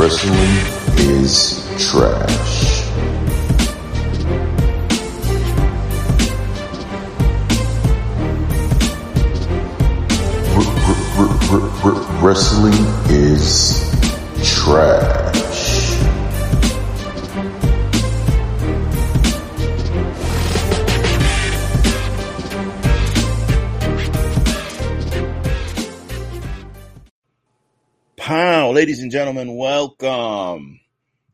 Wrestling is trash. Wrestling is trash. Ladies and gentlemen, welcome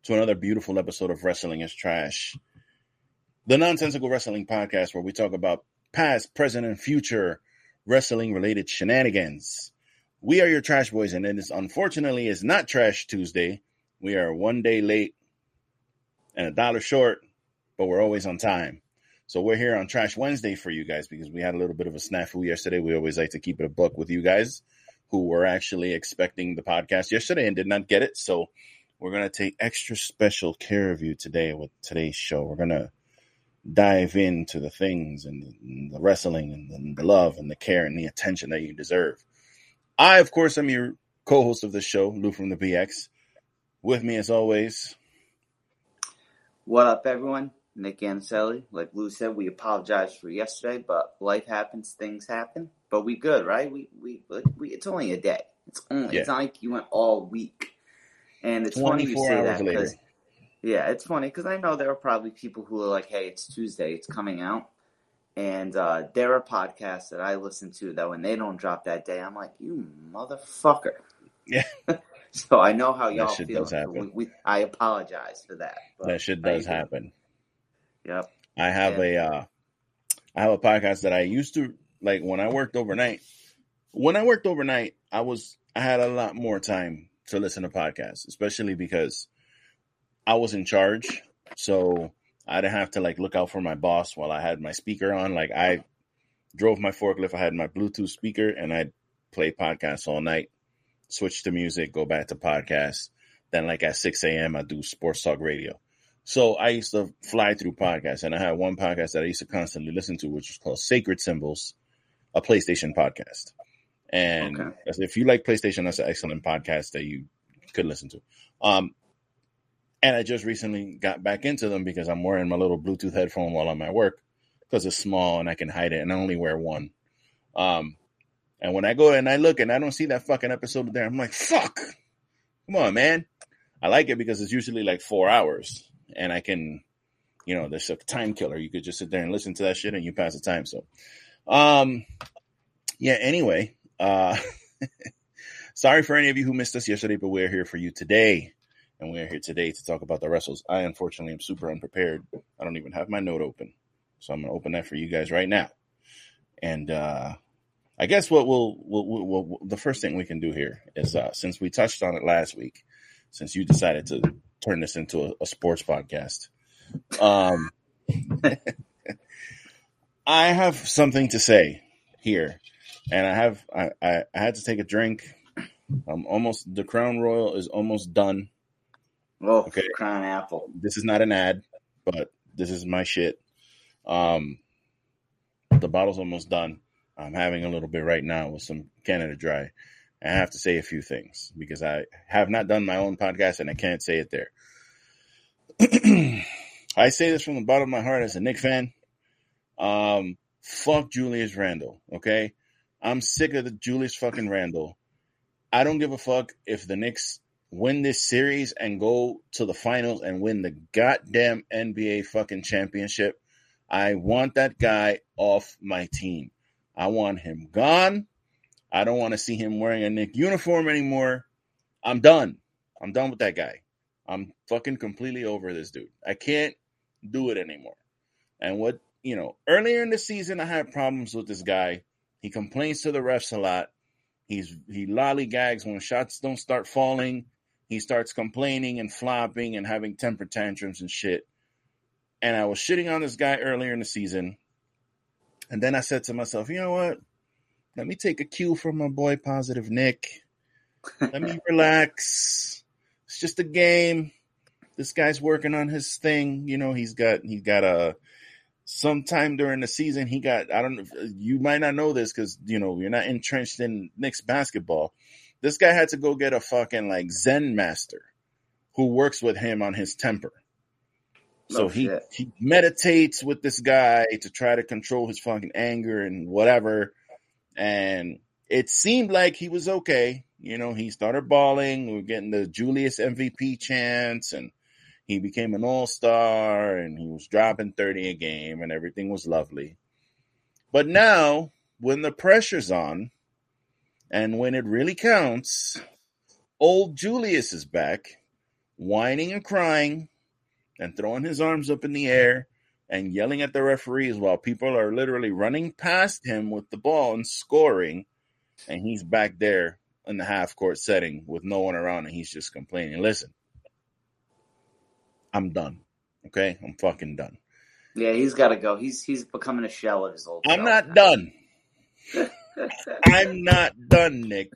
to another beautiful episode of Wrestling is Trash, the nonsensical wrestling podcast where we talk about past, present, and future wrestling related shenanigans. We are your trash boys, and it is unfortunately is not Trash Tuesday. We are one day late and a dollar short, but we're always on time. So we're here on Trash Wednesday for you guys because we had a little bit of a snafu yesterday. We always like to keep it a buck with you guys who were actually expecting the podcast yesterday and did not get it. So we're going to take extra special care of you today with today's show. We're going to dive into the things and the, wrestling and the, love and the care and the attention that you deserve. I, of course, am your co-host of the show, Lou from the BX. With me, as always, What up, everyone? Nick Anselli. Like Lou said, we apologize for yesterday, but life happens, things happen. But we good, right? We we, we it's only a day. It's only Yeah. it's not like you went all week. And it's funny you say that because yeah, it's funny because I know there are probably people who are like, "Hey, it's Tuesday, it's coming out," and uh, there are podcasts that I listen to that when they don't drop that day, I'm like, "You motherfucker!" Yeah. so I know how y'all feel. We, we, I apologize for that. but that shit does happen. Yep. I have Yeah. a uh I have a podcast that I used to like when I worked overnight. When I worked overnight, I was I had a lot more time to listen to podcasts, especially because I was in charge. So I didn't have to like look out for my boss while I had my speaker on. Like I drove my forklift, I had my Bluetooth speaker and I'd play podcasts all night, switch to music, go back to podcasts. Then like at 6 a.m. I do sports talk radio. So I used to fly through podcasts, and I had one podcast that I used to constantly listen to, which was called Sacred Symbols, a PlayStation podcast. And Okay. if you like PlayStation, that's an excellent podcast that you could listen to. Um, and I just recently got back into them because I'm wearing my little Bluetooth headphone while I'm at work because it's small and I can hide it, and I only wear one. Um, and when I go and I look and I don't see that fucking episode there, I'm like, fuck, come on, man. I like it because it's usually like four hours and I can, you know, there's a time killer. You could just sit there and listen to that shit and you pass the time. So, um, yeah, anyway, uh, sorry for any of you who missed us yesterday, but we're here for you today. And we're here today to talk about the wrestles. I unfortunately am super unprepared. I don't even have my note open. So I'm going to open that for you guys right now. And, uh, I guess what we'll, we'll, we'll, we'll the first thing we can do here is, uh, since we touched on it last week, since you decided to turn this into a, a sports podcast. Um, I have something to say here, and I have I, I, I had to take a drink. I'm almost the Crown Royal is almost done. Oh, Okay. Crown Apple. This is not an ad, but this is my shit. Um, the bottle's almost done. I'm having a little bit right now with some Canada Dry. I have to say a few things because I have not done my own podcast and I can't say it there. I say this from the bottom of my heart as a Knick fan. Um, fuck Julius Randle, okay? I'm sick of the Julius fucking Randle. I don't give a fuck if the Knicks win this series and go to the finals and win the goddamn NBA fucking championship. I want that guy off my team. I want him gone. I don't want to see him wearing a Knick uniform anymore. I'm done. I'm done with that guy. I'm fucking completely over this dude. I can't do it anymore. And what, you know, earlier in the season, I had problems with this guy. He complains to the refs a lot. He's he lollygags when shots don't start falling. He starts complaining and flopping and having temper tantrums and shit. And I was shitting on this guy earlier in the season. And then I said to myself, you know what? Let me take a cue from my boy Positive Nick. Let me relax. It's just a game. This guy's working on his thing. You know, he's got he's got a sometime during the season he got I don't know you might not know this because you know you're not entrenched in Knicks basketball. This guy had to go get a fucking like Zen master who works with him on his temper. So Oh, he, shit. he meditates with this guy to try to control his fucking anger and whatever. And it seemed like he was okay. You know, he started balling. We were getting the Julius MVP chance and he became an all star and he was dropping 30 a game and everything was lovely. But now, when the pressure's on and when it really counts, old Julius is back, whining and crying and throwing his arms up in the air and yelling at the referees while people are literally running past him with the ball and scoring. And he's back there in the half court setting with no one around and he's just complaining. Listen, I'm done. Okay? I'm fucking done. Yeah, he's got to go. He's he's becoming a shell of his old. I'm not now. done. I'm not done, Nick.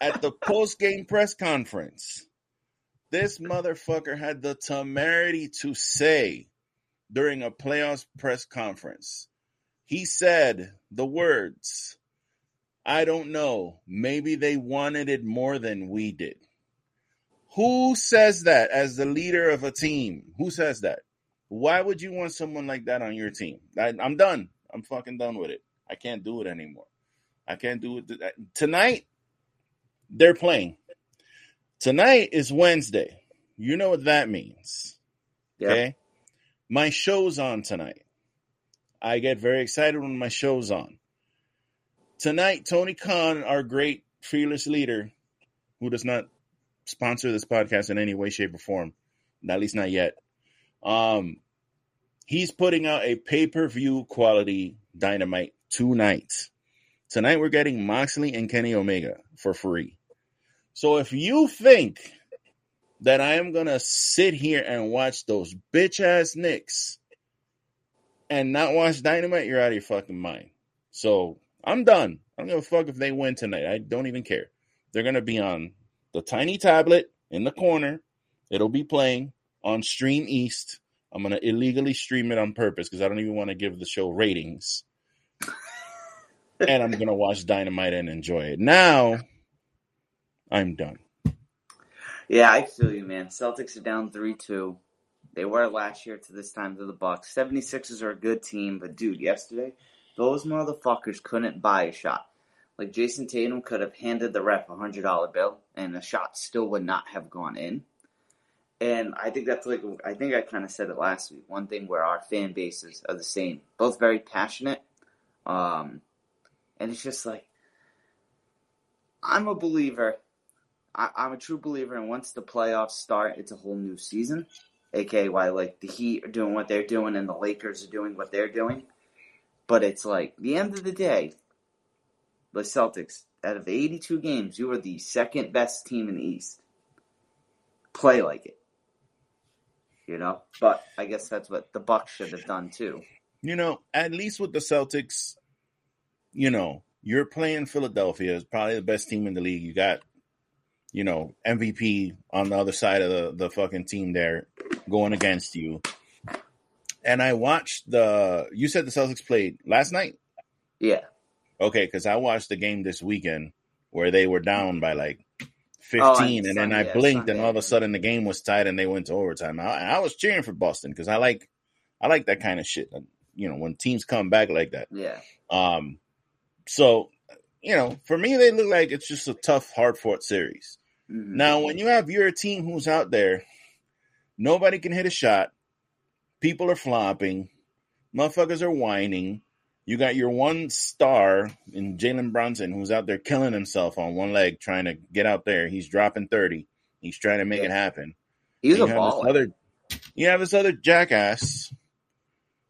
At the post game press conference, this motherfucker had the temerity to say during a playoffs press conference, he said the words, I don't know, maybe they wanted it more than we did. Who says that as the leader of a team? Who says that? Why would you want someone like that on your team? I, I'm done. I'm fucking done with it. I can't do it anymore. I can't do it. Uh, tonight, they're playing. Tonight is Wednesday. You know what that means. Yep. Okay. My show's on tonight. I get very excited when my show's on. Tonight, Tony Khan, our great fearless leader, who does not sponsor this podcast in any way, shape, or form, at least not yet. Um, he's putting out a pay-per-view quality dynamite tonight. Tonight we're getting Moxley and Kenny Omega for free. So if you think that I am gonna sit here and watch those bitch ass Knicks and not watch Dynamite, you're out of your fucking mind. So I'm done. I don't give a fuck if they win tonight. I don't even care. They're gonna be on the tiny tablet in the corner. It'll be playing on Stream East. I'm gonna illegally stream it on purpose because I don't even want to give the show ratings. and I'm gonna watch Dynamite and enjoy it. Now I'm done. Yeah, I feel you, man. Celtics are down 3 2. They were last year to this time to the Bucks. 76ers are a good team, but dude, yesterday, those motherfuckers couldn't buy a shot. Like Jayson Tatum could have handed the ref a hundred dollar bill and the shot still would not have gone in. And I think that's like I think I kind of said it last week. One thing where our fan bases are the same, both very passionate, um, and it's just like I'm a believer. I, I'm a true believer, and once the playoffs start, it's a whole new season. AKA why like the Heat are doing what they're doing and the Lakers are doing what they're doing. But it's like the end of the day, the Celtics, out of 82 games, you are the second best team in the East. Play like it. You know? But I guess that's what the Bucks should have done too. You know, at least with the Celtics, you know, you're playing Philadelphia. It's probably the best team in the league. You got, you know, MVP on the other side of the, the fucking team there going against you. And I watched the, you said the Celtics played last night? Yeah. Okay, because I watched the game this weekend where they were down by like 15, Oh, and then Sunday, I blinked, and all of a sudden the game was tied, and they went to overtime. I, I was cheering for Boston because I like, I like that kind of shit. You know, when teams come back like that. Yeah. Um, so you know, for me, they look like it's just a tough, hard fought series. Mhm. Now, when you have your team who's out there, nobody can hit a shot. People are flopping. Motherfuckers are whining. You got your one star in Jalen Brunson who's out there killing himself on one leg trying to get out there. He's dropping 30. He's trying to make it happen. He's you a have baller. this other you have this other jackass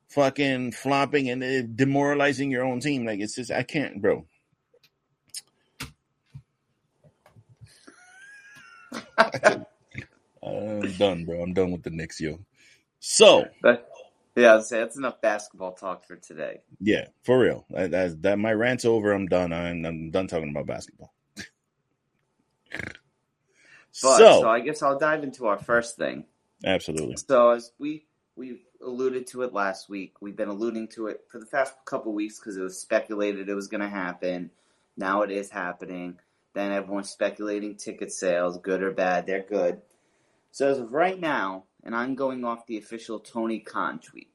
fucking flopping and uh, demoralizing your own team. Like it's just I can't, bro. I'm done, bro. I'm done with the Knicks, yo. So But yeah, I'd say that's enough basketball talk for today. yeah, for real. That, that, that my rant's over. I'm done. I'm, I'm done talking about basketball. But so, so I guess I'll dive into our first thing. absolutely. So as we we alluded to it last week, we've been alluding to it for the past couple weeks because it was speculated it was going to happen. Now it is happening. Then everyone's speculating ticket sales, good or bad. They're good. So as of right now, and I'm going off the official Tony Khan tweet.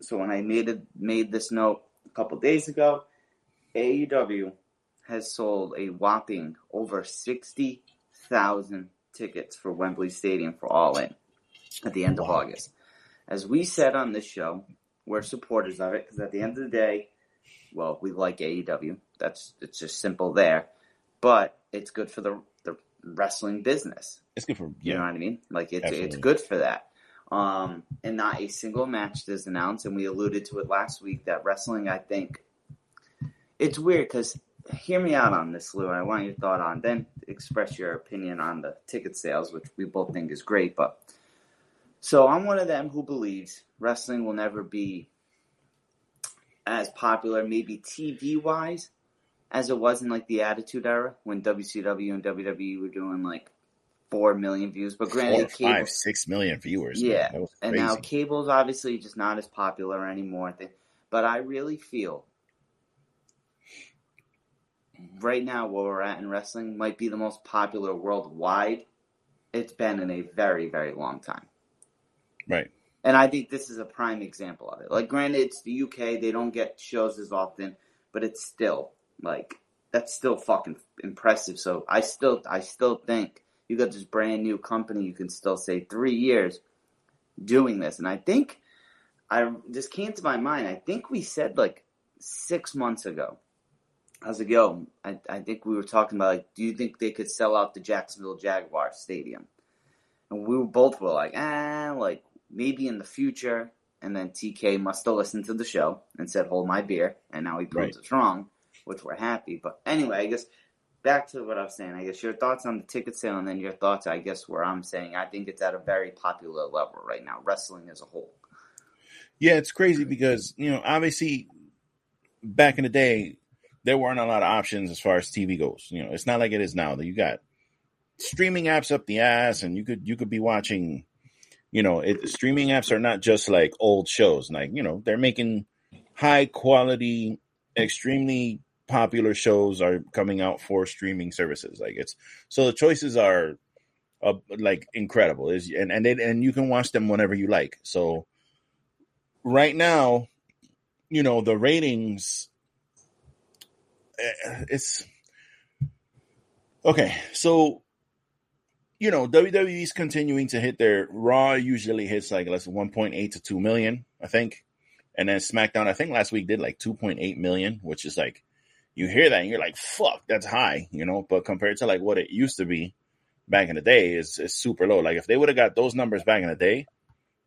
So when I made it, made this note a couple days ago, AEW has sold a whopping over sixty thousand tickets for Wembley Stadium for All In at the end of Wow. August. As we said on this show, we're supporters of it because at the end of the day, well, we like AEW. That's it's just simple there, but it's good for the the wrestling business. It's good for You know what I mean? Like it's it's good for that. Um, and not a single match is announced, and we alluded to it last week that wrestling. I think it's weird because hear me out on this, Lou. and I want your thought on. Then express your opinion on the ticket sales, which we both think is great. But so I'm one of them who believes wrestling will never be as popular, maybe TV wise, as it was in like the Attitude Era when WCW and WWE were doing like four million views. But Four, granted, cable, five, six million viewers. Yeah, and now cable's obviously just not as popular anymore. But I really feel right now where we're at in wrestling might be the most popular worldwide it's been in a very, very long time. right. And I think this is a prime example of it. Like, granted, it's the UK; they don't get shows as often, but it's still like that's still fucking impressive. So I still, I still think you got this brand new company. You can still say three years doing this, and I think I just came to my mind. I think we said like six months ago. I was like, yo, I, I think we were talking about like, do you think they could sell out the Jacksonville Jaguars stadium? And we were both were like, ah, like maybe in the future. And then TK must have listened to the show and said, hold my beer. And now he proves Right. it's wrong, which we're happy. But anyway, I guess back to what I was saying. I guess your thoughts on the ticket sale and then your thoughts, I guess, where I'm saying I think it's at a very popular level right now, wrestling as a whole. Yeah, it's crazy because you know, obviously, back in the day, there weren't a lot of options as far as TV goes. You know, it's not like it is now. That you got streaming apps up the ass, and you could you could be watching. You know, it, streaming apps are not just like old shows. Like you know, they're making high quality, extremely popular shows are coming out for streaming services. Like it's so the choices are. Uh, like incredible is and and they, and you can watch them whenever you like. So right now, you know, the ratings eh, it's okay. So, you know, WWE's continuing to hit their Raw usually hits like less than 1.8 to 2 million, I think. And then SmackDown, I think last week did like 2.8 million, which is like you hear that and you're like, fuck, that's high, you know, but compared to like what it used to be back in the day is is super low. Like if they would have got those numbers back in the day,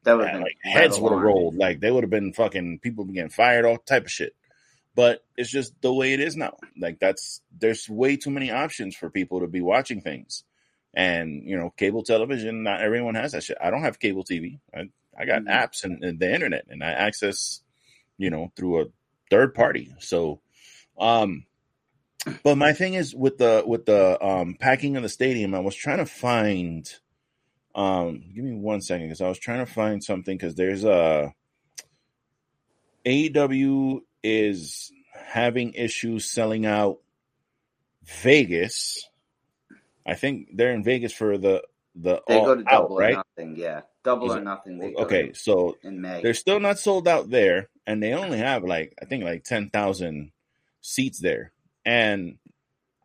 That would have like heads would have rolled. Like they would have been fucking people been getting fired, all type of shit. But it's just the way it is now. Like that's there's way too many options for people to be watching things. And you know, cable television, not everyone has that shit. I don't have cable TV. I, I got Mhm. apps and, and the internet and I access, you know, through a third party. So um but my thing is with the with the um packing of the stadium, I was trying to find um give me one second because I was trying to find something because there's a AEW is having issues selling out Vegas. I think they're in Vegas for the the They go to out, double or right? nothing, yeah. Double or nothing. They Okay, so in May. they're still not sold out there, and they only have like I think like ten thousand seats there. And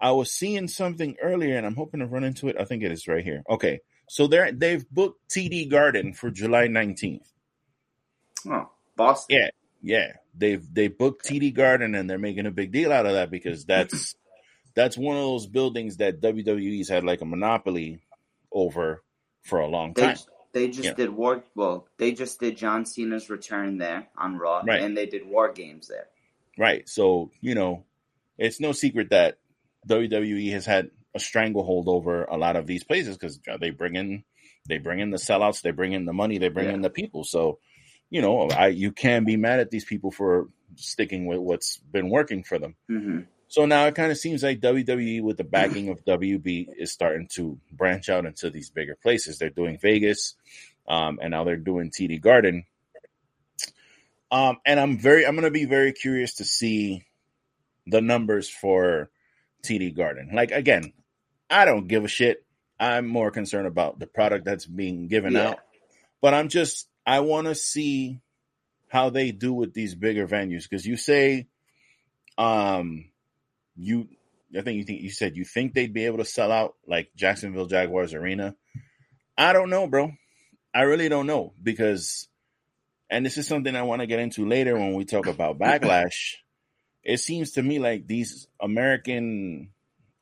I was seeing something earlier, and I'm hoping to run into it. I think it is right here. Okay, so they're they've booked TD Garden for July 19th. Oh, Boston. Yeah, yeah, they've they booked TD Garden, and they're making a big deal out of that because that's that's one of those buildings that WWE's had like a monopoly over for a long They time. they just Yeah. did war. Well, they just did John Cena's return there on Raw, Right. and they did War Games there. Right. So, you know, it's no secret that WWE has had a stranglehold over a lot of these places because they bring in they bring in the sellouts, they bring in the money, they bring Yeah. in the people. So, you know, I you can't be mad at these people for sticking with what's been working for them. hmm So now it kind of seems like WWE with the backing of WB is starting to branch out into these bigger places. They're doing Vegas, um, and now they're doing TD Garden. Um, and I'm very, I'm going to be very curious to see the numbers for TD Garden. Like again, I don't give a shit. I'm more concerned about the product that's being given Yeah. out. But I'm just I want to see how they do with these bigger venues because you say, um, you I think you think you said you think they'd be able to sell out like Jacksonville Jaguars Arena. I don't know, bro. I really don't know because, and this is something I want to get into later when we talk about backlash. it seems to me like these American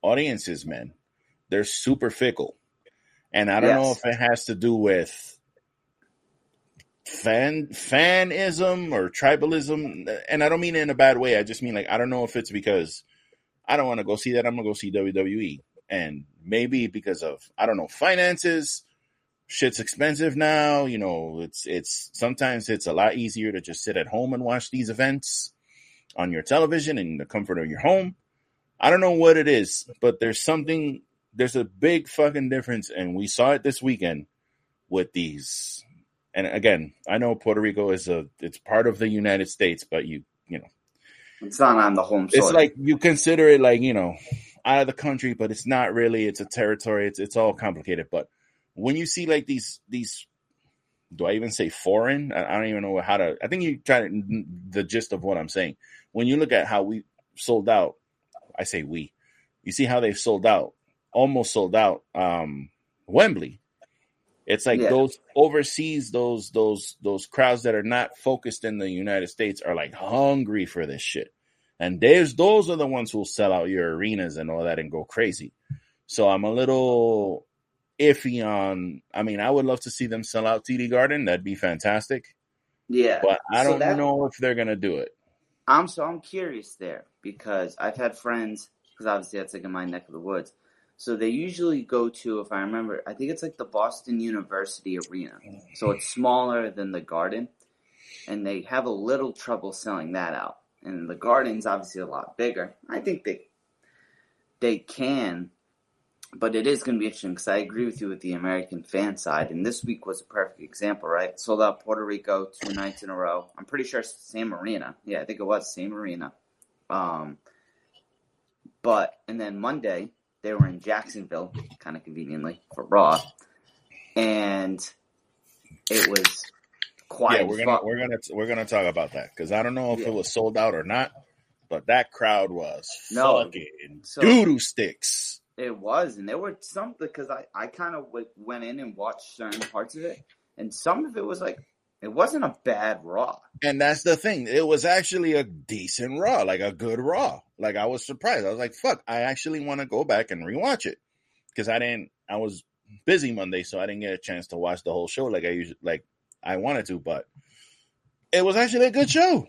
audiences, man, they're super fickle, and I don't know if it has to do with fan fanism or tribalism, and I don't mean it in a bad way. I just mean like I don't know if it's because I don't want to go see that. I'm gonna go see WWE, and maybe because of I don't know finances. Shit's expensive now. You know, it's it's sometimes it's a lot easier to just sit at home and watch these events on your television in the comfort of your home. I don't know what it is, but there's something. There's a big fucking difference, and we saw it this weekend with these. And again, I know Puerto Rico is a it's part of the United States, but you you know It's not on the home soil. it's like you consider it like you know out of the country, but it's not really. It's a territory. It's it's all complicated. But when you see like these these, do I even say foreign? I, don't even know how to. I think you try to the gist of what I'm saying. When you look at how we sold out, I say we. You see how they've sold out, almost sold out. Um, Wembley. It's like Yeah. those overseas, those those those crowds that are not focused in the United States are like hungry for this shit. And there's those are the ones who'll sell out your arenas and all that and go crazy. So I'm a little iffy on. I mean, I would love to see them sell out TD Garden. That'd be fantastic. yeah. But I So don't that- know if they're gonna do it. I'm so I'm curious there because I've had friends because obviously that's like in my neck of the woods. So they usually go to, if I remember, I think it's like the Boston University Arena. So it's smaller than the Garden, and they have a little trouble selling that out. And the Garden's obviously a lot bigger. I think they they can, but it is going to be interesting because I agree with you with the American fan side. And this week was a perfect example, right? Sold out Puerto Rico two nights in a row. I'm pretty sure it's the same arena. Yeah, I think it was same arena. Um, but and then Monday they were in Jacksonville, kind of conveniently for Raw, and it was quiet. yeah, we're gonna we're gonna we're gonna talk about that because I don't know if Yeah. it was sold out or not, but that crowd was No. fucking So- sticks. It was, and there were some because I I kind of w- went in and watched certain parts of it, and some of it was like it wasn't a bad Raw. And that's the thing. It was actually a decent Raw, like a good Raw. Like I was surprised. I was like, "Fuck!" I actually want to go back and rewatch it because I didn't. I was busy Monday, so I didn't get a chance to watch the whole show like I usually like I wanted to. But it was actually a good show,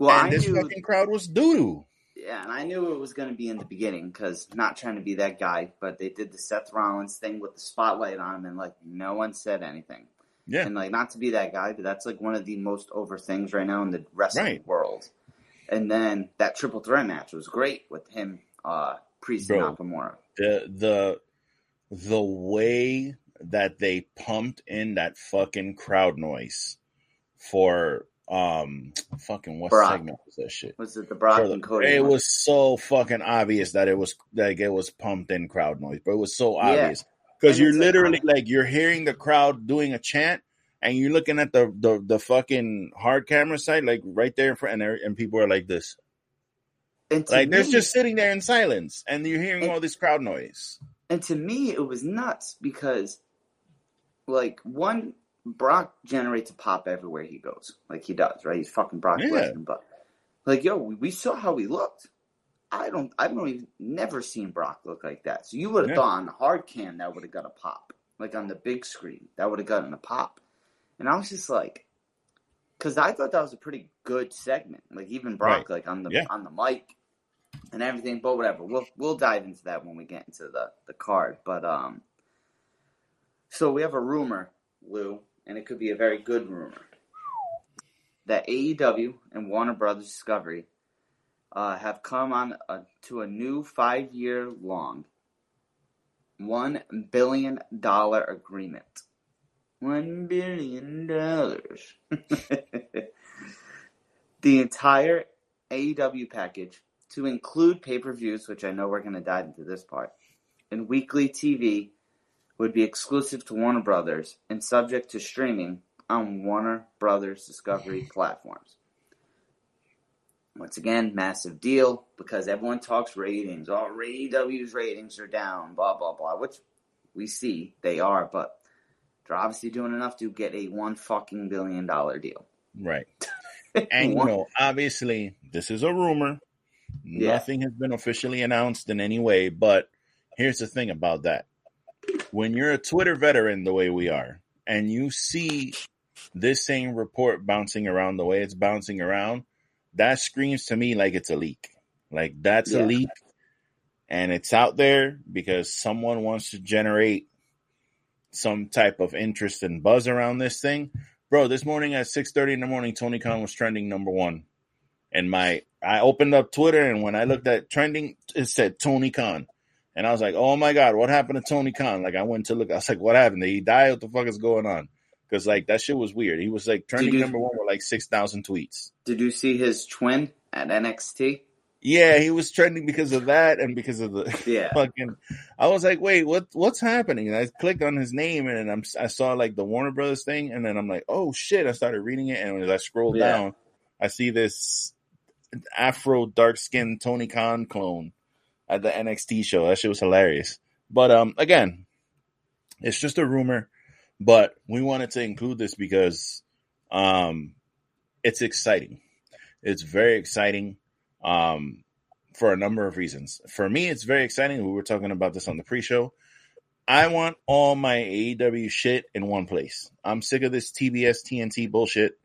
Well, and I this knew, fucking crowd was doo doo. Yeah, and I knew it was going to be in the beginning because not trying to be that guy, but they did the Seth Rollins thing with the spotlight on him, and like no one said anything. Yeah, And like not to be that guy, but that's like one of the most over things right now in the wrestling Right. world. And then that triple threat match was great with him, uh, Priest Bro. and Nakamura. the the the way that they pumped in that fucking crowd noise for um fucking what Brock. segment was that shit? Was it the Brock and Cody? it one? was so fucking obvious that it was like it was pumped in crowd noise, but it was so obvious because you're it's like- literally like you're hearing the crowd doing a chant. And you're looking at the, the, the fucking hard camera side, like right there in front, and, there- and people are like this. Like they're just sitting there in silence, and you're hearing And- all this crowd noise. And to me, it was nuts because, like, one, Brock generates a pop everywhere he goes. Like he does, right? He's fucking Brock Yeah. Lesnar. But, like, yo, we, we saw how he looked. I don't, I don't even, never seen Brock look like that. So you would have Yeah. thought on the hard cam that would have got a pop. Like on the big screen, that would have gotten a pop. And I was just like, because I thought that was a pretty good segment. Like even Brock, like on the Yeah. on the mic and everything. But whatever, we'll we'll dive into that when we get into the the card. But um, so we have a rumor, Lou, and it could be a very good rumor that AEW and Warner Brothers Discovery uh, have come on a, to a new five year long one billion dollar agreement. One billion dollars. the entire AEW package to include pay per views, which I know we're going to dive into this part, and weekly TV would be exclusive to Warner Brothers and subject to streaming on Warner Brothers Discovery platforms. Once again, massive deal because everyone talks ratings. All oh, AEW's ratings are down, blah, blah, blah, which we see they are, but they're obviously doing enough to get a one fucking billion dollar deal. Right. And you know, obviously, this is a rumor. Yeah. Nothing has been officially announced in any way. But here's the thing about that: when you're a Twitter veteran, the way we are, and you see this same report bouncing around the way it's bouncing around, that screams to me like it's a leak. Like that's Yeah. a leak, and it's out there because someone wants to generate some type of interest and buzz around this thing. Bro, this morning at 6:30 in the morning, Tony Khan was trending number 1. And my I opened up Twitter and when I looked at trending, it said Tony Khan. And I was like, "Oh my god, what happened to Tony Khan?" Like I went to look. I was like, "What happened? Did he die? What the fuck is going on?" Cuz like that shit was weird. He was like trending you- number 1 with like 6,000 tweets. Did you see his twin at NXT? Yeah, he was trending because of that and because of the Yeah. fucking. I was like, wait, what? What's happening? And I clicked on his name, and I'm I saw like the Warner Brothers thing, and then I'm like, oh shit! I started reading it, and as I scroll Yeah. down, I see this Afro dark skinned Tony Khan clone at the NXT show. That shit was hilarious. But um, again, it's just a rumor, but we wanted to include this because um, it's exciting. It's very exciting um, for a number of reasons. For me, it's very exciting. We were talking about this on the pre-show. I want all my AEW shit in one place. I'm sick of this TBS TNT bullshit.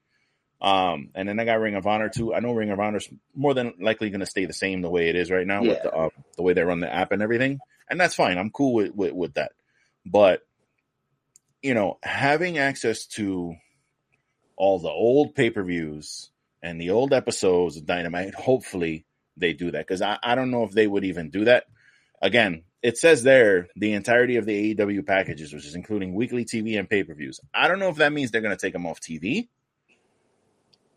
Um, and then I got Ring of Honor too. I know Ring of Honor's more than likely going to stay the same the way it is right now with the um, the way they run the app and everything, and that's fine. I'm cool with with, with that. But you know, having access to all the old pay per views and the old episodes of Dynamite, hopefully they do that because I, I don't know if they would even do that. Again, it says there the entirety of the AEW packages, which is including weekly TV and pay per views. I don't know if that means they're going to take them off TV.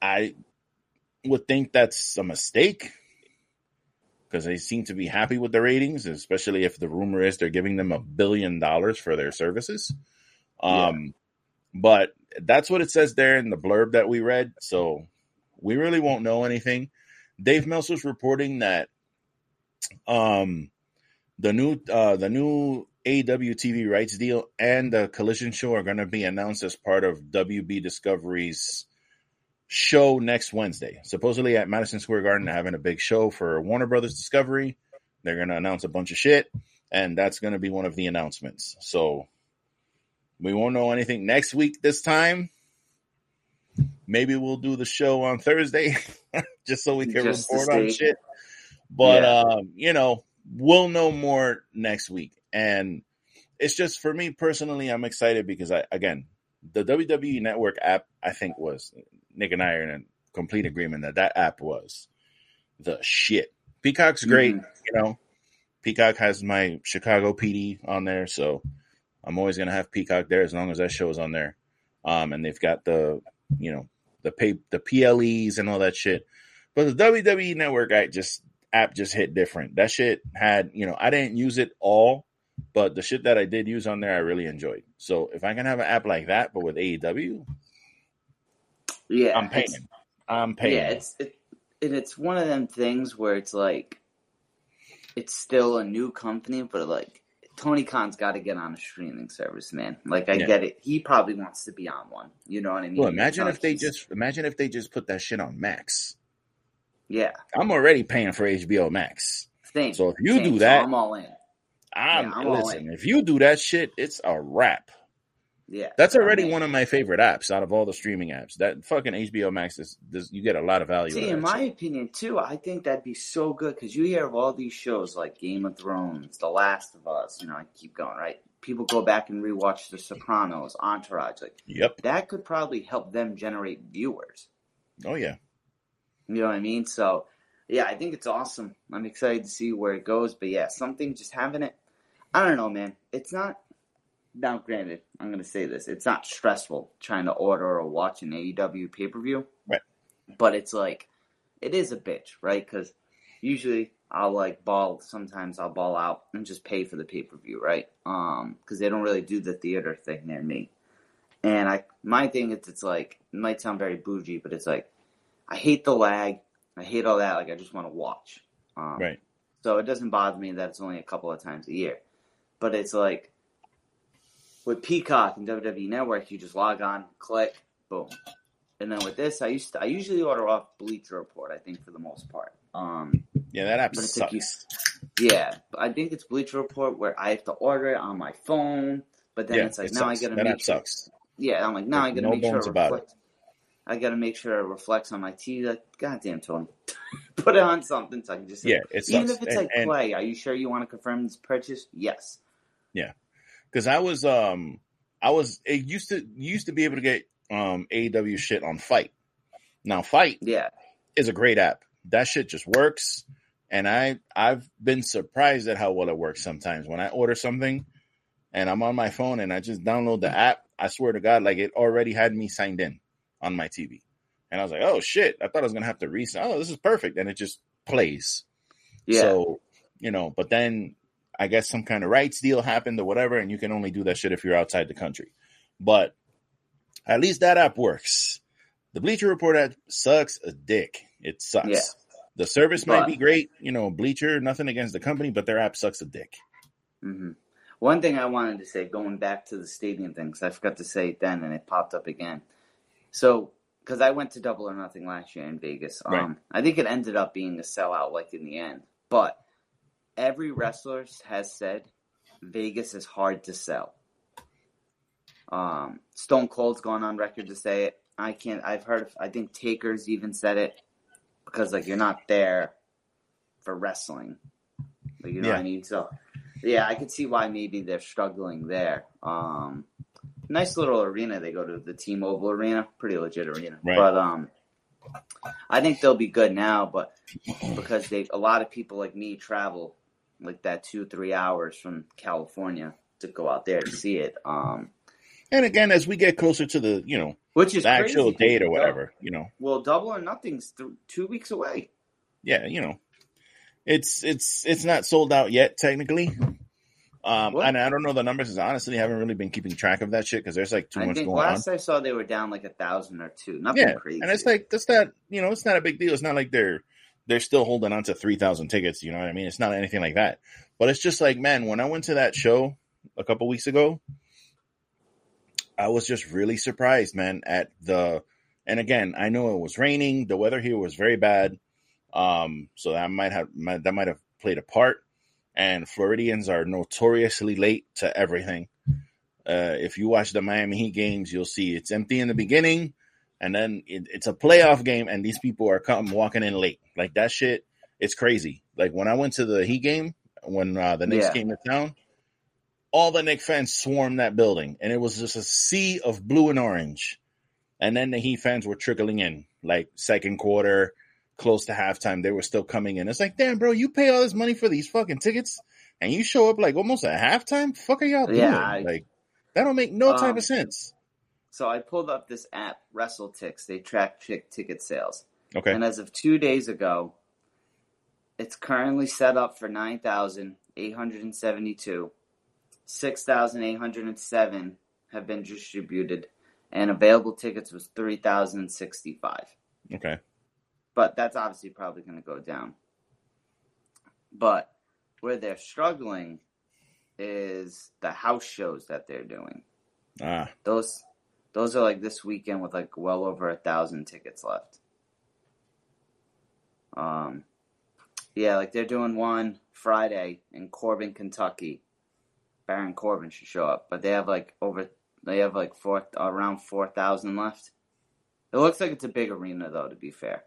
I would think that's a mistake because they seem to be happy with the ratings, especially if the rumor is they're giving them a billion dollars for their services. Um, but that's what it says there in the blurb that we read. So we really won't know anything. Dave Meltzer's reporting that um the new uh the new AEW TV rights deal and the Collision show are going to be announced as part of WB Discovery's show next Wednesday. Supposedly at Madison Square Garden, they're having a big show for Warner Brothers Discovery. They're going to announce a bunch of shit, and that's going to be one of the announcements. So we won't know anything next week this time. Maybe we'll do the show on Thursday just so we can Just report on shit. But Yeah. um, you know, we'll know more next week. And it's just for me personally, I'm excited because I again, the WWE Network app, I think was Nick and I are in complete agreement that that app was the shit. Peacock's great, Mhm. you know. Peacock has my Chicago PD on there, so I'm always gonna have Peacock there as long as that show is on there. Um, and they've got the, you know, the pay the PLEs and all that shit. But the WWE Network app just app just hit different. That shit had, you know, I didn't use it all, but the shit that I did use on there, I really enjoyed. So if I can have an app like that, but with AEW, Yeah, I'm paying. I'm paying. Yeah, it's it, and it's one of them things where it's like it's still a new company, but like Tony Khan's got to get on a streaming service, man. Like I Yeah. get it, he probably wants to be on one. You know what I mean? well, imagine if they just- imagine if they just put that shit on Max. yeah. I'm already paying for HBO Max. Same. So if you same. do So that- I'm all in. I'm, Yeah, I'm listen. If you do that shit, it's a wrap. Yeah, That's already one of my favorite apps out of all the streaming apps. That fucking HBO Max is, is you get a lot of value. See, in my opinion, too, I think that'd be so good because you hear of all these shows like Game of Thrones, The Last of Us. You know, I keep going right. People go back and rewatch The Sopranos, Entourage. Like Yep. that could probably help them generate viewers. Oh yeah. You know what I mean? So, yeah, I think it's awesome. I'm excited to see where it goes. But yeah, something just having it. I don't know, man. It's not. Now, granted, I'm going to say this. It's not stressful trying to order or watch an AEW pay per view. Right. But it's like, it is a bitch, right? Because usually I'll like ball. Sometimes I'll ball out and just pay for the pay per view, right? Um, because they don't really do the theater thing near me. And I, my thing is, it's like it might sound very bougie, but it's like I hate the lag. I hate all that. Like I just want to watch. Um, Right. So it doesn't bother me that it's only a couple of times a year. But it's like with Peacock and WWE Network, you just log on, click, boom. And then with this, I used to, I usually order off Bleacher Report. I think for the most part. Um, Yeah, that app But it's like sucks. you- yeah, but I think it's Bleacher Report where I have to order it on my phone. But then yeah, it's like it now I gotta that make app sure, sucks. yeah, I'm like now I gotta No make sure about it. I gotta make sure it reflects on my TV. Like, goddamn, Tony, put it on something so I can just say, Yeah, it sucks. even if it's And- like and- play. Are you sure you want to confirm this purchase? Yes. Because I was um I was it used to used to be able to get um AEW shit on FITE. Now FITE Yeah. is a great app. That shit just works, and I I've been surprised at how well it works sometimes when I order something, and I'm on my phone and I just download the app. I swear to God, like it already had me signed in on my TV, and I was like, oh shit, I thought I was gonna have to reset. Oh, this is perfect, and it just plays. Yeah. So, you know, but then I guess some kind of rights deal happened or whatever, and you can only do that shit if you're outside the country. But at least that app works. The Bleacher Report app sucks a dick. It sucks. Yeah. The service might be great, you know, Bleacher, nothing against the company, but their app sucks a dick. hmm One thing I wanted to say, going back to the stadium thing, 'cause I forgot to say it then, and it popped up again. So, because I went to Double or Nothing last year in Vegas, um, Right. I think it ended up being a sellout, like in the end. But every wrestler has said Vegas is hard to sell. Um, Stone Cold's gone on record to say it. I can't. I've heard. I think Taker's even said it because like you're not there for wrestling. Like, you know what Yeah. I mean? So yeah, I could see why maybe they're struggling there. Um, nice little arena they go to, the T-Mobile Arena, pretty legit arena. Right. But um, I think they'll be good now. But because they, a lot of people like me travel like that two three hours from California to go out there to see it. Um, And again, as we get closer to the, you know, which is the actual date or whatever, you know, Well, Double or Nothing's th- two weeks away. yeah, you know, it's it's it's not sold out yet technically. Um, What? and I don't know the numbers. 'cause I honestly haven't really been keeping track of that shit because there's like too I much think going on. last I saw they were down like a thousand or two. Nothing Yeah, crazy. and it's like that's not you know it's not a big deal. It's not like they're they're still holding on to three thousand tickets. You know what I mean? It's not anything like that. But it's just like man, when I went to that show a couple weeks ago, I was just really surprised, man, at the. And again, I know it was raining. The weather here was very bad, um, so that might have that might have played a part. And Floridians are notoriously late to everything. Uh, if you watch the Miami Heat games, you'll see it's empty in the beginning, and then it, it's a playoff game, and these people are come walking in late. Like that shit, it's crazy. Like when I went to the Heat game when uh, the Knicks Yeah. came to town, all the Knicks fans swarmed that building, and it was just a sea of blue and orange. And then the Heat fans were trickling in, like second quarter, close to halftime. They were still coming in. It's like, damn, bro, you pay all this money for these fucking tickets, and you show up like almost at halftime. Fuck are y'all doing? I- like that don't make no type Um, of sense. So I pulled up this app, WrestleTix. They track chick ticket sales. Okay, And as of two days ago, it's currently set up for 9,872. 6,807 have been distributed, and available tickets was 3,065. okay, But that's obviously probably going to go down. But where they're struggling is the house shows that they're doing. ah, Those those are like this weekend with like well over a thousand tickets left. Um, yeah, like they're doing one Friday in Corbin, Kentucky. Baron Corbin should show up, but they have like over they have like four around four thousand left. It looks like it's a big arena though. To be fair,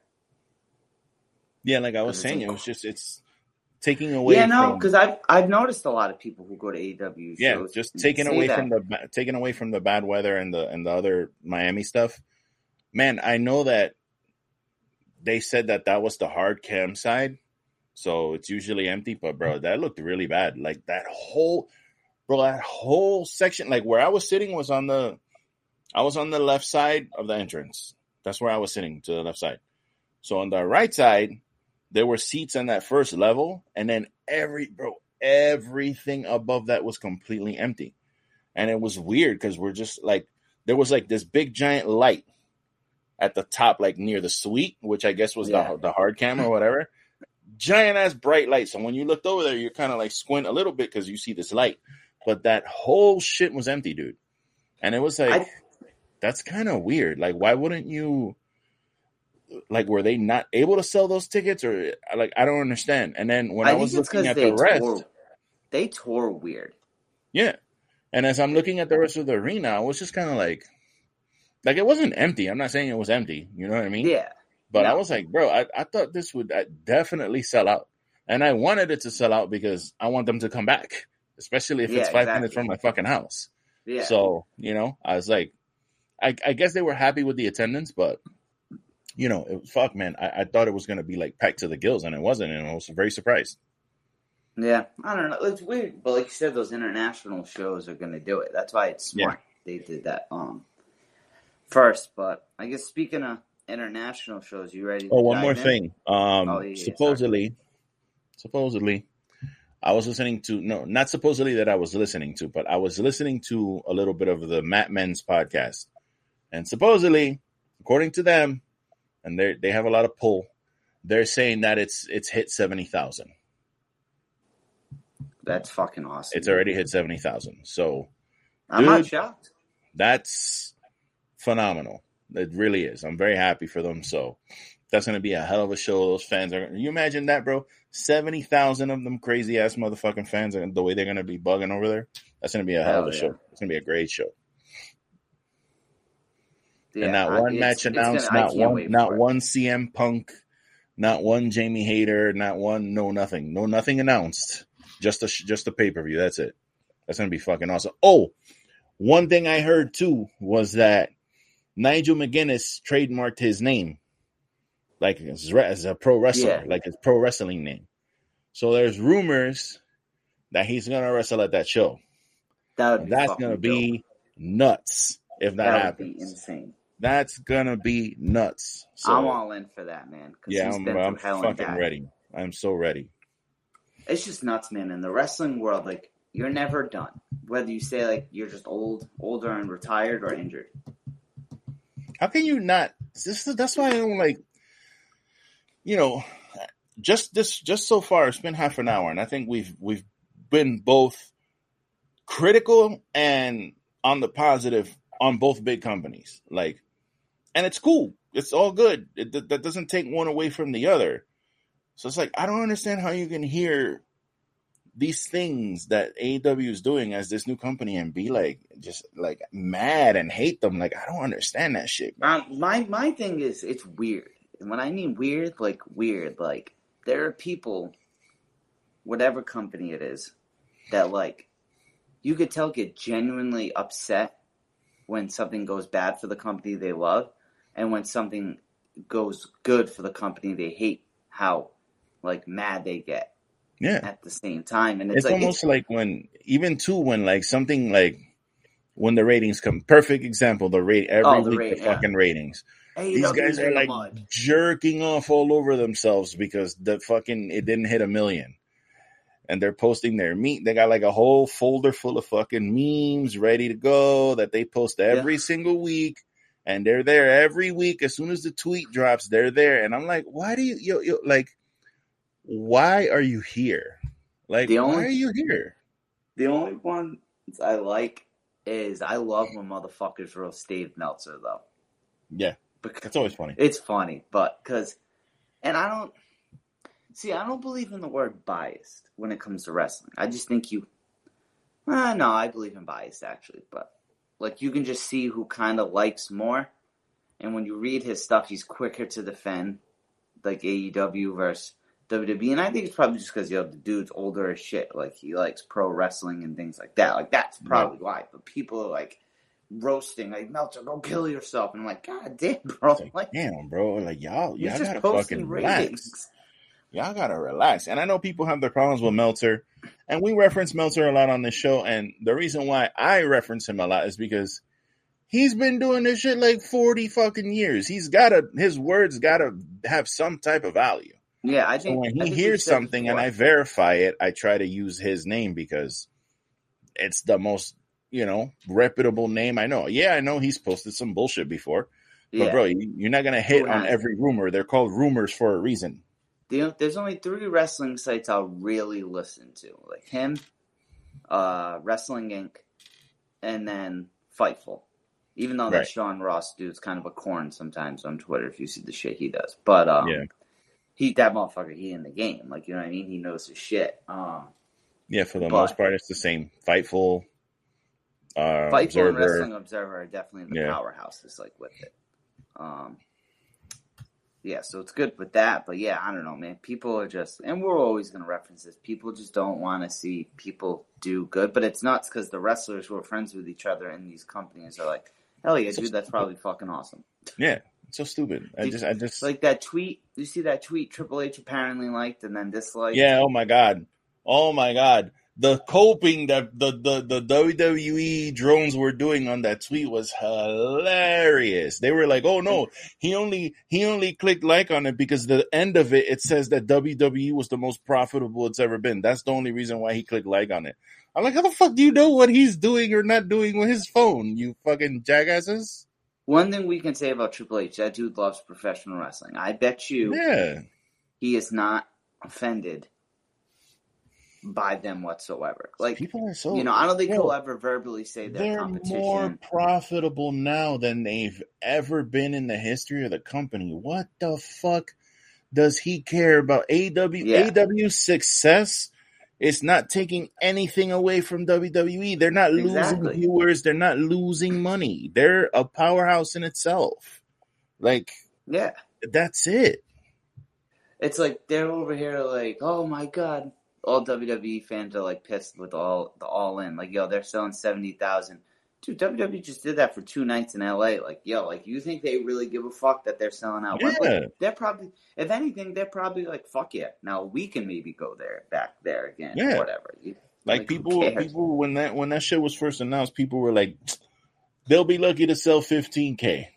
yeah. Like I was saying, it was just it's taking away. yeah, no, because I've I've noticed a lot of people who go to AEW yeah, shows just taking away that. from the taking away from the bad weather and the and the other Miami stuff. Man, I know that they said that that was the hard cam side, so it's usually empty. But bro, that looked really bad. Like that whole, bro, that whole section, like where I was sitting, was on the, I was on the left side of the entrance. That's where I was sitting to the left side. So on the right side, there were seats on that first level, and then every bro, everything above that was completely empty, and it was weird because we're just like there was like this big giant light at the top, like near the suite, which I guess was Yeah. the the hard cam or whatever. Giant ass bright light. So when you looked over there, you're kind of like squint a little bit because you see this light, but that whole shit was empty, dude. And it was like, I- that's kind of weird. Like, why wouldn't you? Like, were they not able to sell those tickets, or like I don't understand? And then when I, I, was looking at the rest. They tore weird. yeah. And as I'm looking at the rest of the arena, I was just kind of like, like it wasn't empty. I'm not saying it was empty. You know what I mean? Yeah, But I was like, bro, I, I thought this would uh, definitely sell out. And I wanted it to sell out because I want them to come back, especially if Yeah, it's five exactly. minutes from my fucking house. yeah. So, you know, I was like, I, I guess they were happy with the attendance, but, you know, it, fuck, man, I, I thought it was going to be like packed to the gills, and it wasn't. And I was very surprised. Yeah, I don't know. It's weird, but like you said, those international shows are going to do it. That's why it's smart they did that um first. But I guess speaking of international shows, you ready? to Oh, one more in? thing. Um, Oh, yeah, yeah, supposedly, supposedly, I was listening to no, not supposedly that I was listening to, but I was listening to a little bit of the Mat Men's podcast, and supposedly, according to them, and they they have a lot of pull. They're saying that it's it's hit seventy thousand. That's fucking awesome. It's already hit seventy thousand. So I'm not shocked. that's phenomenal. It really is. I'm very happy for them. So that's going to be a hell of a show. Those fans are. You imagine that, bro? Seventy thousand of them crazy ass motherfucking fans, and the way they're going to be bugging over there. That's going to be a hell, of a yeah. show. It's going to be a great show. Yeah, and not one match announced. gonna- not one. Not it. one CM Punk. Not one Jamie Hayter. Not one. No nothing. No nothing announced. Just a just a pay per view. That's it. That's going to be fucking awesome. Oh, one thing I heard too was that Nigel McGuinness trademarked his name, like as, as a pro wrestler, Yeah. like his pro wrestling name. So there's rumors that he's gonna wrestle at that show. That that's gonna dope. be nuts if that, that would happens. be insane. That's gonna be nuts. So I'm all in for that, man. yeah, he's I'm, been I'm hell fucking ready. I'm so ready. It's just nuts, man. In the wrestling world, like you're never done. Whether you say like you're just old, older, and retired, or injured. How can you not? This is, that's why I don't like. You know, just this, just so far, it's been half an hour, and I think we've we've been both critical and on the positive on both big companies. Like, and it's cool. It's all good. It, that- doesn't take one away from the other. So it's like I don't understand how you can hear these things that AEW is doing as this new company and be like just like mad and hate them. Like I don't understand that shit. Um, my my thing is it's weird, and when I mean weird, like weird, like there are people, whatever company it is, that like you could tell get genuinely upset when something goes bad for the company they love, and when something goes good for the company they hate. How like mad they get Yeah. at the same time, and it's, It's, like almost like when even too when like something like when the ratings come. Perfect example, the rate every Oh, the week rate, the yeah. fucking ratings. hey, These guys are the like jerking off all over themselves because the fucking it didn't hit a million. And they're posting their meat. They got like a whole folder full of fucking memes ready to go that they post every single week. And they're there every week. As soon as the tweet drops, they're there. And I'm like, why do you, you, you like, why are you here? Like, The why are you here? The only ones I like is I love when motherfuckers roast Dave Meltzer though. Yeah, Because it's always funny. it's funny, but because, and I don't see. I don't believe in the word biased when it comes to wrestling. I just think you. Uh, no, I believe in bias actually, but like you can just see who kind of likes more, and when you read his stuff, he's quicker to defend, like AEW versus WWE, and I think it's probably just because you know the dude's older as shit. Like he likes pro wrestling and things like that. Like that's probably why. But people are like roasting, like Meltzer, go kill yourself, and I'm like, God damn, bro, like, like damn, bro. Like y'all, you're y'all just gotta fucking ratings. relax. Y'all gotta relax. And I know people have their problems with Meltzer, and we reference Meltzer a lot on this show. And the reason why I reference him a lot is because he's been doing this shit like forty fucking years. He's gotta his words gotta have some type of value. Yeah, I So think when he think hears something and. I verify it, I try to use his name because it's the most, you know, reputable name I know. Yeah, I know he's posted some bullshit before, but yeah, bro, you- you're not gonna hit on every rumor. They're called rumors for a reason. The- there's only three wrestling sites I'll really listen to, like him, uh, Wrestling Inc., and then Fightful. Even though that Sean Ross dude's kind of a corn sometimes on Twitter, if you see the shit he does, but um, Yeah. he that motherfucker, he in the game, like you know what I mean. He knows his shit. Um, Yeah, for the But- most part, it's the same. Fightful, uh, Fightful and Wrestling Observer are definitely the Yeah. powerhouses, like with it. Um, yeah, so it's good with that, but yeah, I don't know, man. People are just, and we're always going to reference this. People just don't want to see people do good, but it's nuts because the wrestlers who are friends with each other in these companies are like, hell yeah, So dude, that's stupid. probably fucking awesome. Yeah, it's so stupid. I just, I just, Like that tweet, you see that tweet Triple H apparently liked and then disliked. yeah. Oh my god. Oh my god. The coping that the, the the WWE drones were doing on that tweet was hilarious. They were like, "Oh no, he only he only clicked like on it because the end of it it says that WWE was the most profitable it's ever been. That's the only reason why he clicked like on it." I'm like, "How the fuck do you know what he's doing or not doing with his phone? You fucking jackasses!" One thing we can say about Triple H, that dude loves professional wrestling. I bet you Yeah, he is not offended by them whatsoever. Like, people are so you know, I don't think he'll ever verbally say that they're competition. more profitable now than they've ever been in the history of the company. What the fuck does he care about AW Yeah. AW's success? It's not taking anything away from WWE. They're not losing viewers. They're not losing money. They're a powerhouse in itself. Like Yeah. that's it. It's like they're over here like, oh my god. All WWE fans are like pissed with all the all in. Like, yo, they're selling seventy thousand. Dude, WWE just did that for two nights in LA. Like, yo, like you think they really give a fuck that they're selling out? Yeah. They're probably if anything, they're probably like, fuck yeah. Now we can maybe go there back there again. Yeah. Or whatever. You- Like, Like, people, people when that when that shit was first announced, people were like, they'll be lucky to sell 15k.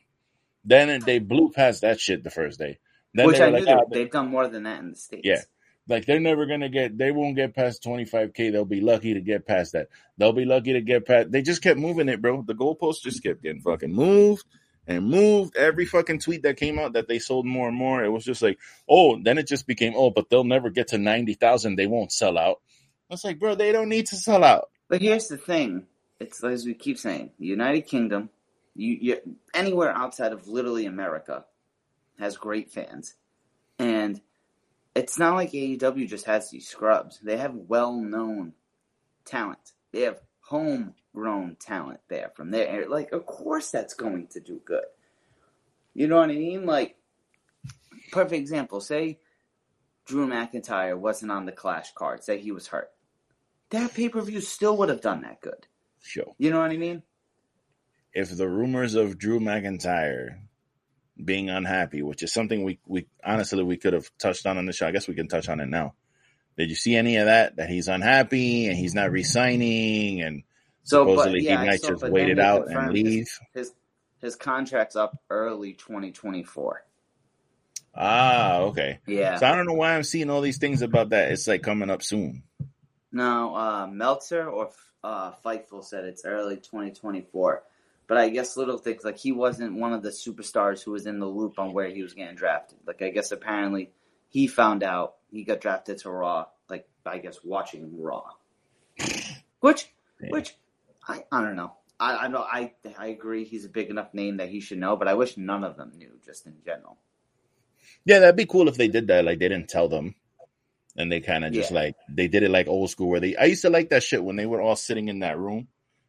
Then they blew past that shit the first day. Then Which I knew like, they, "Ah, they've done more than that in the States. Yeah. Like they're never gonna get, they won't get past 25k. They'll be lucky to get past that. They'll be lucky to get past. They just kept moving it, bro. The goalposts just kept getting fucking moved and moved. Every fucking tweet that came out that they sold more and more, it was just like, oh, then it just became, oh, but they'll never get to 90,000. They won't sell out. It's like, bro, they don't need to sell out. But here's the thing: it's as we keep saying, the United Kingdom, you, you anywhere outside of literally America, has great fans, and it's not like AEW just has these scrubs. They have well-known talent. They have homegrown talent there from there. Like, of course, that's going to do good. You know what I mean? Like, perfect example. Say Drew McIntyre wasn't on the Clash card. Say he was hurt. That pay per view still would have done that good. Sure. You know what I mean? if the rumors of Drew McIntyre being unhappy, which is something we we honestly we could have touched on in the show, I guess we can touch on it now. Did you see any of that? That he's unhappy and he's not resigning, and So, supposedly but yeah, he might so, just wait it out and confirmed his- leave. His his contract's up early 2024. Ah, okay. Yeah. So I don't know why I'm seeing all these things about that. It's like coming up soon. No, uh, Meltzer or uh, Fightful said it's early 2024. But I guess little things like he wasn't one of the superstars who was in the loop on where he was getting drafted. Like I guess apparently he found out he got drafted to Raw. Like I guess watching Raw, which Yeah. which I I don't know. I I know I I agree he's a big enough name that he should know, but I wish none of them knew just in general. Yeah, that'd be cool if they did that. Like they didn't tell them, and they kind of just Yeah. like they did it like old school. Where they, I used to like that shit when they were all sitting in that room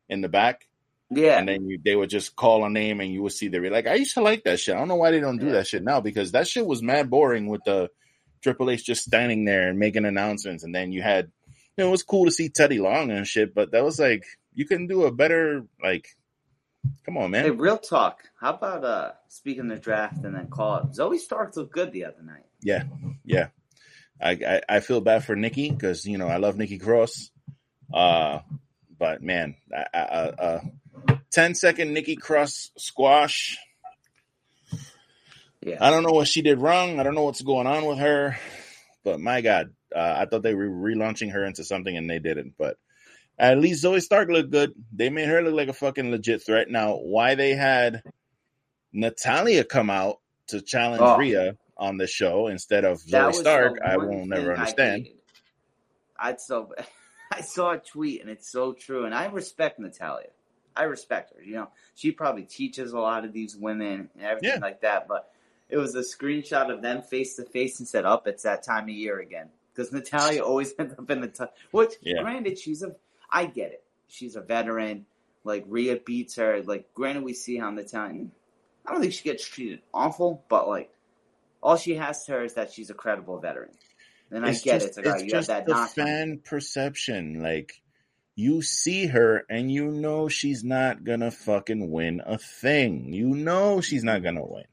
in the back, Yeah, and then you, they would just call a name, and you would see the like. I used to like that shit. I don't know why they don't do Yeah. that shit now because that shit was mad boring with the Triple H just standing there and making announcements, and then you had, you know, it was cool to see Teddy Long and shit, but that was like you can do a better like. Come on, man. Hey, real talk. How about uh speaking the draft and then call it? Zoey Stark looked good the other night. Yeah, yeah. I I, I feel bad for Nikki because you know I love Nikki Cross, uh, but man, I, I, uh, uh, 10 second Nikki Cross squash. Yeah. I don't know what she did wrong. I don't know what's going on with her. but my God, uh, I thought they were relaunching her into something and they didn't. But at least Zoey Stark looked good. They made her look like a fucking legit threat. Now, why they had Natalya come out to challenge Oh. Rhea on the show instead of That Zoey Stark, I will never understand. I'd so I saw a tweet and it's so true, and I respect Natalya. I respect her. You know, she probably teaches a lot of these women and everything Yeah. like that. But it was a screenshot of them face to face and said, "Up, it's that time of year again." Because Natalya always ends up in the top. Which, Yeah. granted, she's a. I get it. She's a veteran. Like Rhea beats her. Like, granted, we see how Natalya. I don't think she gets treated awful, but like, all she has to her is that she's a credible veteran. And I it's get just, it. It's like, oh, it's you have just that the knock. on fan perception. Like you see her and you know she's not gonna fucking win a thing. You know she's not gonna win.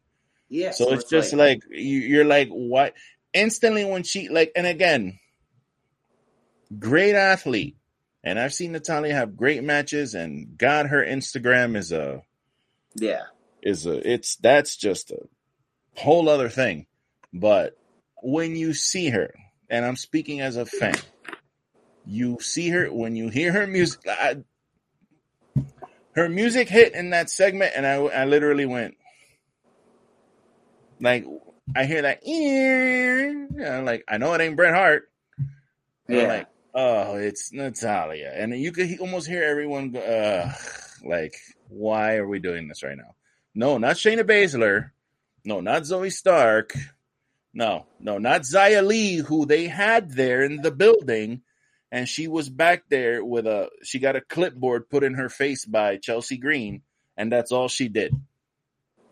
Yeah. So it's just like, you, you're like, what? Instantly when she like, and again, great athlete, and I've seen Natalya have great matches, and God, her Instagram is a yeah. is a it's that's just a whole other thing. But when you see her, and I'm speaking as a fan, you see her when you hear her music. I, her music hit in that segment, and I, I literally went like I hear that, and I'm like I know it ain't Bret Hart. And I'm Yeah. like, oh, it's Natalya, and you could almost hear everyone go, uh, like, why are we doing this right now? No, not Shayna Baszler. No, not Zoey Stark. No, no, not Zaya Lee, who they had there in the building, and she was back there with a. She got a clipboard put in her face by Chelsea Green, and that's all she did.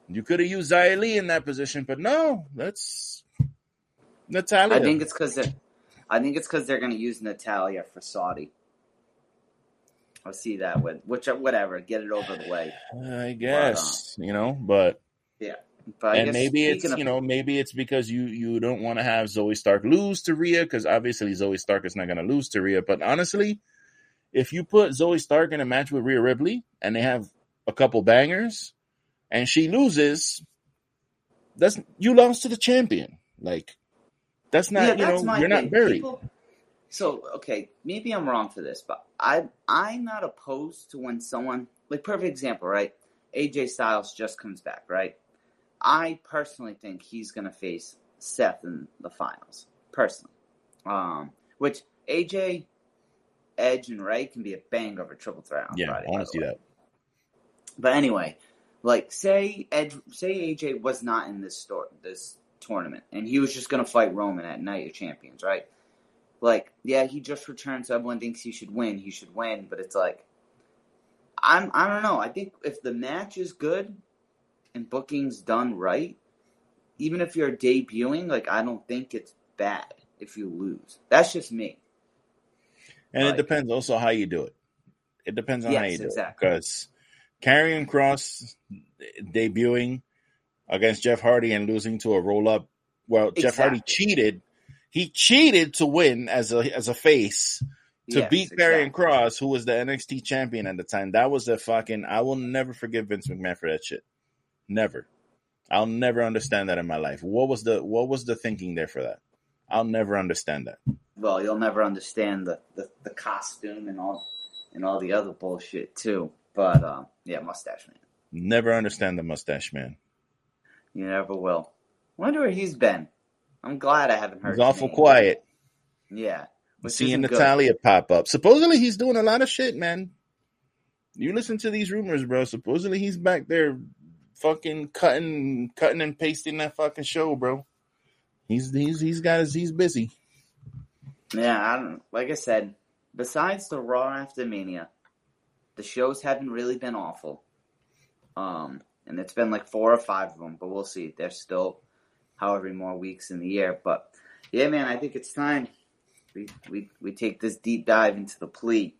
You could have used Zaya Lee in that position, but no, that's Natalya. I think it's because they're. I think it's because they're going to use Natalya for Saudi. I'll see that with which whatever, get it over the way. I um, guess you know, but But and maybe it's of- you know maybe it's because you you don't want to have Zoey Stark lose to Rhea because obviously Zoey Stark is not going to lose to Rhea. But honestly, if you put Zoey Stark in a match with Rhea Ripley and they have a couple bangers and she loses, that's you lost to the champion. Like that's not yeah, you that's know you're not thing. buried. People- so okay, maybe I'm wrong for this, but I I'm not opposed to when someone like perfect example, right? AJ Styles just comes back, right? I personally think he's gonna face Seth in the finals, personally. Um, which AJ, Edge, and Ray can be a bang over triple threat yeah, Friday. I want to see way. that. But anyway, like say Edge, say AJ was not in this store, this tournament, and he was just gonna fight Roman at Night of Champions, right? Like, yeah, he just returned, so everyone thinks he should win. He should win, but it's like, I'm, I don't know. I think if the match is good and booking's done right, even if you're debuting, like, I don't think it's bad if you lose. That's just me. And Like- it depends also how you do it. It depends on how you do exactly. it. Because Karrion Cross debuting against Jeff Hardy and losing to a roll up, well, Jeff Hardy cheated. He cheated to win as a as a face to Yes, beat Karrion exactly. Cross, who was the NXT champion at the time. That was a fucking. I will never forgive Vince McMahon for that shit. Never. I'll never understand that in my life. What was the what was the thinking there for that? I'll never understand that. well, you'll never understand the, the, the costume and all and all the other bullshit too. But um, yeah, mustache man, Never understand the mustache man. you never will. Wonder where he's been. I'm glad I haven't heard. He's awful name. quiet. Yeah, Seeing isn't good. Natalya pop up. Supposedly he's doing a lot of shit, man. You listen to these rumors, bro. Supposedly he's back there fucking cutting cutting and pasting that fucking show, bro. He's he's he's got his he's busy. Yeah, I don't. Like I said, besides the Raw after Mania, the shows haven't really been awful. Um, and it's been like four or five of them, but we'll see. There's still however many more weeks in the year, but yeah, man, I think it's time we we we take this deep dive into the PLE.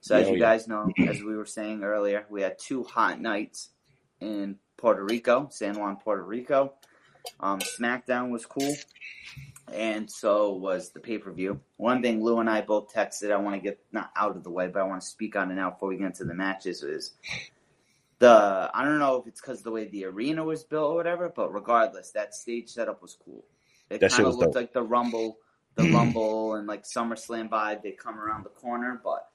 So as Yeah, you yeah. guys know, as we were saying earlier, we had two hot nights in Puerto Rico, San Juan, Puerto Rico. Um, SmackDown was cool and so was the pay per view. One thing Lou and I both texted, I want to get not out of the way, but I want to speak on it now before we get into the matches. Is the I don't know if it's because the way the arena was built or whatever, but regardless, that stage setup was cool. It kind of looked dope. like the Rumble, the Rumble, and like SummerSlam vibe. They come around the corner, but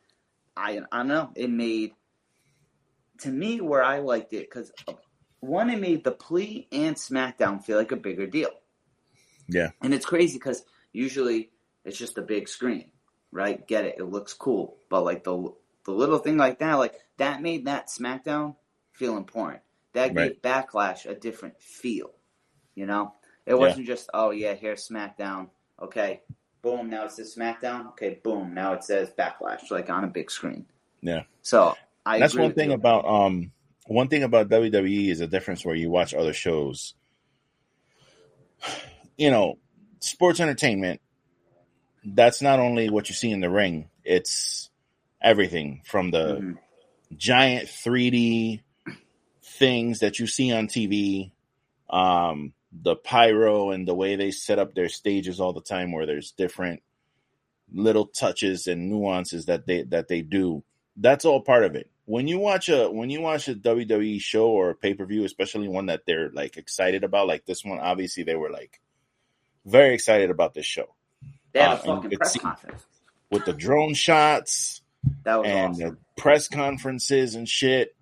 I I don't know. It made to me where I liked it because one, it made the PLE and SmackDown feel like a bigger deal. Yeah. And it's crazy because usually it's just a big screen, right? Get it? It looks cool, but like the the little thing like that, like that made that SmackDown feel important. That gave Backlash a different feel. You know, it wasn't just oh yeah, here's SmackDown. Okay, boom, now it says SmackDown. Okay, boom, now it says Backlash, like on a big screen. Yeah. So I That's one thing you. about um one thing about WWE is a difference where you watch other shows. You know, sports entertainment. That's not only what you see in the ring; it's everything from the Mhm. giant 3D things that you see on TV, um, the pyro and the way they set up their stages all the time, where there's different little touches and nuances that they that they do. That's all part of it. When you watch a when you watch a WWE show or a pay per view, especially one that they're like excited about, like this one, obviously they were like very excited about this show They had uh, a fucking press conference. with the drone shots That was and awesome. the press conferences and shit.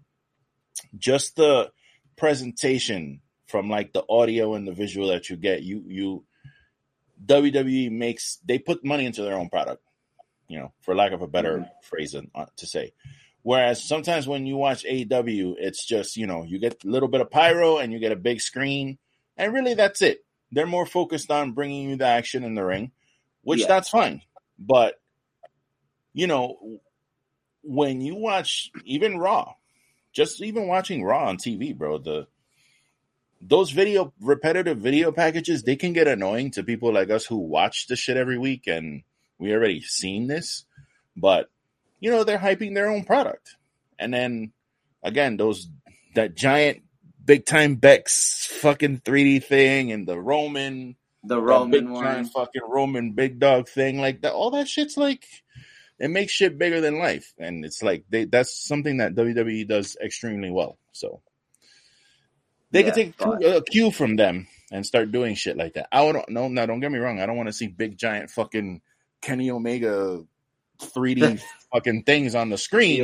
Just the presentation from like the audio and the visual that you get. You you WWE makes they put money into their own product, you know, for lack of a better Mhm. phrase uh, to say. Whereas sometimes when you watch AEW, it's just you know you get a little bit of pyro and you get a big screen, and really that's it. They're more focused on bringing you the action in the ring, which Yeah. that's fine. But you know, when you watch even Raw, just even watching Raw on TV, bro, the those video repetitive video packages they can get annoying to people like us who watch the shit every week and we already seen this but you know they're hyping their own product and then again those that giant big time Becks fucking 3d thing and the roman the that big Roman one. giant fucking roman big dog thing like that all that shit's like it makes shit bigger than life and it's like they that's something that wwe does extremely well so they Yeah, could take but- a cue from them and start doing shit like that. I don't no, no, don't get me wrong. I don't want to see big giant fucking Kenny Omega 3D fucking things on the screen.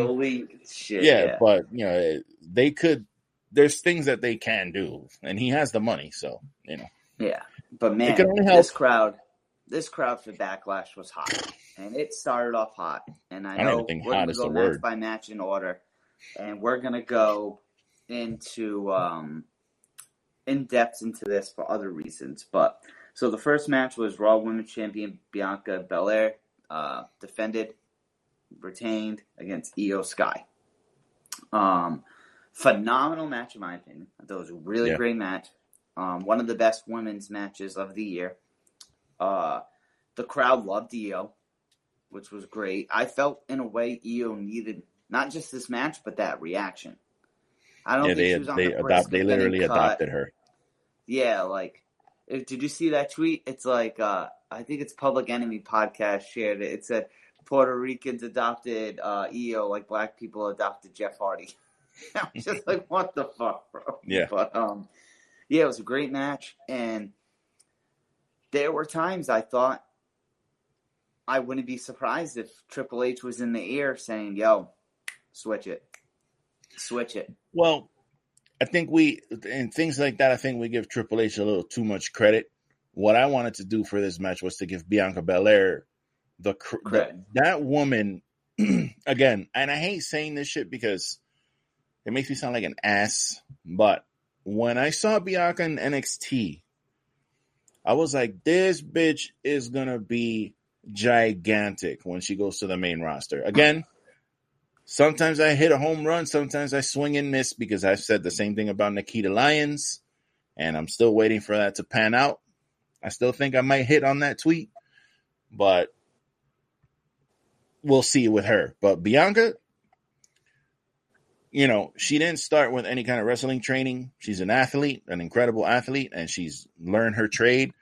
shit. Yeah, Yeah, but you know, they could. There's things that they can do, and he has the money, so you know. yeah. But man, can only help. this crowd, this crowd for Backlash was hot, and it started off hot. And I I know we're hot gonna is go match word. by match in order, and we're gonna go into um in depth into this for other reasons. But so the first match was Raw Women's Champion Bianca Belair uh, defended, retained against Iyo Sky. Um, phenomenal match in my opinion. I thought it was a really Yeah. great match. Um, one of the best women's matches of the year. Uh, the crowd loved Iyo, which was great. I felt in a way Iyo needed not just this match, but that reaction. I don't Yeah, think they she was on they the adopt they literally adopted her. Yeah, like, if, did you see that tweet? It's like, uh, I think it's Public Enemy podcast shared it. It said Puerto Ricans adopted uh, Iyo like black people adopted Jeff Hardy. I was just like, what the fuck, bro? Yeah. But um, yeah, it was a great match, and there were times I thought I wouldn't be surprised if Triple H was in the ear saying, "Yo, switch it, switch it." Well, I think we and things like that. I think we give Triple H a little too much credit. What I wanted to do for this match was to give Bianca Belair the, the that woman again. And I hate saying this shit because it makes me sound like an ass. But when I saw Bianca in NXT, I was like, this bitch is gonna be gigantic when she goes to the main roster. Again, sometimes I hit a home run, sometimes I swing and miss because I've said the same thing about Nikita Lyons, and I'm still waiting for that to pan out. I still think I might hit on that tweet, but we'll see with her. But Bianca, you know, she didn't start with any kind of wrestling training. She's an athlete, an incredible athlete, and she's learned her trade.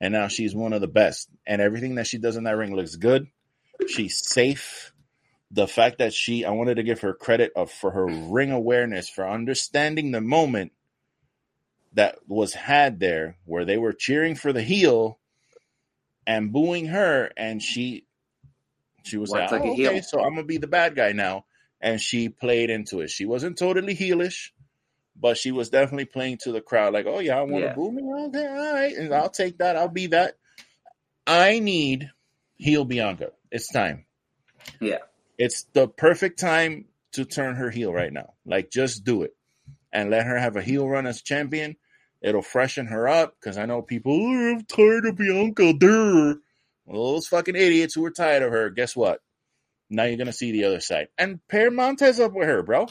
And now she's one of the best. And everything that she does in that ring looks good. She's safe. The fact that she, I wanted to give her credit of for her ring awareness, for understanding the moment that was had there, where they were cheering for the heel, and booing her, and she she was like, like a "Oh, heel." okay, so I'm gonna be the bad guy now, and she played into it. She wasn't totally heelish, but she was definitely playing to the crowd, like, "Oh yeah, I want to Yeah. boo me, okay, all right, and I'll take that, I'll be that." I need heel Bianca. It's time. Yeah. It's the perfect time to turn her heel right now. Like, just do it and let her have a heel run as champion. It'll freshen her up because I know people, oh, I'm tired of Bianca. Durr. Well, those fucking idiots who are tired of her, guess what? Now you're going to see the other side. And pair Montez up with her, bro.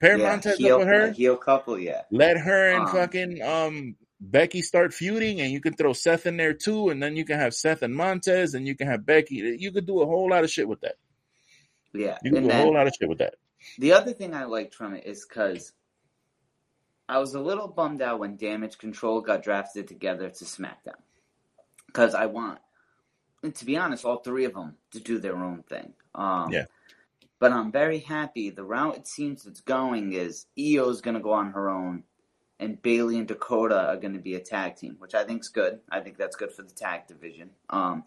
Pair yeah, Montez heel, up with her. heel couple, yeah. Let her and Um, fucking um Becky start feuding, and you can throw Seth in there too, and then you can have Seth and Montez, and you can have Becky. You could do a whole lot of shit with that. Yeah. You can do a whole lot of shit with that. the other thing I liked from it is because I was a little bummed out when Damage Control got drafted together to SmackDown. Because I want, and to be honest, all three of them to do their own thing. Um, Yeah. But I'm very happy. The route it seems it's going is Iyo's going to go on her own, and Bayley and Dakota are going to be a tag team, which I think is good. I think that's good for the tag division. Um,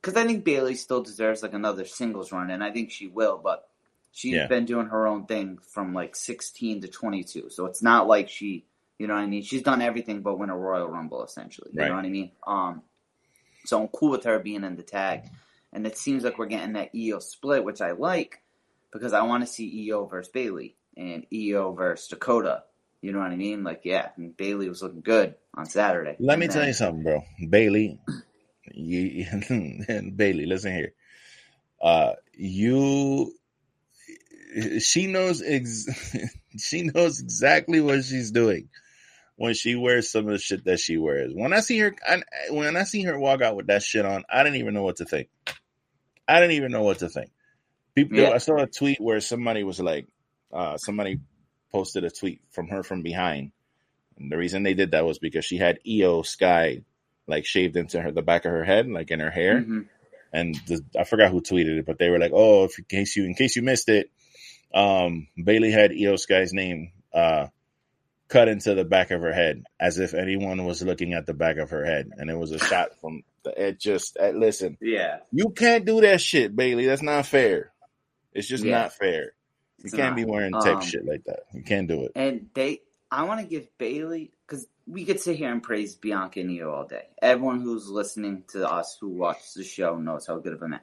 because I think Bayley still deserves like another singles run, and I think she will. But she's Yeah. been doing her own thing from like 16 to 22, so it's not like she, you know what I mean. She's done everything but win a Royal Rumble essentially. You Right. know what I mean? Um, so I'm cool with her being in the tag, and it seems like we're getting that Iyo split, which I like because I want to see Iyo versus Bayley and Iyo versus Dakota. You know what I mean? Like, yeah, and Bayley was looking good on Saturday. Let me then- tell you something, bro. Bayley, you, Bayley, listen here. Uh, you, she knows ex- she knows exactly what she's doing when she wears some of the shit that she wears. When I see her, I, when I see her walk out with that shit on, I didn't even know what to think. I didn't even know what to think. People, Yeah. I saw a tweet where somebody was like, uh, somebody posted a tweet from her from behind. And the reason they did that was because she had Iyo Sky like shaved into her the back of her head, like in her hair. Mhm. And the, I forgot who tweeted it, but they were like, "Oh, if in case you in case you missed it, um, Bayley had Iyo Sky's name uh, cut into the back of her head, as if anyone was looking at the back of her head, and it was a shot from the it just uh, listen. Yeah. You can't do that shit, Bayley. That's not fair. It's just Yeah. not fair. You It's can't not. be wearing tech Um, shit like that. You can't do it. And they, I want to give Bayley because we could sit here and praise Bianca and Iyo all day. Everyone who's listening to us who watches the show knows how good of a man.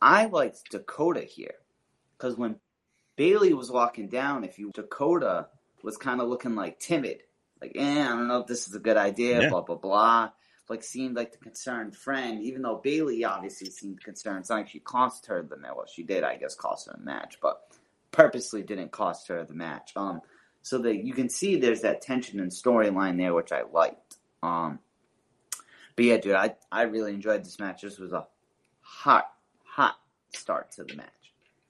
I liked Dakota here because when Bayley was walking down, if you Dakota was kind of looking like timid, like, eh, I don't know if this is a good idea, Yeah. blah blah blah. Like seemed like the concerned friend, even though Bayley obviously seemed concerned. It's not like she cost her the match. Well, she did, I guess, cost her a match, but purposely didn't cost her the match. Um, so that you can see there's that tension and storyline there, which I liked. Um, but yeah, dude, I I really enjoyed this match. This was a hot, hot start to the match.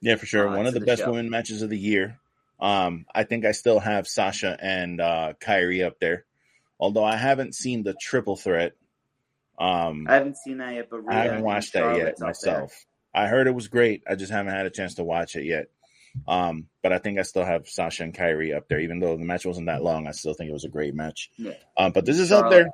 Yeah, for sure. One of the the best show. women matches of the year. Um, I think I still have Sasha and uh, Kairi up there, although I haven't seen the triple threat. Um, I haven't seen that yet, but I haven't watched that yet myself. I heard it was great. I just haven't had a chance to watch it yet. Um, but I think I still have Sasha and Kairi up there, even though the match wasn't that long. I still think it was a great match. Yeah. Um, but this is up there.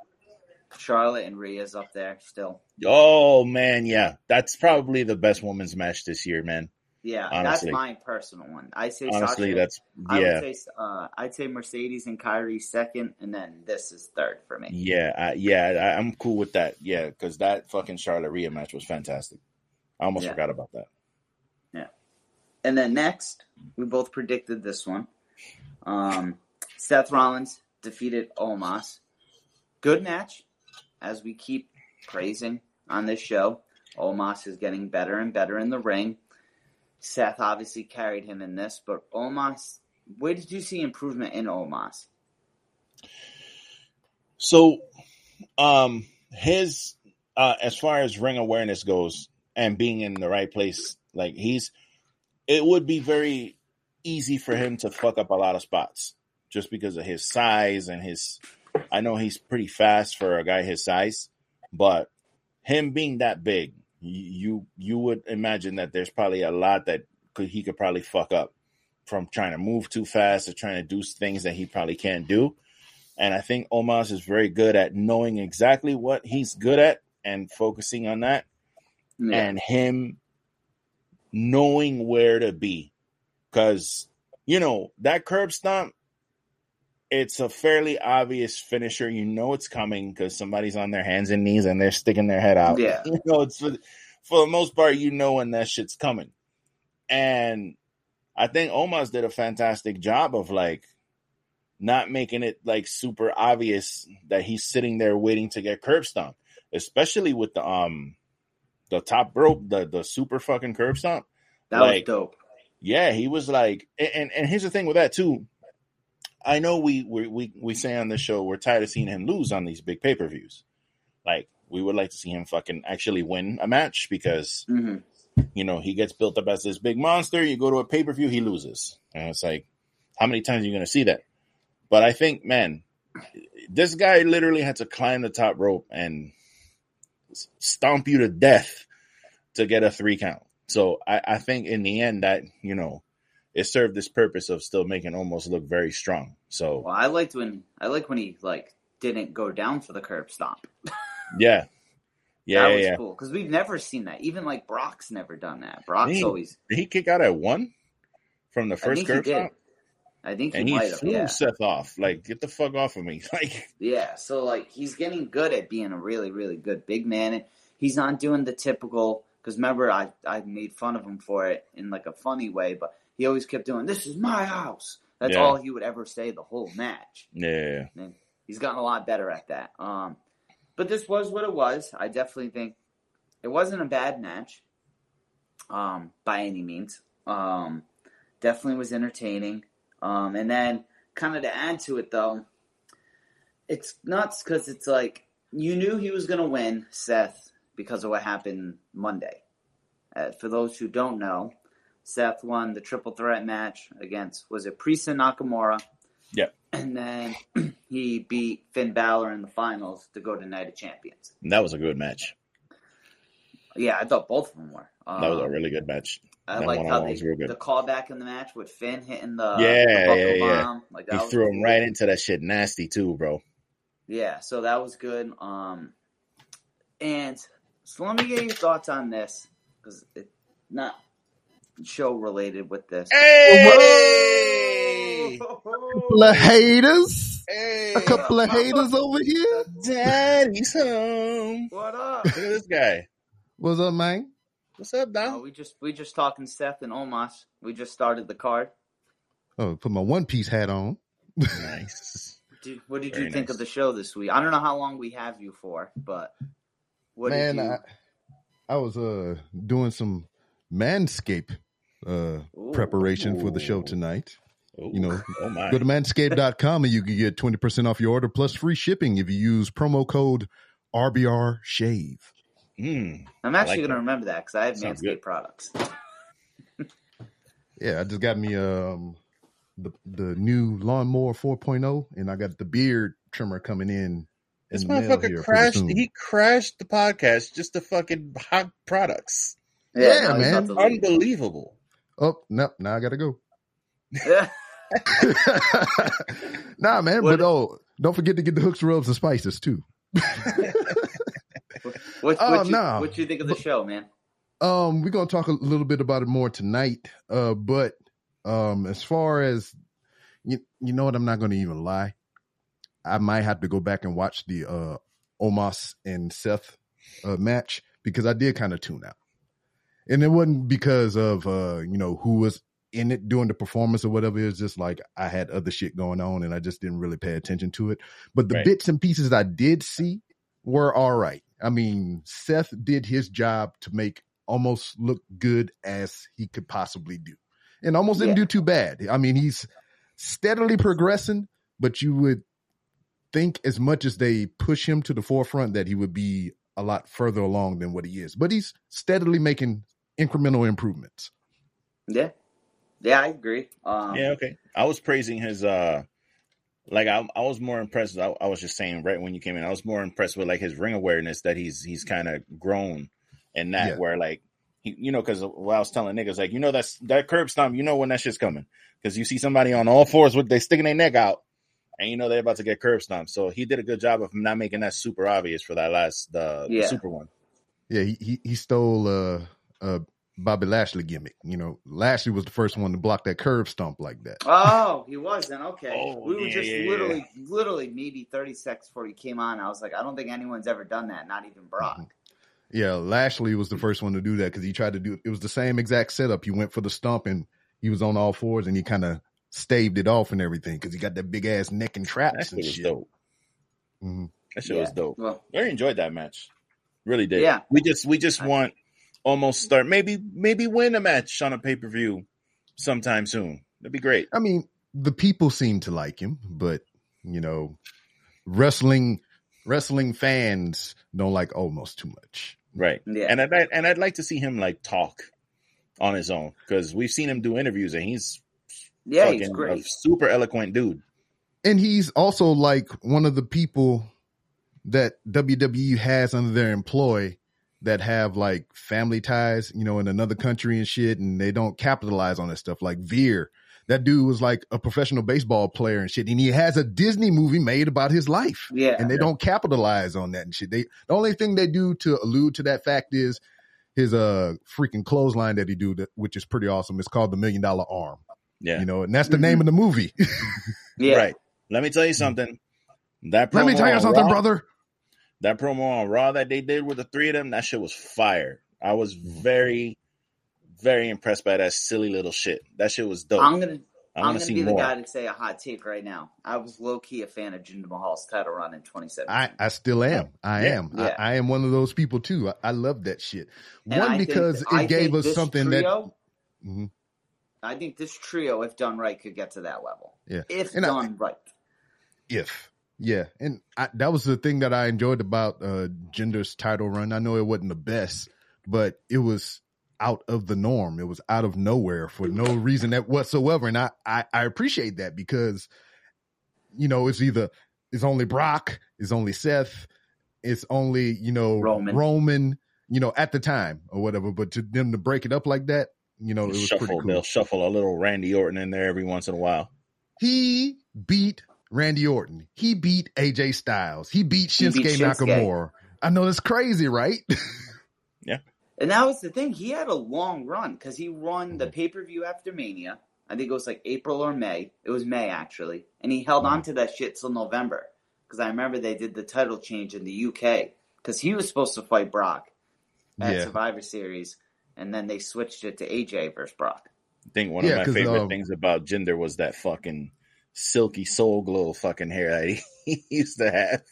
Charlotte and Rhea's up there still. Oh man, yeah, that's probably the best women's match this year, man. Yeah, Honestly. that's my personal one. I say Honestly, Sasha. that's I yeah, would say uh, I'd say Mercedes and Kairi second, and then this is third for me. yeah, I, yeah. I, I'm cool with that. Yeah, because that fucking Charlotte Rhea match was fantastic. I almost Yeah. forgot about that. Yeah, and then next, we both predicted this one. Um, Seth Rollins defeated Omos. Good match, as we keep praising on this show. Omos is getting better and better in the ring. Seth obviously carried him in this, but Omos, where did you see improvement in Omos? So, um, his uh, as far as ring awareness goes and being in the right place, like he's, it would be very easy for him to fuck up a lot of spots just because of his size and his. I know he's pretty fast for a guy his size, but him being that big, you you would imagine that there's probably a lot that could he could probably fuck up from trying to move too fast or trying to do things that he probably can't do. And I think Omos is very good at knowing exactly what he's good at and focusing on that Yeah. and him knowing where to be. Because, you know, that curb stomp, it's a fairly obvious finisher. You know it's coming because somebody's on their hands and knees and they're sticking their head out. Yeah. You know, it's for, for the most part, you know when that shit's coming. And I think Omos did a fantastic job of like not making it like super obvious that he's sitting there waiting to get curb stomp, especially with the um the top rope, the the super fucking curb stomp. that like- was dope. Yeah, he was like, and and here's the thing with that too. I know we we we, we say on this show we're tired of seeing him lose on these big pay per views. Like we would like to see him fucking actually win a match because hmm you know he gets built up as this big monster. You go to a pay per view, he loses, and it's like, how many times are you going to see that? But I think, man, this guy literally had to climb the top rope and stomp you to death to get a three count. So I, I think in the end that you know it served this purpose of still making Omos look very strong. So Well, I liked when I like when he like didn't go down for the curb stomp. yeah, yeah, that yeah. was yeah. cool because we've never seen that. Even like Brock's never done that. Brock's He- always. Did he kick out at one from the first did. stomp? I think he And he might have. threw Yeah. Seth off. Like, get the fuck off of me. Like, Yeah, so like he's getting good at being a really, really good big man. And he's not doing the typical. Because remember, I I made fun of him for it in like a funny way, but he always kept doing, "This is my house." That's Yeah. all he would ever say the whole match. yeah, And he's gotten a lot better at that. Um, but this was what it was. I definitely think it wasn't a bad match, um, by any means. Um, definitely was entertaining. Um, and then kind of to add to it though, it's nuts because it's like you knew he was going to win, Seth, because of what happened Monday. Uh, for those who don't know, Seth won the triple threat match against was it Priest and Nakamura. Yeah. And then he beat Finn Balor in the finals to go to Night of Champions. And that was a good match. Yeah, I thought both of them were. Um, That was a really good match. I that like how they the callback in the match with Finn hitting the Yeah, the yeah, yeah. bomb. Like He threw him right into that shit nasty too, bro. Yeah, so that was good. Um, and so let me get your thoughts on this because it's not show related with this. Hey! couple of haters. Hey! A couple of haters over here. Daddy's home. What up? Look at this guy. What's up, man? What's up, No, Dom? we just we just talking Seth and Omos. We just started the card. Oh, put my one piece hat on. Nice. Dude, what did Very you think nice. of the show this week? I don't know how long we have you for, but what man, did you? I, I was uh doing some manscape uh preparation for the show tonight. Ooh. You know, oh my. Go to manscape.com and you can get 20% off your order plus free shipping if you use promo code RBR Shave. Mm. I'm actually like gonna remember that because I have Sounds Manscaped good. products. Yeah, I just got me um the the new lawnmower 4.0 and I got the beard trimmer coming in. This in the mail here motherfucker crashed. He crashed the podcast just to fucking hot products. Yeah, he's man. about leave. Unbelievable. Oh, no, now I gotta go. Nah, man, What- but oh, don't forget to get the hooks, rubs, and spices too. What, Oh, what, you, no. what you think of the show, man? Um, we're gonna talk a little bit about it more tonight. Uh, but um, as far as you, you know what, I'm not gonna even lie. I might have to go back and watch the uh Omos and Seth uh, match because I did kind of tune out, and it wasn't because of uh you know who was in it doing the performance or whatever. It was just like I had other shit going on and I just didn't really pay attention to it. But the Right. bits and pieces I did see were all right. I mean, Seth did his job to make Omos look good as he could possibly do. And Omos didn't Yeah. do too bad. I mean, he's steadily progressing, but you would think as much as they push him to the forefront that he would be a lot further along than what he is. But he's steadily making incremental improvements. Yeah, yeah, I agree. Um, Yeah, okay. I was praising his uh like I, I was more impressed. I, I was just saying right when you came in, I was more impressed with like his ring awareness that he's he's kind of grown in that Yeah. where like he, you know because what I was telling niggas like you know that's that curb stomp you know when that shit's coming because you see somebody on all fours with they sticking their neck out and you know they're about to get curb stomped. So he did a good job of not making that super obvious for that last uh, the super one. Yeah, he he, he stole uh uh Bobby Lashley gimmick. You know, Lashley was the first one to block that curb stomp like that. Oh, he was then. okay. Oh, we were yeah, just yeah, yeah. literally, literally maybe thirty seconds before he came on. I was like, I don't think anyone's ever done that, not even Brock. Yeah, Lashley was the first one to do that because he tried to do it was the same exact setup. He went for the stump and he was on all fours and he kind of staved it off and everything because he got that big ass neck and That traps shit and was shit. dope. Mhm. That shit Yeah. was dope. Well, I enjoyed that match. Really did. Yeah. We just we just want almost start maybe maybe win a match on a pay per view sometime soon. That'd be great. I mean, the people seem to like him, but you know, wrestling wrestling fans don't like almost too much. Right. yeah, And I'd like- and I'd like to see him like talk on his own because we've seen him do interviews and he's yeah, he's fucking a great. super eloquent dude. And he's also like one of the people that WWE has under their employ that have like family ties, you know, in another country and shit, and they don't capitalize on that stuff. Like Veer, that dude was like a professional baseball player and shit, and he has a Disney movie made about his life. Yeah, and they don't capitalize on that and shit. They the only thing they do to allude to that fact is his uh freaking clothesline that he do, that, which is pretty awesome. It's called the Million Dollar Arm, Yeah. you know, and that's the Mhm. name of the movie. yeah. Right. Let me tell you something. That Let me tell you something, Raw- brother. That promo on Raw that they did with the three of them, that shit was fire. I was very, very impressed by that silly little shit. That shit was dope. I'm gonna, I I'm gonna to see be the guy to say a hot take right now. I was low key a fan of Jinder Mahal's title run in 2017. I, I still am. I Yeah. am. Yeah. I, I am one of those people too. I, I love that shit. And One I think- because it I gave us something trio, that Mhm. I think this trio, if done right, could get to that level. Yeah. If And I- done right. if yeah, and I, that was the thing that I enjoyed about uh Jinder's title run. I know it wasn't the best, but it was out of the norm. It was out of nowhere for no reason that whatsoever, and I I, I appreciate that because you know it's either it's only Brock, it's only Seth, it's only you know Roman. Roman, you know at the time or whatever. But to them to break it up like that, you know, it was shuffle. pretty cool. They'll shuffle a little Randy Orton in there every once in a while. He beat Randy Orton. He beat AJ Styles. He beat He Shinsuke, beat Shinsuke. Nakamura. I know that's crazy, right? Yeah. And that was the thing. He had a long run because he won Mm-hmm. the pay per view after Mania. I think it was like April or May. It was May actually, and he held Mm-hmm. on to that shit till November because I remember they did the title change in the UK because he was supposed to fight Brock at Yeah. Survivor Series, and then they switched it to AJ versus Brock. I think one Yeah, of my favorite um, things about Jinder was that fucking silky soul glow fucking hair that he, he used to have.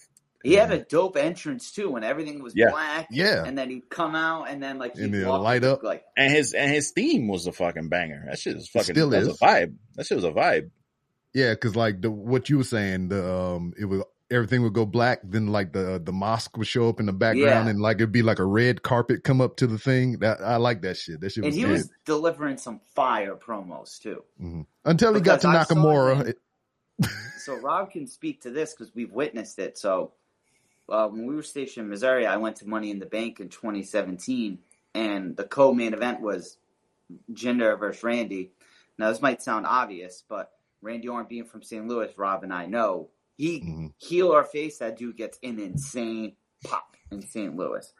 He had a dope entrance too when everything was Yeah. black. Mm-hmm. Yeah. and then he'd come out and then like And he'd walk light up. like And his and his theme was a fucking banger. That shit was fucking still is. a vibe. That shit was a vibe. yeah, because like the what you were saying, the um, it was everything would go black. Then like the the mosque would show up in the background, Yeah. and like it'd be like a red carpet come up to the thing. That I like that shit. That shit and was he good. was delivering some fire promos too. Mhm. Until he got to Because I saw Nakamura. him- So Rob can speak to this because we've witnessed it. So uh, when we were stationed in Missouri, I went to Money in the Bank in 2017, and the co-main event was Jinder versus Randy. Now this might sound obvious, but Randy Orton being from St. Louis, Rob and I know he Mhm. heel or face that dude gets an insane pop in St. Louis,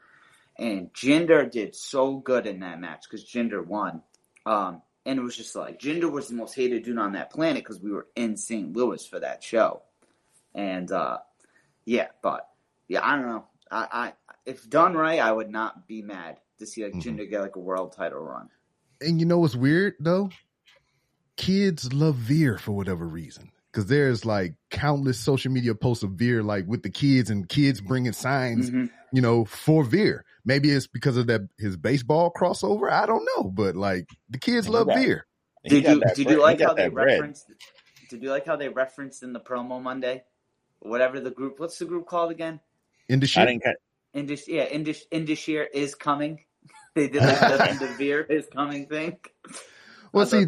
and Jinder did so good in that match because Jinder won. Um, and it was just like Jinder was the most hated dude on that planet because we were in St. Louis for that show, and uh, yeah, but yeah, I don't know. I, I if done right, I would not be mad to see like. Jinder get like a world title run. and you know what's weird though? Kids love Veer for whatever reason. Cause there's like countless social media posts of Veer, like with the kids and kids bringing signs, Mhm. You know, for Veer. Maybe it's because of that his baseball crossover. I don't know, but like the kids love got- Veer. Did you did you like how they that bread. referenced? Did you like how they referenced in the promo Monday? Whatever the group, what's the group called again? In the I shit. didn't catch. Indish, yeah, Indish, Indus Sher is coming. They did like the, the Veer is coming thing. Well, see,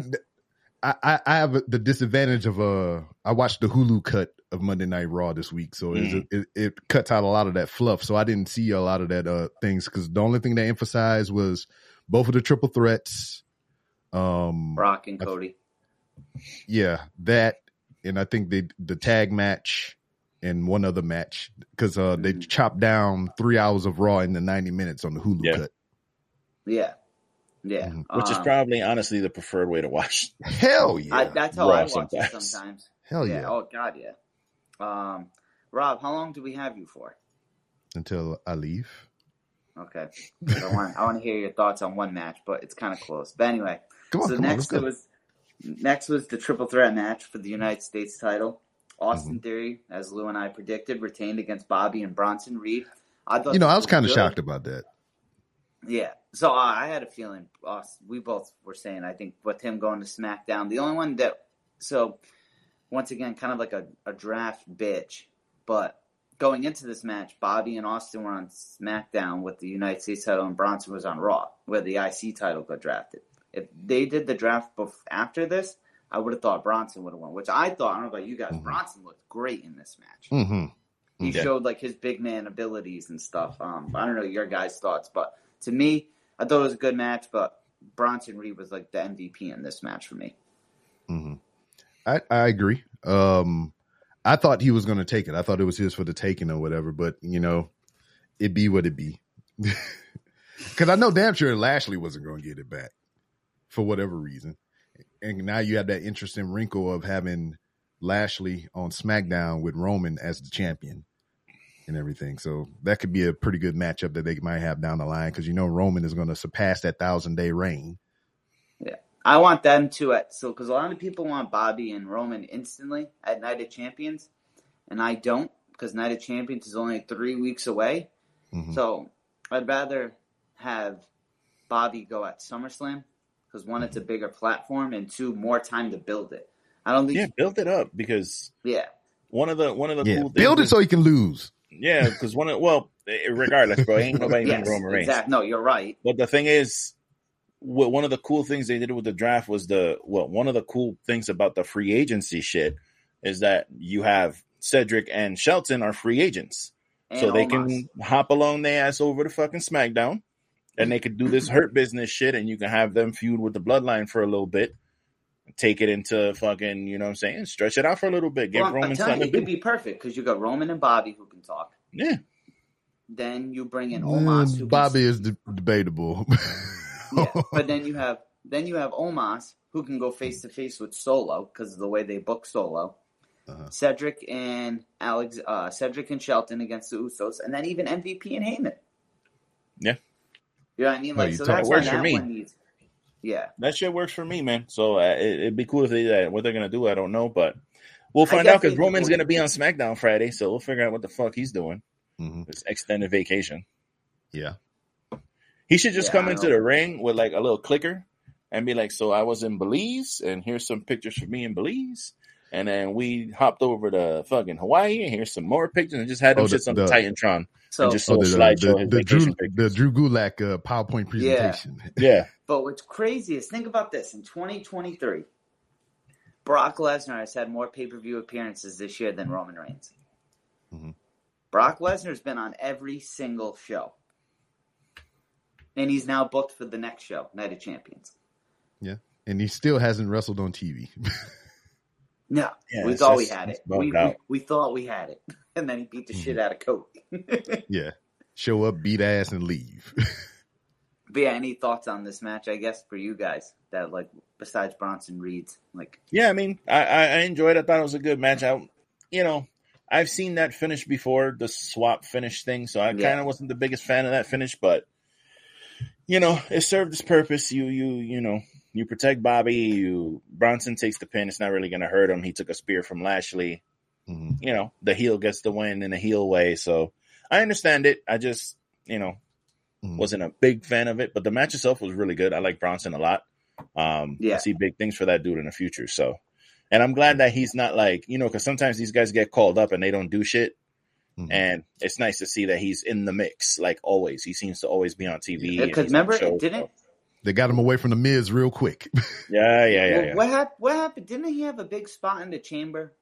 I, I, I have the disadvantage of uh, I watched the Hulu cut of Monday Night Raw this week, so Mm. it, it cuts out a lot of that fluff. So I didn't see a lot of that uh things because the only thing they emphasized was both of the triple threats. Um, Brock and Cody. yeah, that and I think they the tag match and one other match because uh, they Mhm. chopped down three hours of Raw into ninety minutes on the Hulu Yeah. cut. Yeah, yeah. Mhm. which is Um, probably honestly the preferred way to watch. Hell yeah! I, that's how Raw I watch it sometimes. Hell yeah! Oh God, yeah. Um, Rob, how long do we have you for? Until I leave. Okay. I want I want to hear your thoughts on one match, but it's kind of close. But anyway, Come on, so on, next go. was next was the triple threat match for the United States title. Austin Mm-hmm. Theory, as Lou and I predicted, retained against Bobby and Bronson Reed. I thought you know, I was kind of shocked about that. Yeah. So uh, I had a feeling. Uh, we both were saying. I think with him going to SmackDown, the only one that. So once again, kind of like a, a draft bitch, but going into this match, Bobby and Austin were on SmackDown with the United States title, and Bronson was on Raw, where the IC title got drafted. If they did the draft bef- after this, I would have thought Bronson would have won. Which I thought. I don't know about you guys. Mhm. Bronson looked great in this match hmm he Yeah. showed like his big man abilities and stuff. Um, I don't know your guys' thoughts, but to me, I thought it was a good match. But Bronson Reed was like the MVP in this match for me. hmm I I agree. Um, I thought he was going to take it. I thought it was his for the taking or whatever. But you know, it be what it be. Because I know damn sure Lashley wasn't going to get it back for whatever reason. And now you have that interesting wrinkle of having Lashley on SmackDown with Roman as the champion and everything. So that could be a pretty good matchup that they might have down the line because you know Roman is going to surpass that thousand day reign. I want them to at so because a lot of people want Bobby and Roman instantly at Night of Champions, and I don't because Night of Champions is only three weeks away. Mhm. So I'd rather have Bobby go at SummerSlam because one, it's a bigger platform, and two, more time to build it. I don't think. Yeah, build it up because yeah. one of the one of the Yeah, cool things build it is- so he can lose. yeah, because one of well, eh, regardless, bro, ain't nobody Yes, Roman Reigns. exactly. No, you're right. But the thing is, what one of the cool things they did with the draft was the well, one of the cool things about the free agency shit is that you have Cedric and Shelton are free agents, And so they Omos. can hop along their ass over to fucking SmackDown, and they could do this hurt business shit, and you can have them feud with the Bloodline for a little bit. Take it into fucking, you know what I'm saying? Stretch it out for a little bit. Give Well, I'm Roman telling you, it to could be perfect because you got Roman and Bobby who can talk. Yeah. Then you bring in Omos. Mm, Who Bobby can, is de- debatable. yeah, but then you have then you have Omos who can go face to face with Solo because of the way they book Solo. Uh-huh. Cedric and Alex, uh, Cedric and Shelton against the Usos, and then even MVP and Heyman. Yeah. you know what I mean. Like you so, talk- that's works for that me. Yeah, That shit works for me, man. So uh, it, it'd be cool if they did that. What they're gonna do, I don't know, but we'll find out because Roman's gonna be on SmackDown Friday, so we'll figure out what the fuck he's doing. Mhm. This extended vacation. Yeah. He should just Yeah, come into the ring with like a little clicker and be like, "So I was in Belize, and here's some pictures for me in Belize." And then we hopped over to fucking Hawaii, and here's some more pictures, and just had them Oh, the- shits on the, the- Titantron. so just- Oh, So the, slideshow the, the, Drew, vacation the. Drew Gulak uh, PowerPoint presentation. Yeah, But what's crazy is think about this in 2023, Brock Lesnar has had more pay per view appearances this year than Roman Reigns. Mhm. Brock Lesnar's been on every single show. And he's now booked for the next show, Night of Champions. Yeah, and he still hasn't wrestled on TV. No, Yeah, we it's thought we had it. We, we, we thought we had it. And then he beat the Mm-hmm. shit out of Cody. yeah. Show up, beat ass, and leave. but yeah, any thoughts on this match, I guess, for you guys that, like, besides Bronson Reed's? Like, yeah. I mean, I, I, I enjoyed. it. I thought it was a good match. I, you know, I've seen that finish before, the swap finish thing. So I Yeah. kind of wasn't the biggest fan of that finish, but you know, it served its purpose. You, you, you know, you protect Bobby. You Bronson takes the pin. It's not really going to hurt him. He took a spear from Lashley. Mhm. You know, the heel gets the win in a heel way. So I understand it. I just, you know, Mhm. wasn't a big fan of it, but the match itself was really good. I like Bronson a lot. Um, Yeah. I see big things for that dude in the future. So, and I'm glad that he's not like, you know, because sometimes these guys get called up and they don't do shit. Mhm. And it's nice to see that he's in the mix, like always. He seems to always be on TV. because he's on remember, it didn't. They got him away from the Miz real quick. Yeah, yeah, yeah, Well, yeah. What happened? What happened? Didn't he have a big spot in the chamber?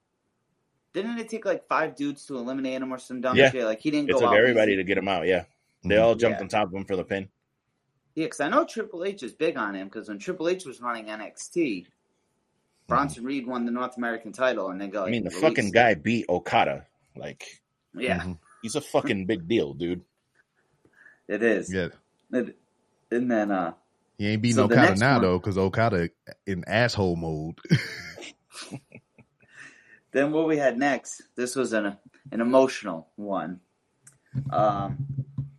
Didn't it take like five dudes to eliminate him or some dumb Yeah. shit? Like he didn't It go took out everybody easy. to get him out. Yeah, they Mhm. all jumped Yeah. on top of him for the pin. Yeah, because I know Triple H is big on him. Because when Triple H was running NXT, Bronson Reed won the North American title, and they go. I mean, the release fucking it. guy beat Okada. Like, Yeah, Mhm. he's a fucking big deal, dude. it is. Yeah. It- and then, uh, He ain't beating So Okada now one- though, because Okada in asshole mode. then what we had next? This was an an emotional one. Um,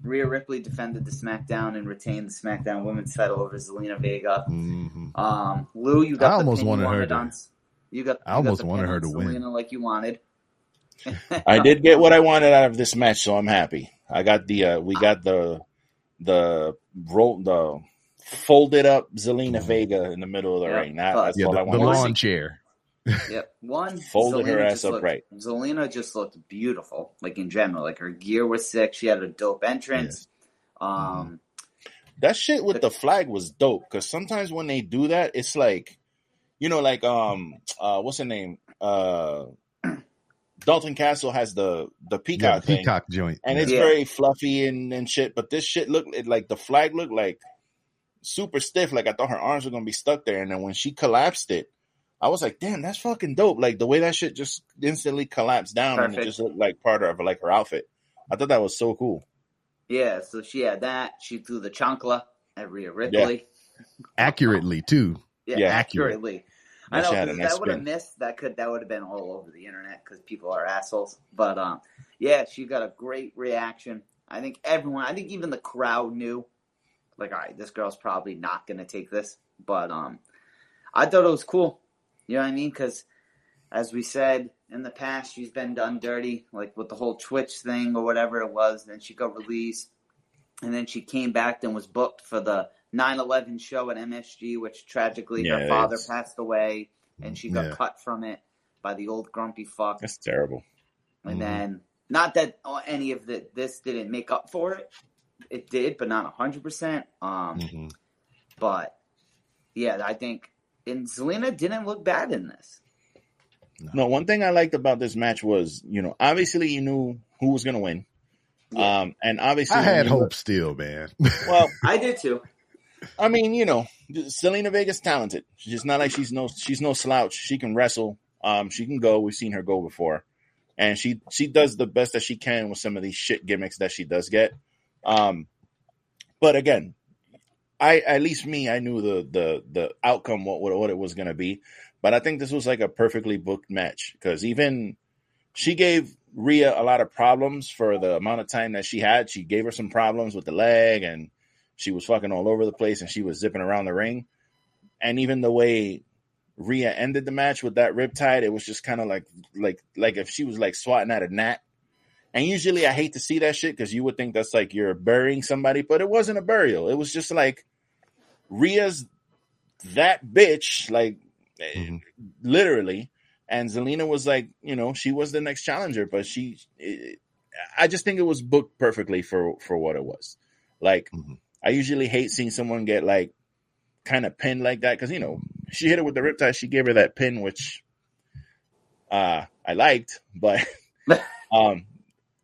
Rhea Ripley defended the SmackDown and retained the SmackDown Women's title over Zelina Vega. hmm Um, Lou, you got I the almost wanted her to- on. You got. I you got almost the wanted her to win. Like you wanted. I did get what I wanted out of this match, so I'm happy. I got the uh, we got the the roll the folded up Zelina Vega in the middle of the Yeah. ring. That, that's Yeah, all the, I the wanted. to see. lawn chair. Yep. One Folded her ass just up looked- right. Zelina just looked beautiful, like in general. Like her gear was sick. She had a dope entrance. Um, That shit with the flag was dope because sometimes when they do that, it's like, you know, like um, uh, what's the name? Uh, Dalton Castle has the the Yeah, peacock thing, joint. and it's Yeah. very fluffy and, and shit. But this shit looked it, like the flag looked like super stiff. Like I thought her arms were gonna be stuck there, and then when she collapsed it, I was like, damn, that's fucking dope. Like the way that shit just instantly collapsed down, and it just looked like part of like her outfit. I thought that was so cool. yeah. So she had that. She threw the chancla at Rhea Ripley. accurately too. Yeah, Yeah. accurately. I know shit had a 'cause that would have missed. That could that would have been all over the internet because people are assholes. But um, yeah, she got a great reaction. I think everyone. I think even the crowd knew. Like, all right, this girl's probably not going to take this. But um, I thought it was cool. You know what I mean? Because as we said in the past, she's been done dirty, like with the whole Twitch thing or whatever it was. Then she got released, and then she came back and was booked for the 9/11 show at MSG, which tragically Yeah, her father it's- passed away, and she got Yeah. cut from it by the old grumpy fuck. That's terrible. And Mhm. then, not that any of the this didn't make up for it. It did, but not hundred percent. Um, Mhm. but yeah, I think and Zelina didn't look bad in this. No, one thing I liked about this match was, you know, obviously you knew who was going to win. Yeah. Um, and obviously, I had you- hope still, man. Well, I did too. I mean, you know, Zelina Vega's talented. She's not like she's no she's no slouch. She can wrestle. Um, she can go. We've seen her go before, and she she does the best that she can with some of these shit gimmicks that she does get. Um, but again, I at least me, I knew the the the outcome what what, what it was going to be. But I think this was like a perfectly booked match because even she gave Rhea a lot of problems for the amount of time that she had. She gave her some problems with the leg and she was fucking all over the place and she was zipping around the ring. And even the way Rhea ended the match with that riptide, it was just kind of like like like if she was like swatting at a gnat. And usually I hate to see that shit because you would think that's like you're burying somebody, but it wasn't a burial. It was just like Rhea's that bitch, like Mhm. literally. And Zelina was like, you know, she was the next challenger, but she, it, I just think it was booked perfectly for for what it was. Like, Mhm. I usually hate seeing someone get like kind of pinned like that because you know she hit it with the riptide. She gave her that pin, which uh I liked, but um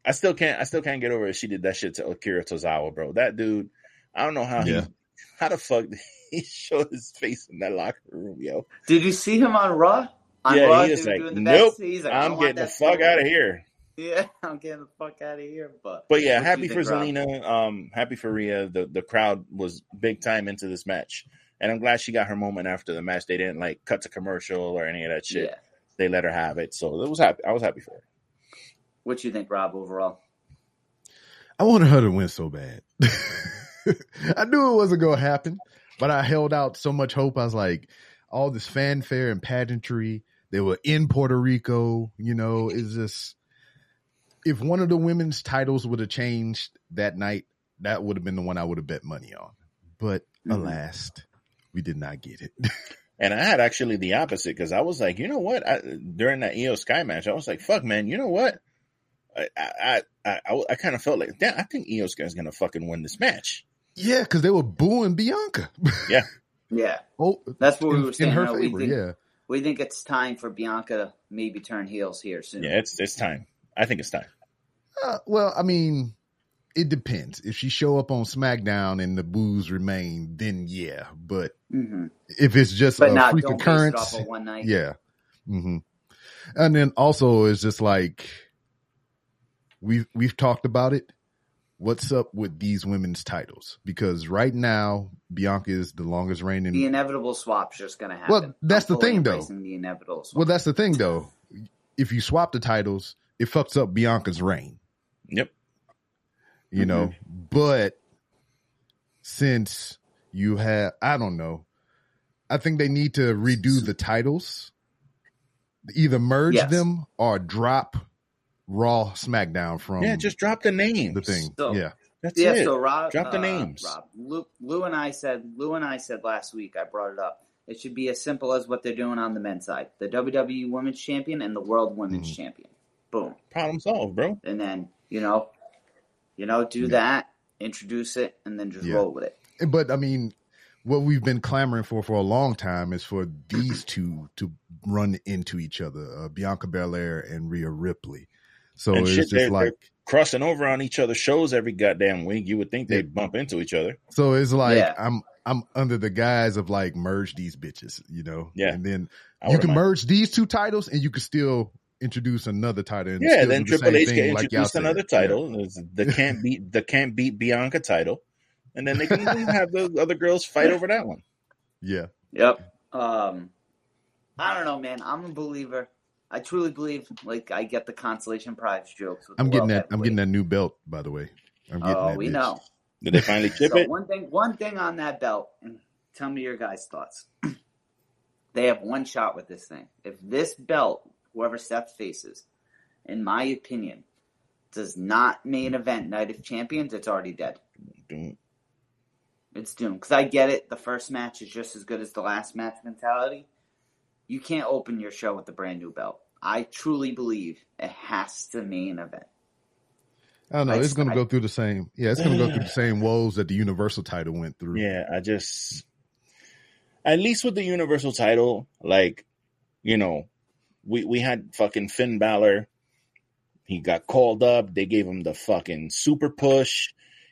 I still can't I still can't get over it. She did that shit to Akira Tozawa, bro. That dude, I don't know how Yeah. he how the fuck did he showed his face in that locker room, yo. Did you see him on Raw? On yeah, Raw, he was like, doing the nope, best. He's like, I I'm getting the fuck out of here. Yeah, I'm getting the fuck out of here. But But yeah, happy for think, Rob? Zelina. Um, happy for Rhea. The the crowd was big time into this match, and I'm glad she got her moment after the match. They didn't like cut to commercial or any of that shit. Yeah. They let her have it, so it was happy. I was happy for her. What you think, Rob? Overall, I wanted her to win so bad. I knew it wasn't going to happen, but I held out so much hope. I was like, all this fanfare and pageantry. They were in Puerto Rico. You know, it's just if one of the women's titles would have changed that night, that would have been the one I would have bet money on. But Mhm. alas, we did not get it. And I had actually the opposite because I was like, you know what? I, during that Iyo Sky match, I was like, fuck, man. You know what? I I I, I, I kind of felt like, damn, I think Iyo Sky is gonna fucking win this match. yeah, because they were booing Bianca. yeah, yeah. oh, that's what we in, were in saying. her no, we favor. think, Yeah. we think it's time for Bianca to maybe turn heels here soon. Yeah, it's it's time. I think it's time. Uh, well, I mean, it depends. If she show up on SmackDown and the boos remain, then yeah. But hmm if it's just But a not freak don't base it occurrence, off of one night. yeah. hmm And then also it's just like we've we've talked about it. What's up with these women's titles? Because right now Bianca is the longest reigning. The inevitable swap's just gonna happen. Well, that's I'm the thing, though. The inevitable swap. well, that's the thing though. If you swap the titles, it fucks up Bianca's reign. Yep. you know but since you have i don't know i think they need to redo the titles either merge Yes. them or drop raw smackdown from yeah, just drop the names. the thing So- yeah That's yeah, it. so Rob, Drop the uh, names. Rob, Lou, Lou and I said, Lou and I said last week, I brought it up. It should be as simple as what they're doing on the men's side: the WWE Women's Champion and the World Women's Mhm. Champion. Boom, Problem solved, bro. and then you know, you know, do Yeah. that, introduce it, and then just Yeah. roll with it. but i mean what we've been clamoring for for a long time is for these two to run into each other uh, bianca belair and Rhea ripley so And it's shit, just they're- like Crossing over on each other's shows every goddamn week. You would think they'd bump into each other. So it's like Yeah. I'm I'm under the guise of like merge these bitches, you know. Yeah. And then I you can mind. merge these two titles, and you can still introduce another title. And Yeah, then do the Triple H can get like y'all introduced said. another title. It's The can't beat the can't beat Bianca title, and then they can have the other girls fight over that one. Yeah. Yep. Um, I don't know, man. I'm a believer. I truly believe. Like, I get the consolation prize jokes. With I'm the getting World that. I'm getting that new belt, by the way. I'm getting Oh, that. we bitch. know. Did they finally chip so it? one thing, one thing on that belt, and tell me your guys' thoughts. they have one shot with this thing. If this belt, whoever Seth faces, in my opinion, does not main event Night of Champions, it's already dead. Dude, It's doomed. Because I get it. The first match is just as good as the last match mentality. You can't open your show with a brand new belt. I truly believe it has to main event. I don't know. I- It's going to go through the same. Yeah, it's going to go through the same woes that the Universal title went through. Yeah, I just at least with the Universal title, like you know, we we had fucking Finn Balor. He got called up. They gave him the fucking super push.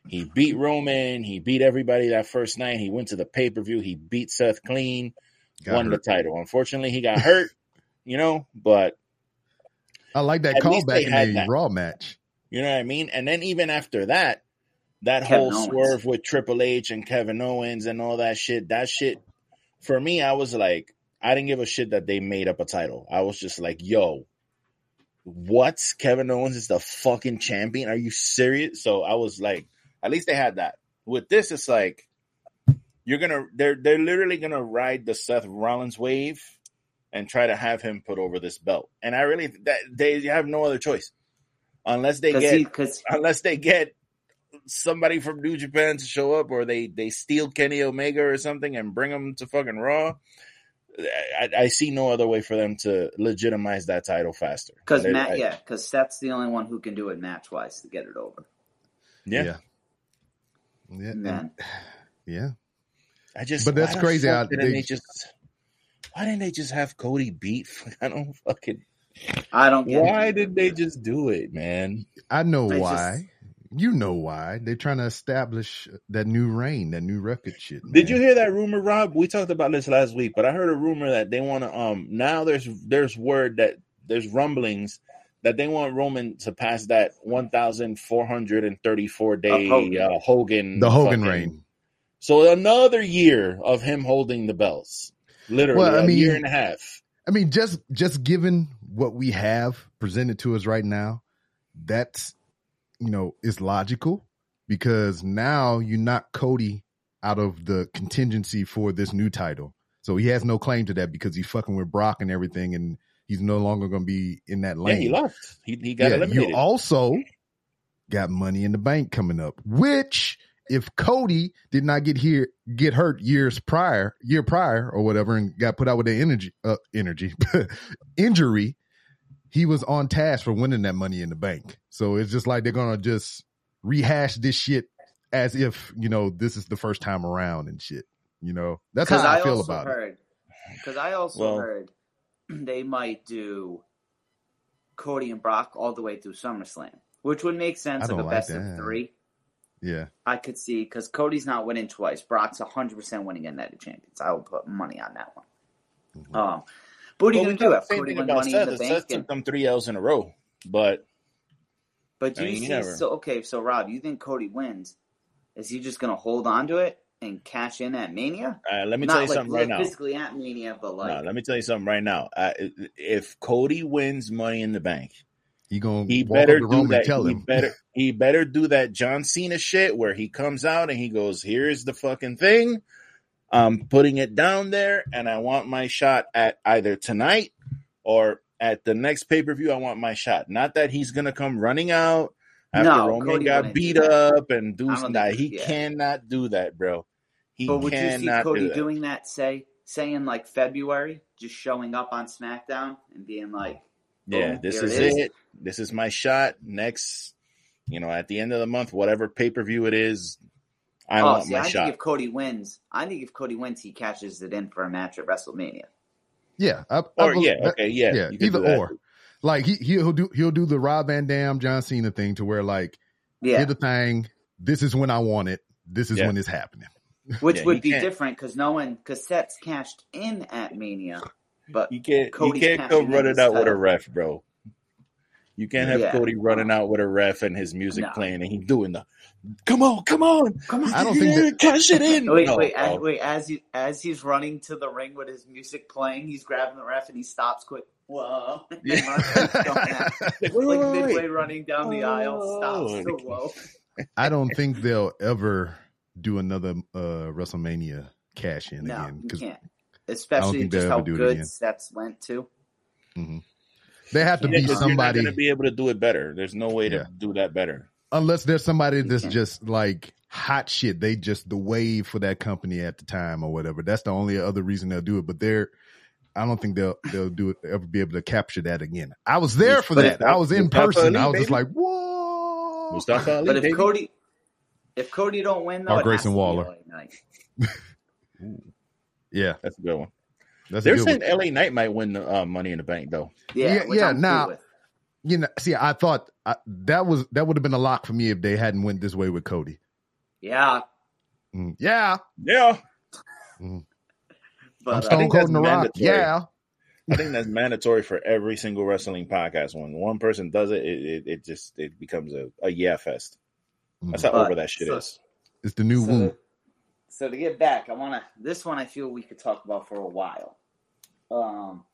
He beat Roman. He beat everybody that first night. He went to the pay per view. He beat Seth clean. Got won hurt. the title. Unfortunately, he got hurt. You know, but I like that At least callback in the that. Raw match. You know what I mean? And then even after that, that Kevin whole Owens. swerve with Triple H and Kevin Owens and all that shit, that shit, for me, I was like, I didn't give a shit that they made up a title. I was just like, yo, what? Kevin Owens is the fucking champion? Are you serious? So I was like, at least they had that. With this, it's like, you're gonna, they're, they're literally gonna ride the Seth Rollins wave and try to have him put over this belt. And I really, that they have no other choice. Unless they Because get because unless they get somebody from New Japan to show up or they they steal Kenny Omega or something and bring him to fucking Raw. I, I see no other way for them to legitimize that title faster. because Matt I- yeah because Seth's the only one who can do it match wise to get it over. yeah, Yeah. Yeah. Man, yeah. I just. But that's crazy fuck how didn't they- they just? Why didn't they just have Cody beat? I don't fucking. I don't get. Why it. did they just do it, man? I know I why. You know why. They're trying to establish that new reign, that new record shit. Did you hear that rumor, Rob? We talked about this last week, but I heard a rumor that they want to. Um, now there's there's word that there's rumblings that they want Roman to pass that 1,434 day Of Hogan. uh, Hogan the Hogan fucking- reign? So another year of him holding the belts, literally Well, I a mean- year and a half. I mean, just just given what we have presented to us right now, that's you know is logical because now you knock Cody out of the contingency for this new title, so he has no claim to that because he's fucking with Brock and everything, and he's no longer going to be in that Yeah, lane. he left. He he got Yeah, eliminated. you also got Money in the Bank coming up, which if Cody did not get here get hurt years prior, year prior or whatever, and got put out with the energy uh, energy injury, he was on task for winning that Money in the Bank. So it's just like they're gonna just rehash this shit as if you know this is the first time around and shit. You know that's how I, I, feel also about it. Because I also Well- heard they might do Cody and Brock all the way through SummerSlam, which would make sense I like a like best that. of three. Yeah. I could see because Cody's not winning twice. Brock's 100% winning at Night of Champions. I will put money on that one. Mhm. Um, but what are you Well, we going to do? thought Have the same Cody thing about money Seth. in the bank? Seth And, took them three L's in a row, but but do I you mean, you see? never- So okay, so Rob, you think Cody wins? Is he just going to hold on to it and cash in at Mania? uh, let me not tell you like something right now. physically at Mania, but like no, let me tell you something right now. Uh, if Cody wins Money in the Bank, He gonna he better up to do that. tell he him. better he better do that John Cena shit where he comes out and he goes, "Here's the fucking thing. I'm putting it down there, and I want my shot at either tonight or at the next pay per view. I want my shot. Not that he's gonna come running out after No, Roman Cody got beat up and do I don't some. think- He yeah. cannot do that, bro. He But would you see Cody do that. doing that? Say, say in like February, just showing up on SmackDown and being like, Yeah, this is it, is it is. it. This is my shot. Next, you know, at the end of the month, whatever pay per view it is, I "Oh, want see, my I shot. think if Cody wins, I think if Cody wins, he cashes it in for a match at WrestleMania." Yeah. I, I or bel- yeah, that- okay, yeah, yeah, you can either or. Like he he'll do he'll do the Rob Van Dam John Cena thing to where like Yeah, here's the thing. This is when I want it. This is Yeah. when it's happening. which Yeah, would be can't- different because no one because Seth's cashed in at Mania, but You can't, Cody's you can't cashing come in running out with a ref, bro. You can't have Yeah. Cody running out with a ref and his music No. playing and he doing the, come on, come on, come on, I don't think that- cash it in. Wait, No, wait, no. as, wait! As he as he's running to the ring with his music playing, he's grabbing the ref and he stops quick. Whoa! And runs, going at- Wait, wait, like wait, midway wait. running down the aisle, stops. So whoa! I don't think they'll ever do another uh WrestleMania cash in No, again you because can't. Especially just how ever do it good again. Seth's went to. They have to Yeah, be 'cause you're somebody to be able to do it better. There's no way Yeah. to do that better. unless there's somebody that's can't. just like hot shit. They just the wave for that company at the time or whatever. That's the only other reason they'll do it. But they're I don't think they'll they'll do it ever be able to capture that again. I was there for But that. if- I was in Mustafa person. Ali, I was just like, whoa. Mustafa Ali, But if baby. Cody, if Cody don't win though, Or it Grayson has to be Waller. LA Knight. Yeah, That's a good one. That's They're saying one. LA Knight might win the uh, Money in the Bank, though. Yeah, Yeah, yeah, I'm cool now- You know, see, I thought I, that was that would have been a lock for me if they hadn't went this way with Cody. Yeah, Mm, yeah, Yeah. I'm but uh, Stone Cold that's in the Rock. Yeah, I think that's mandatory for every single wrestling podcast. When one person does it, it, it, it just it becomes a, a yeah fest. That's how But- over that shit so- is. it's the new so, woo. so to get back, I want to. This one I feel we could talk about for a while. Um,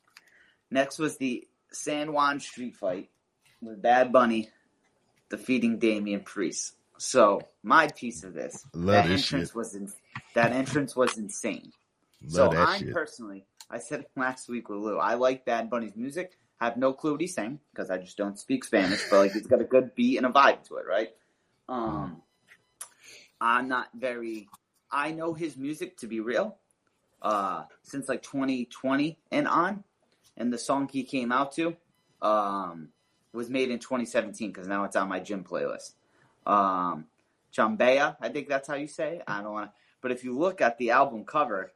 next was the San Juan Street Fight with Bad Bunny defeating Damian Priest. So my piece of this, Love that this entrance shit. was in, that entrance was insane. Love so I'm personally, I said last week with Lou. I like Bad Bunny's music. I have no clue what he's saying because I just don't speak Spanish, but like it's got a good beat and a vibe to it, right? Um, I'm not very. I know his music to be real, uh, since like 2020 and on, and the song he came out to, um, was made in 2017 because now it's on my gym playlist. Um, Chambea, I think that's how you say. It. I don't want to, but if you look at the album cover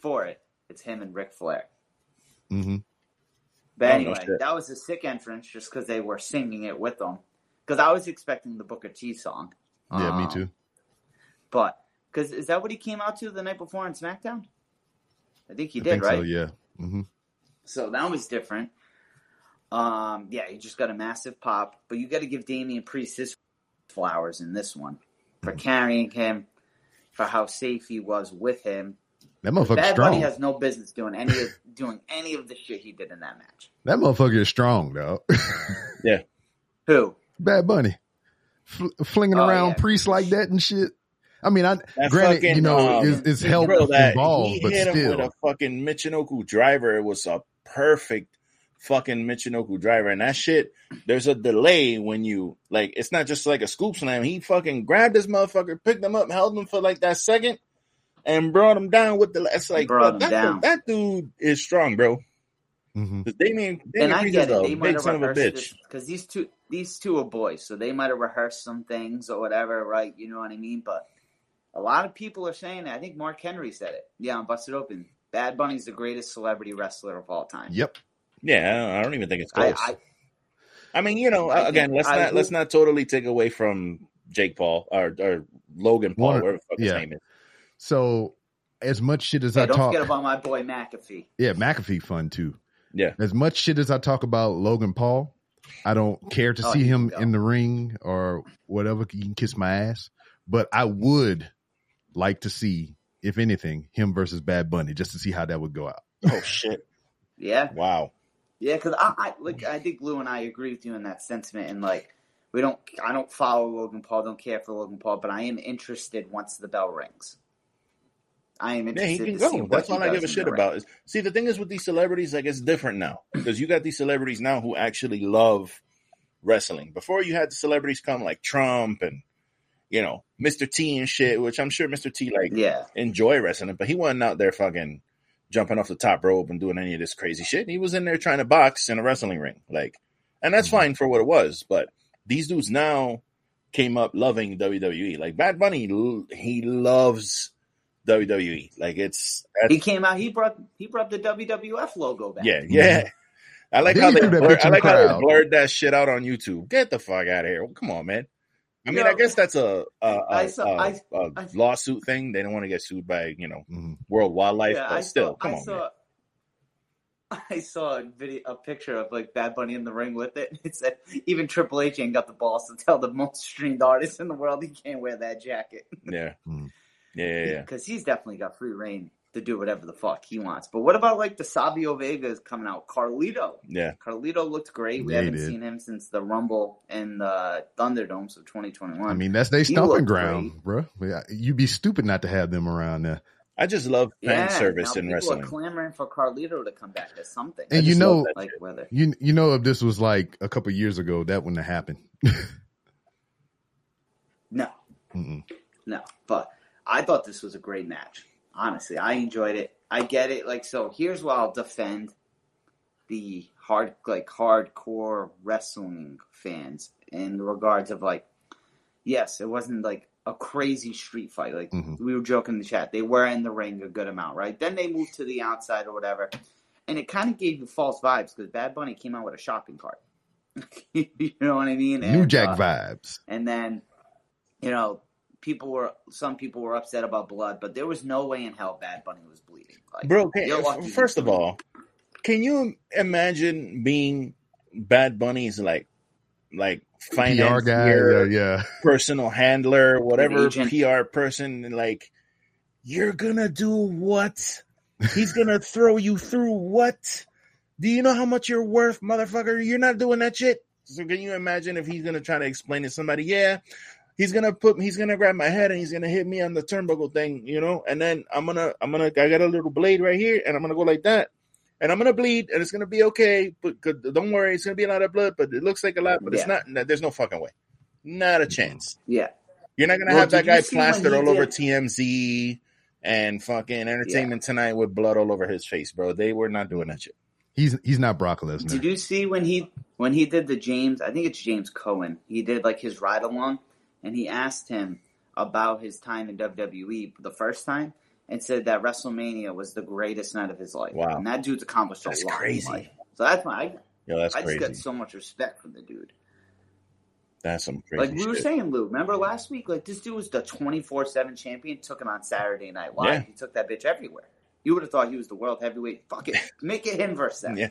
for it, it's him and Ric Flair. Mm-hmm. But Oh, no anyway, that was a sick entrance just because they were singing it with them. Because I was expecting the Booker T song. Yeah, me Um, too. But because is that what he came out to the night before on SmackDown? I think he I did, think right? so. Yeah. Mm-hmm. So that was different. Um, yeah, he just got a massive pop, but you got to give Damian Priest his flowers in this one for Mm-hmm. carrying him, for how safe he was with him. That motherfucker Bad strong. Bunny has no business doing any of doing any of the shit he did in that match. that motherfucker is strong, dog. Who? Bad Bunny, Fl- flinging Oh, around yeah. priests like that and shit. I mean, I That granted, fucking, you know, um, is is help involved, he but hit him with still, a fucking Michinoku driver. It was a perfect fucking Michinoku driver, and that shit. There's a delay when you like. It's not just like a scoop slam. He fucking grabbed this motherfucker, picked him up, held him for like that second, and brought him down with the. It's like Brought him that, down. that dude is strong, bro. Mhm. 'Cause Damian, and Damian I Priest get it. They might big have son of a rehearsed bitch. because these two these two are boys, so they might have rehearsed some things or whatever, right? You know what I mean? But a lot of people are saying. That. I think Mark Henry said it. Yeah, on Busted Open. Bad Bunny's the greatest celebrity wrestler of all time. yep. Yeah, I don't even think it's I, close. I I mean, you know, I again, let's I not would- let's not totally take away from Jake Paul or, or Logan Paul, One- whatever the fuck his name is. So as much shit as Yeah, I don't talk, forget about my boy McAfee. yeah, McAfee fun too. Yeah. As much shit as I talk about Logan Paul, I don't care to Oh, see him in the ring or whatever. You can kiss my ass, but I would like to see, if anything, him versus Bad Bunny, just to see how that would go out. Oh shit! Yeah, Wow. yeah, because I, I like I think Lou and I agree with you in that sentiment, and like we don't, I don't follow Logan Paul, don't care for Logan Paul, but I am interested once the bell rings. I am Yeah, he can to go. what That's all I give a shit the ring. about. Is see the thing is with these celebrities, like it's different now because you got these celebrities now who actually love wrestling. Before you had the celebrities come like Trump and you know Mr. T and shit, which I'm sure Mr. T like Yeah, enjoy wrestling, but he wasn't out there fucking jumping off the top rope and doing any of this crazy shit. He was in there trying to box in a wrestling ring, like, and that's mm-hmm. fine for what it was. But these dudes now came up loving WWE. Like Bad Bunny, he loves WWE. Like it's he came out. He brought he brought the WWF logo back. yeah, yeah. I like Then how they blur, I in the like how they blurred that shit out on YouTube. Get the fuck out of here! Come on, man. I mean, Yo, I guess that's a a, a, I saw- a- I- a I- lawsuit thing. They don't want to get sued by you know Mhm. World Wildlife, Yeah, but I still, saw, come I on, saw, man. I saw a video, a picture of like Bad Bunny in the ring with it. It said even Triple H ain't got the balls to tell the most streamed artist in the world he can't wear that jacket Yeah. Mm. Yeah, yeah, yeah. because he's definitely got free reign to do whatever the fuck he wants. But what about like the Savio Vega's coming out? Carlito, Yeah. Carlito looked great. We Yeah, haven't seen him since the Rumble and the Thunderdomes of 2021. I mean, that's their stomping looked ground, bro. You'd be stupid not to have them around there. I just love fan service now in people wrestling. are clamoring for Carlito to come back as something. And you just know, like shit. whether you you know, if this was like a couple years ago, that wouldn't have happened. no, Mm-mm. No, but I thought this was a great match. Honestly, I enjoyed it. I get it. Like, so here's where I'll defend the hard, like hardcore wrestling fans in regards of like, yes, it wasn't like a crazy street fight. Like Mhm. we were joking in the chat, they were in the ring a good amount, right? Then they moved to the outside or whatever, and it kind of gave you false vibes because Bad Bunny came out with a shopping cart. you know what I mean? New And, Jack uh, vibes. and then you know people were some people were upset about blood but there was no way in hell bad bunny was bleeding like, Bro, can, first of all, can you imagine being Bad Bunny's like like PR guy, financier, yeah, yeah. personal handler, whatever. PR person, and like you're gonna do what? He's gonna throw you through what? Do you know how much you're worth, motherfucker? You're not doing that shit. So can you imagine if he's gonna try to explain to somebody, yeah, he's gonna put he's gonna grab my head and he's gonna hit me on the turnbuckle thing, you know, and then I'm gonna I'm gonna I got a little blade right here and I'm gonna go like that. And I'm gonna bleed, and it's gonna be okay. But don't worry, it's gonna be a lot of blood, but it looks like a lot, but it's Yeah. not. There's no fucking way, not a chance. yeah You're not gonna Well, have that guy plastered he all over TMZ and fucking Entertainment Tonight with blood all over his face, bro. They were not doing that shit. He's he's not Brock Lesnar. did you see when he when he did the james i think it's james corden he did like his ride along and he asked him about his time in wwe the first time and said that wrestlemania was the greatest night of his life Wow. and that dude's accomplished That's a lot crazy. in life. so that's why i, Yo, that's I just got so much respect for the dude That's some crazy Like we were saying, Lou. Remember last week? Like this dude was the twenty four seven champion. Took him on Saturday Night Live. Yeah. He took that bitch everywhere. You would have thought he was the world heavyweight. Fuck it, make it him versus that. Yeah.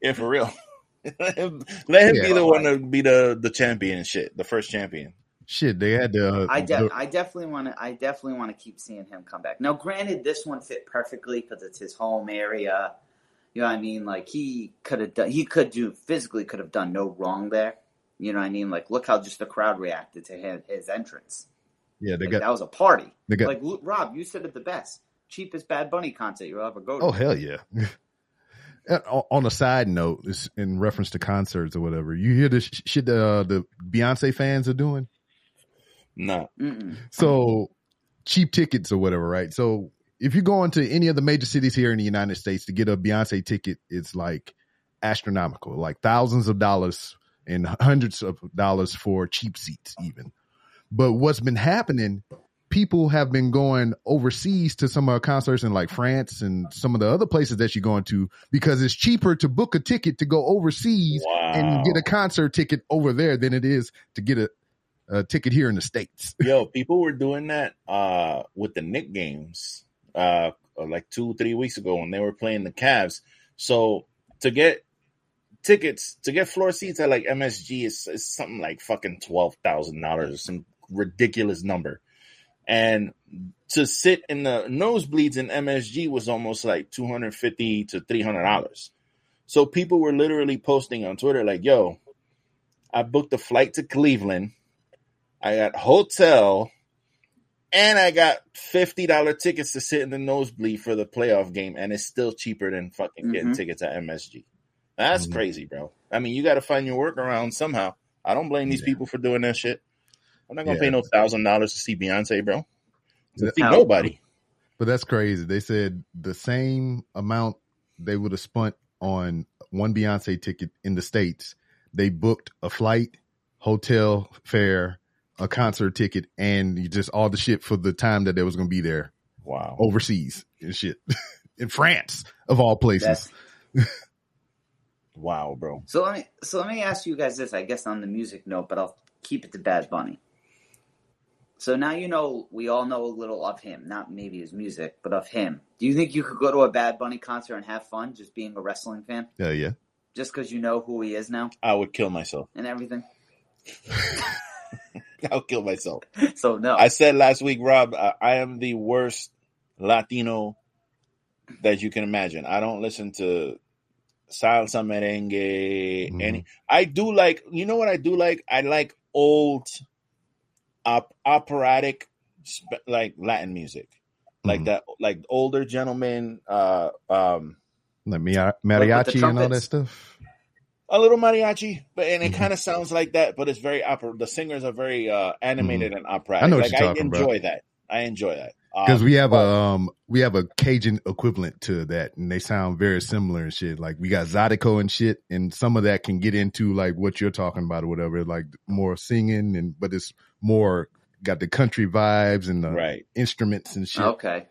Yeah, for real. let him, let him Yeah. be the one to be the the champion and shit, the first champion. Shit, they had to. Uh, I de- the- I definitely want to. I definitely want to keep seeing him come back. Now, granted, this one fit perfectly because it's his home area. You know what I mean? Like he could have done. He could do physically could have done no wrong there. You know what I mean? Like look how just the crowd reacted to his, his entrance. yeah, they Like, got. that was a party. They got. like Rob, you said it the best. Cheapest Bad Bunny concert you'll ever go to. Oh hell yeah! On a side note, in reference to concerts or whatever, you hear the shit that uh, the Beyonce fans are doing. No. Mm-mm. So cheap tickets or whatever, right? So if you go into any of the major cities here in the United States to get a Beyonce ticket, it's like astronomical, like thousands of dollars and hundreds of dollars for cheap seats, even. But what's been happening, people have been going overseas to some of our concerts in like France and some of the other places that you're going to because it's cheaper to book a ticket to go overseas Wow. and get a concert ticket over there than it is to get a a ticket here in the states. Yo, people were doing that uh, with the Knick games uh, like two, three weeks ago when they were playing the Cavs. So to get tickets, to get floor seats at like MSG is, is something like fucking twelve thousand dollars some ridiculous number. And to sit in the nosebleeds in MSG was almost like two hundred fifty to three hundred dollars. So people were literally posting on Twitter like, "Yo, I booked a flight to Cleveland." I got hotel, and I got fifty dollar tickets to sit in the nosebleed for the playoff game, and it's still cheaper than fucking getting Mhm. tickets at MSG. That's Mhm. crazy, bro. I mean, you got to find your workaround somehow. I don't blame these Yeah. people for doing that shit. I'm not gonna Yeah. pay no thousand dollars to see Beyonce, bro. To see nobody. But that's crazy. They said the same amount they would have spent on one Beyonce ticket in the States. They booked a flight, hotel fare, a concert ticket, and just all the shit for the time that they was going to be there Wow. overseas and shit in France of all places. Wow, bro. so let me so let me ask you guys this. I guess on the music note, but I'll keep it to Bad Bunny. So now you know we all know a little of him, not maybe his music, but of him. Do you think you could go to a Bad Bunny concert and have fun just being a wrestling fan, Yeah, yeah. just because you know who he is now I would kill myself. and everything? I'll kill myself. So no, I said last week, Rob, I, I am the worst Latino that you can imagine. I don't listen to salsa merengue. Mhm. Any, I do like. You know what I do like? I like old, op, operatic, sp- like Latin music, like Mhm. that, like older gentlemen. Uh, um, Like mia- with the mariachi and all that stuff. A little mariachi, but and it Mhm. kind of sounds like that, but it's very opera. The singers are very uh, animated and operatic. Mm-hmm. I know what like you're I enjoy about. that. I enjoy that Because Um, we have but- a um we have a Cajun equivalent to that, and they sound very similar and shit. Like we got Zydeco and shit, and some of that can get into like what you're talking about or whatever, like more singing and but it's more got the country vibes and the right. instruments and shit. okay.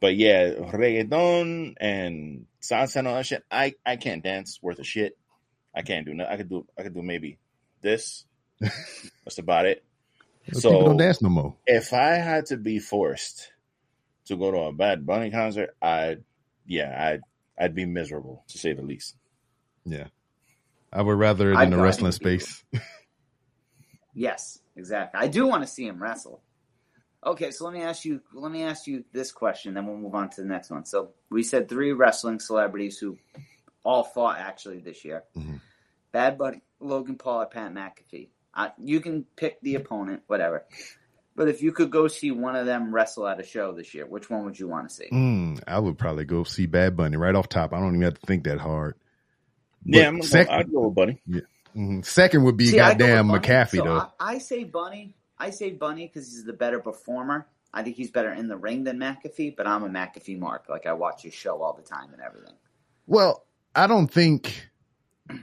But yeah, reggaeton and salsa and all that shit. I, I can't dance worth a shit. I can't do nothing. I could do I could do maybe this. That's about it. People So don't dance no more. if I had to be forced to go to a Bad Bunny concert, I'd yeah, I'd I'd be miserable to say the least. Yeah, I would rather in the wrestling ahead and do space. Yes, exactly. I do want to see him wrestle. Okay, so let me ask you. Let me ask you this question, then we'll move on to the next one. So we said three wrestling celebrities who all fought actually this year: Mhm. Bad Bunny, Logan Paul, or Pat McAfee. I, you can pick the opponent, whatever. But if you could go see one of them wrestle at a show this year, which one would you want to see? Mm, I would probably go see Bad Bunny right off top. I don't even have to think that hard. yeah, I'm, sec- I'd go with Bunny. mhm. Second would be See, I go goddamn McAfee So though. I, I say Bunny. I say Bunny because he's the better performer. I think he's better in the ring than McAfee, but I'm a McAfee mark. Like I watch his show all the time and everything. Well, I don't think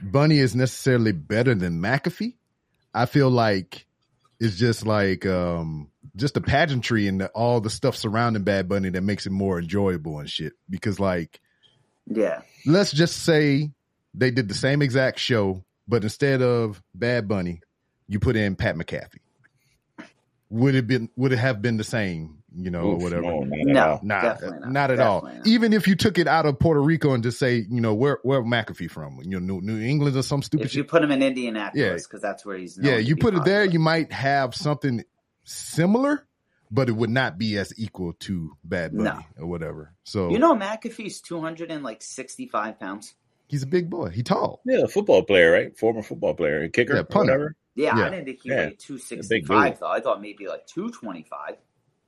Bunny is necessarily better than McAfee. I feel like it's just like um just the pageantry and the, all the stuff surrounding Bad Bunny that makes it more enjoyable and shit. Because like, Yeah, let's just say they did the same exact show, but instead of Bad Bunny, you put in Pat McAfee. Would it been would it have been the same, you know, or whatever? no, not at No. all. Nah, not. not. at all. Not. Even if you took it out of Puerto Rico and just say, you know, where where McAfee from? You know, New, New England or some stupid if you shit. put him in Indianapolis, because that's where he's Yeah, you put it there, you might have something similar, but it would not be as equal to Bad Bunny No. or whatever. So You know, McAfee's two hundred and like sixty five pounds. he's a big boy. He tall. Yeah, a football player, right? Former football player, kicker, Yeah, punter. whatever. Yeah, Yeah. I didn't think he Yeah. weighed two sixty big five dude. though. I thought maybe like two twenty five.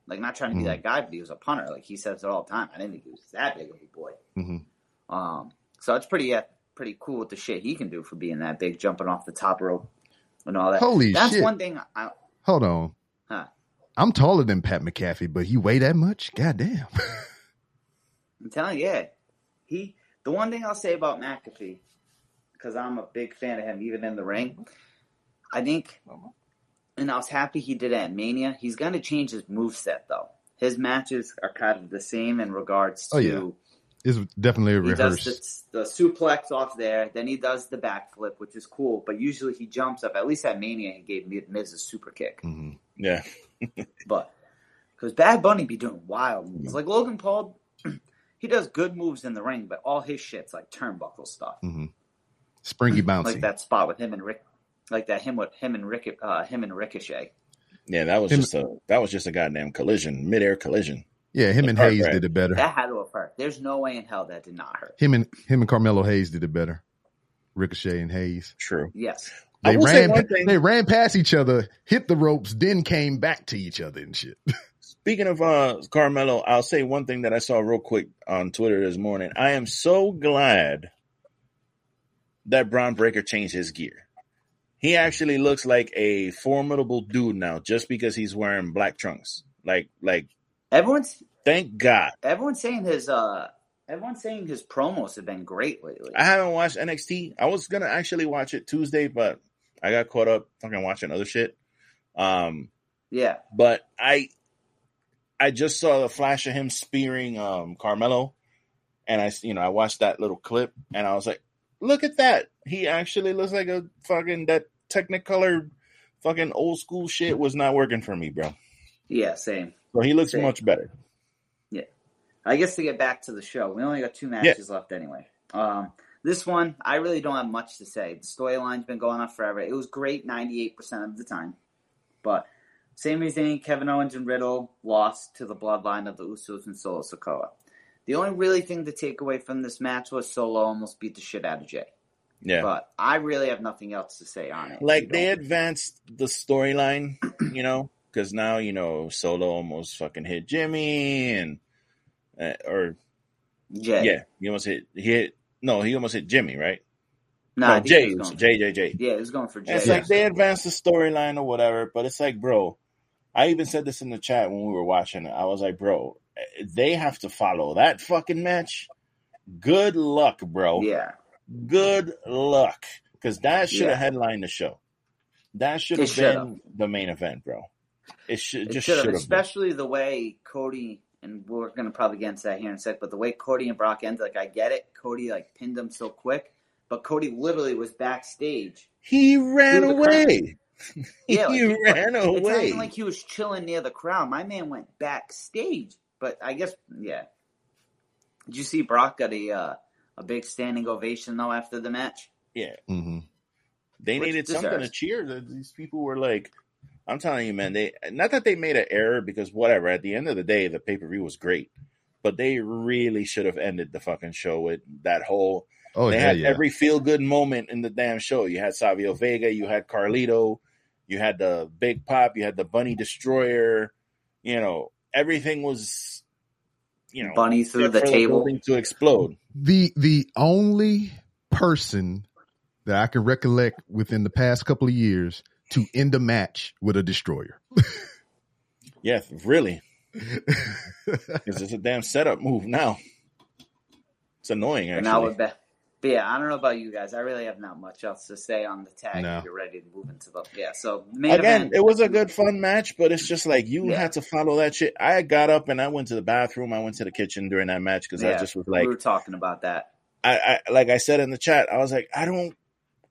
Like not trying to be Mhm. that guy, but he was a punter. Like he says it all the time. I didn't think he was that big of a boy. Mhm. Um, so it's pretty uh, pretty cool with the shit he can do for being that big, jumping off the top rope and all that. Holy That's shit. one thing. I, Hold on. Huh. I'm taller than Pat McAfee, but he weigh that much? God damn. I'm telling you, yeah, he. The one thing I'll say about McAfee, because I'm a big fan of him, even in the ring, I think, and I was happy he did it at Mania. He's going to change his move set though. His matches are kind of the same in regards to Oh, yeah. It's definitely a He rehearse. does the, the suplex off there, then he does the backflip, which is cool. But usually he jumps up. At least at Mania, he gave Miz a super kick. Mhm. Yeah. But because Bad Bunny be doing wild moves, like Logan Paul, he does good moves in the ring, but all his shit's like turnbuckle stuff, Mhm. Springy bouncy. like that spot with him and Rick, like that him with him and Rick, uh, him and Ricochet. Yeah, that was Him- just a that was just a goddamn collision, midair collision. Yeah, him The and part Hayes right. did it better. That had to have hurt. There's no way in hell that did not hurt. Him and him and Carmelo Hayes did it better. Ricochet and Hayes. True. Yes, They ran. They ran past each other, hit the ropes, then came back to each other and shit. Speaking of uh Carmelo, I'll say one thing that I saw real quick on Twitter this morning. I am so glad that Bron Breakker changed his gear. He actually looks like a formidable dude now, just because he's wearing black trunks. Like, like, everyone's thank God. everyone's saying his uh, everyone's saying his promos have been great lately. I haven't watched NXT. I was gonna actually watch it Tuesday, but I got caught up fucking watching other shit. Um, yeah, but I I just saw the flash of him spearing um Carmelo and I you know I watched that little clip and I was like look at that he actually looks like a fucking that technicolor fucking old school shit was not working for me bro yeah, same. so he looks Same. much better Yeah. I guess to get back to the show, we only got two matches left anyway. Um, this one, I really don't have much to say. The storyline's been going on forever. It was great 98% of the time. But Sami Zayn, Kevin Owens, and Riddle lost to the bloodline of the Usos and Solo Sikoa. The only really thing to take away from this match was Solo almost beat the shit out of Jay. yeah But I really have nothing else to say on it. like they advanced the storyline you know because now you know Solo almost fucking hit Jimmy and uh, or Jay. yeah he almost hit he hit no he almost hit Jimmy right No, no, I Jay was was going- Jay Jay Jay Yeah, he was going for Jay. It's like they advanced the storyline or whatever, but it's like, bro, I even said this in the chat when we were watching it. I was like, bro, they have to follow that fucking match. Good luck, bro. yeah. Good luck. Because that should have Yeah. headlined the show. That should have been the main event, bro. It should just should have, have been. especially the way Cody and we're gonna probably get into that here in a sec. But the way Cody and Brock ended, like I get it, Cody like pinned him so quick, but Cody literally was backstage. He ran away. Yeah, he like, ran It's not away. even like he was chilling near the crowd. My man went backstage, but I guess yeah. Did you see Brock got a uh, a big standing ovation though after the match? yeah. hmm They Which needed something to cheer. The- These people were like, I'm telling you, man. They not that they made an error because whatever. At the end of the day, the pay per view was great, but they really should have ended the fucking show with that whole. Oh they yeah, had yeah. every feel good moment in the damn show. You had Savio Vega, you had Carlito, you had the Big Pop, you had the Bunny Destroyer. You know, everything was, you know, Bunny through the table. building to explode. the the only person that I can recollect within the past couple of years to end a match with a destroyer. Yeah, really, because it's a damn setup move now. It's annoying, And now actually. we're back. But yeah, I don't know about you guys. I really have not much else to say on the tag. No. You're ready to move into the yeah. So main Again, event, it was a good fun match, but it's just like you Yeah. had to follow that shit. I got up and I went to the bathroom. I went to the kitchen during that match because I just was like, we were talking about that. I, I like I said in the chat, I was like, I don't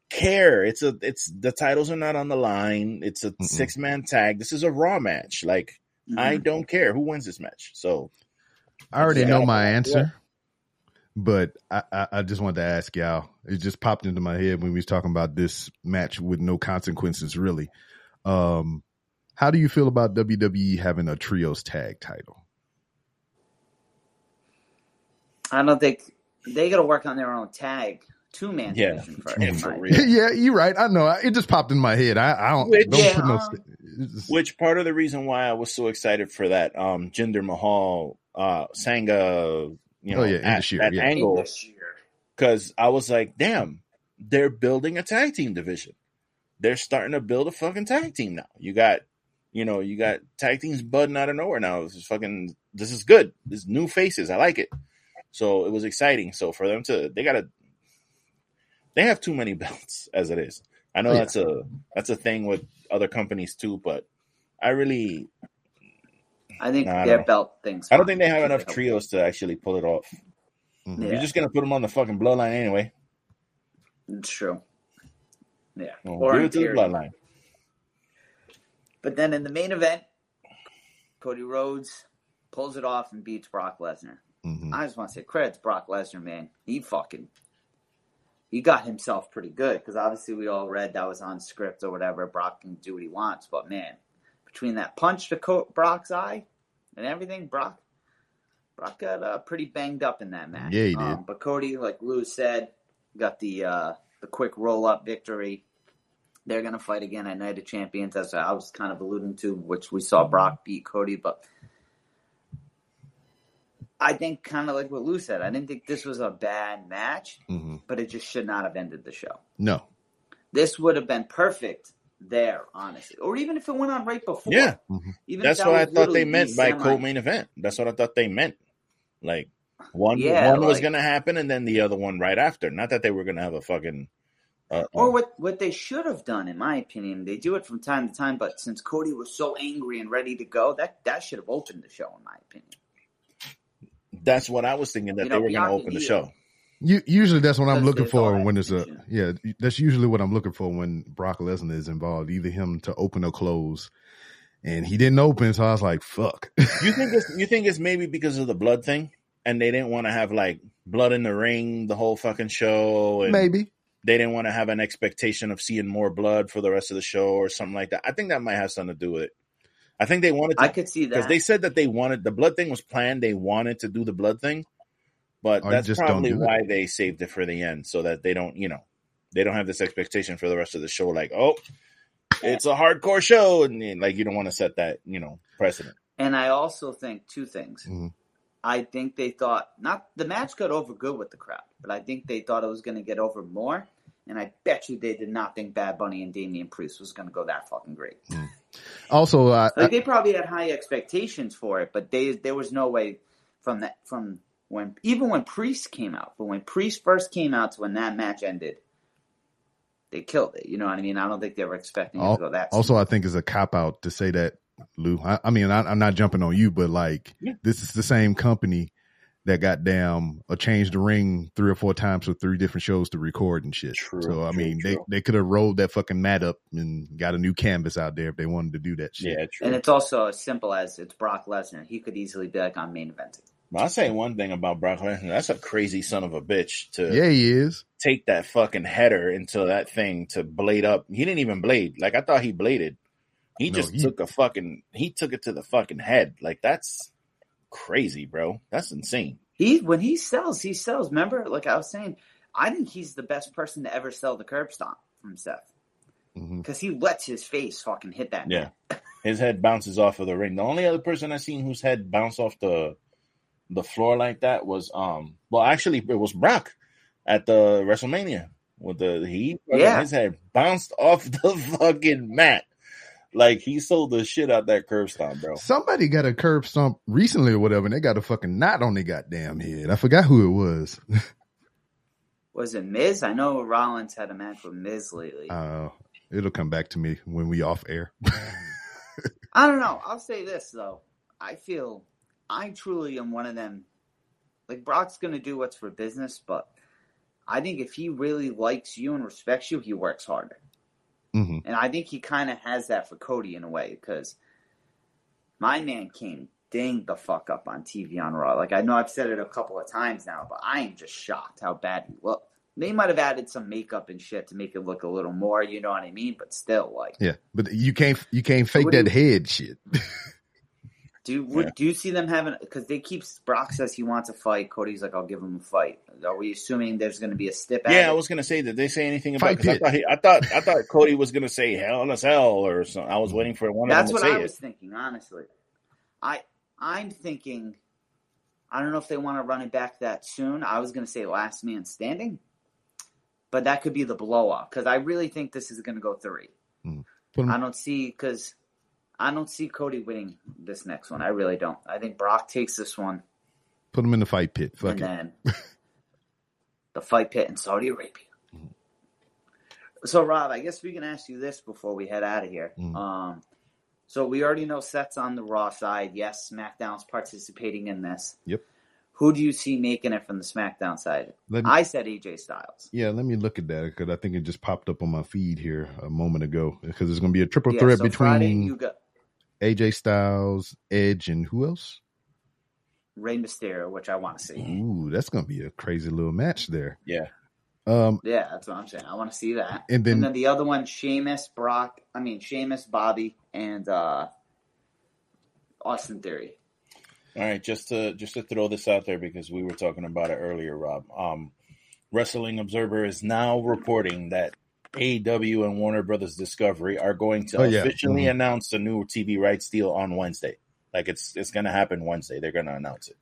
care. It's a, it's the titles are not on the line. It's a Mm-mm. six man tag. This is a Raw match. Like I Mhm. don't care who wins this match. So I already Yeah. know my answer, but I, I, I just wanted to ask y'all. It just popped into my head when we was talking about this match with no consequences, really. Um, how do you feel about WWE having a trios tag title? I don't think they got to work on their own tag two man Yeah. division first. Yeah, for real. yeah, you're right. I know. It just popped in my head. I, I don't, Which- don't Yeah, put no. um, just- which part of the reason why I was so excited for that um Jinder Mahal uh Sanga you oh, know Oh, yeah, in the at, yeah. angle because I was like, damn, they're building a tag team division. They're starting to build a fucking tag team now. You got, you know, you got tag teams budding out of nowhere now. This is fucking, this is good. This new faces. I like it. So it was exciting. So for them to, they gotta, they have too many belts as it is. I know Oh, yeah. that's a that's a thing with other companies too, but I really, I think Nah, their don't- belt things. I don't think they have enough trios to actually pull it off. Mhm. Yeah, You're just gonna put them on the fucking bloodline anyway. it's true. Yeah, Well, or give it to the bloodline. But then in the main event, Cody Rhodes pulls it off and beats Brock Lesnar. Mhm. I just want to say credit to Brock Lesnar, man. He fucking he got himself pretty good because obviously we all read that was on script or whatever. Brock can do what he wants, but man, between that punch to Co- Brock's eye and everything, Brock Brock got uh, pretty banged up in that match. Yeah, he did. Um, but Cody, like Lou said, got the uh, the quick roll up victory. They're gonna fight again at Night of Champions, as I was kind of alluding to, which we saw Brock beat Cody, but. I think kind of like what Lou said. I didn't think this was a bad match, Mhm. but it just should not have ended the show. No. This would have been perfect there, honestly, or even if it went on right before. Yeah. even if That's that what I thought they meant by semi- co-main event. That's what I thought they meant. Like one, Yeah, one was gonna happen, and then the other one right after. Not that they were gonna have a fucking. Uh, Or what what they should have done, in my opinion, they do it from time to time. But since Cody was so angry and ready to go, that that should have opened the show, in my opinion. that's what I was thinking that You they were gonna open the heel. show. You, usually that's what I'm Because looking for that when there's a tension. yeah. That's usually what I'm looking for when Brock Lesnar is involved. Either him to open or close, and he didn't open, so I was like, "Fuck." You think it's you think it's maybe because of the blood thing, and they didn't want to have like blood in the ring the whole fucking show, and Maybe. they didn't want to have an expectation of seeing more blood for the rest of the show or something like that. I think that might have something to do with it. I think they wanted I could see that because they said that they wanted the blood thing was planned. They wanted to do the blood thing, but Or that's just probably do it. why they saved it for the end so that they don't, you know, they don't have this expectation for the rest of the show. Like, oh, it's a hardcore show, and then, like you don't want to set that, you know, precedent. And I also think two things. Mhm. I think they thought not the match got over good with the crowd, but I think they thought it was going to get over more. And I bet you they did not think Bad Bunny and Damian Priest was going to go that fucking great. Also, I, Like they probably had high expectations for it, but they there was no way from that from when even when Priest came out, but when Priest first came out to when that match ended, they killed it. You know what I mean? I don't think they were expecting it to go that. also I think it's a cop out to say that Lou. I, I mean, I, I'm not jumping on you, but like Yeah. this is the same company that got damn or changed the ring three or four times for three different shows to record and shit. True, so I true, mean, they true. they could have rolled that fucking mat up and got a new canvas out there if they wanted to do that shit. Yeah, true. and it's also as simple as it's Brock Lesnar. He could easily be like on main event. But I'll say one thing about Brock Lesnar. That's a crazy son of a bitch to Yeah, he is. take that fucking header into that thing to blade up. He didn't even blade. Like I thought he bladed. He No, just he- took a fucking he took it to the fucking head. Like that's crazy, bro. That's insane. He when he sells, he sells. Remember, like I was saying, I think he's the best person to ever sell the curb stomp from Seth mm-hmm. because he lets his face fucking hit that. Yeah. His head bounces off of the ring. The only other person I've seen whose head bounced off the the floor like that was um well actually it was Brock at the WrestleMania with the he Yeah. his head bounced off the fucking mat. Like he sold the shit out that curb stomp, bro. Somebody got a curb stomp recently or whatever, and they got a fucking knot on their goddamn head. I forgot who it was. Was it Miz? I know Rollins had a match with Miz lately. Uh, it'll come back to me when we off air. I don't know. I'll say this though. I feel I truly am one of them. Like Brock's gonna do what's for business, but I think if he really likes you and respects you, he works harder. hmm And I think he kind of has that for Cody in a way because my man came ding the fuck up on TV on Raw. Like I know I've said it a couple of times now, but I am just shocked how bad he looked. They might have added some makeup and shit to make it look a little more, you know what I mean? But still, like, Yeah, but you can't you can't fake that head shit. do would, Yeah. do you see them having? Because they keep Brock says he wants a fight. Cody's like, I'll give him a fight. Are we assuming there's going to be a stip? Yeah, I was gonna say did they say anything about? Fight 'cause I thought he, I thought I thought Cody was gonna say Hell in a Cell or something. I was waiting for one That's of what them to I say was it. thinking, honestly. I I'm thinking I don't know if they want to run it back that soon. I was gonna say last man standing. But that could be the blow off because I really think this is gonna go three. Hmm. Put him- I don't see because I don't see Cody winning this next one. I really don't. I think Brock takes this one Put him in the fight pit. Fuck and it. then the fight pit in Saudi Arabia. So, Rob, I guess we can ask you this before we head out of here. Mhm. Um, so we already know Seth's on the Raw side. Yes, SmackDown's participating in this. Yep. Who do you see making it from the SmackDown side? Me, I said AJ Styles. yeah, let me look at that because I think it just popped up on my feed here a moment ago because it's going to be a triple Yeah, threat so between Friday you got AJ Styles, Edge, and who else? Rey Mysterio, which I want to see. Ooh, that's going to be a crazy little match there. Yeah. Um, Yeah, that's what I'm saying. I want to see that. and then, And then the other one, Sheamus, Brock. I mean, Sheamus, Bobby, and uh, Austin Theory. All right, just to just to throw this out there because we were talking about it earlier, Rob. Um, Wrestling Observer is now reporting that AEW and Warner Brothers Discovery are going to Oh, yeah. officially Mhm. announce a new TV rights deal on Wednesday. Like it's it's going to happen Wednesday. They're going to announce it.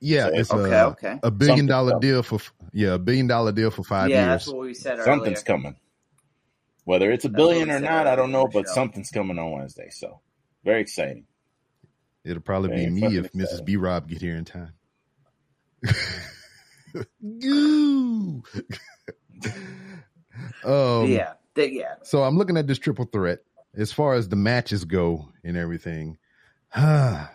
yeah, So it's Okay, a, okay. a billion Something's dollar up. deal for yeah, a billion dollar deal for five yeah, years. that's what we said Something's earlier. coming. Whether it's a That's billion or not, I don't know, but show. something's coming on Wednesday. So very exciting. It'll probably Very be me fucking if Mrs. B Rob get here in time. Goo. um, yeah, they, yeah. So I'm looking at this triple threat as far as the matches go and everything. I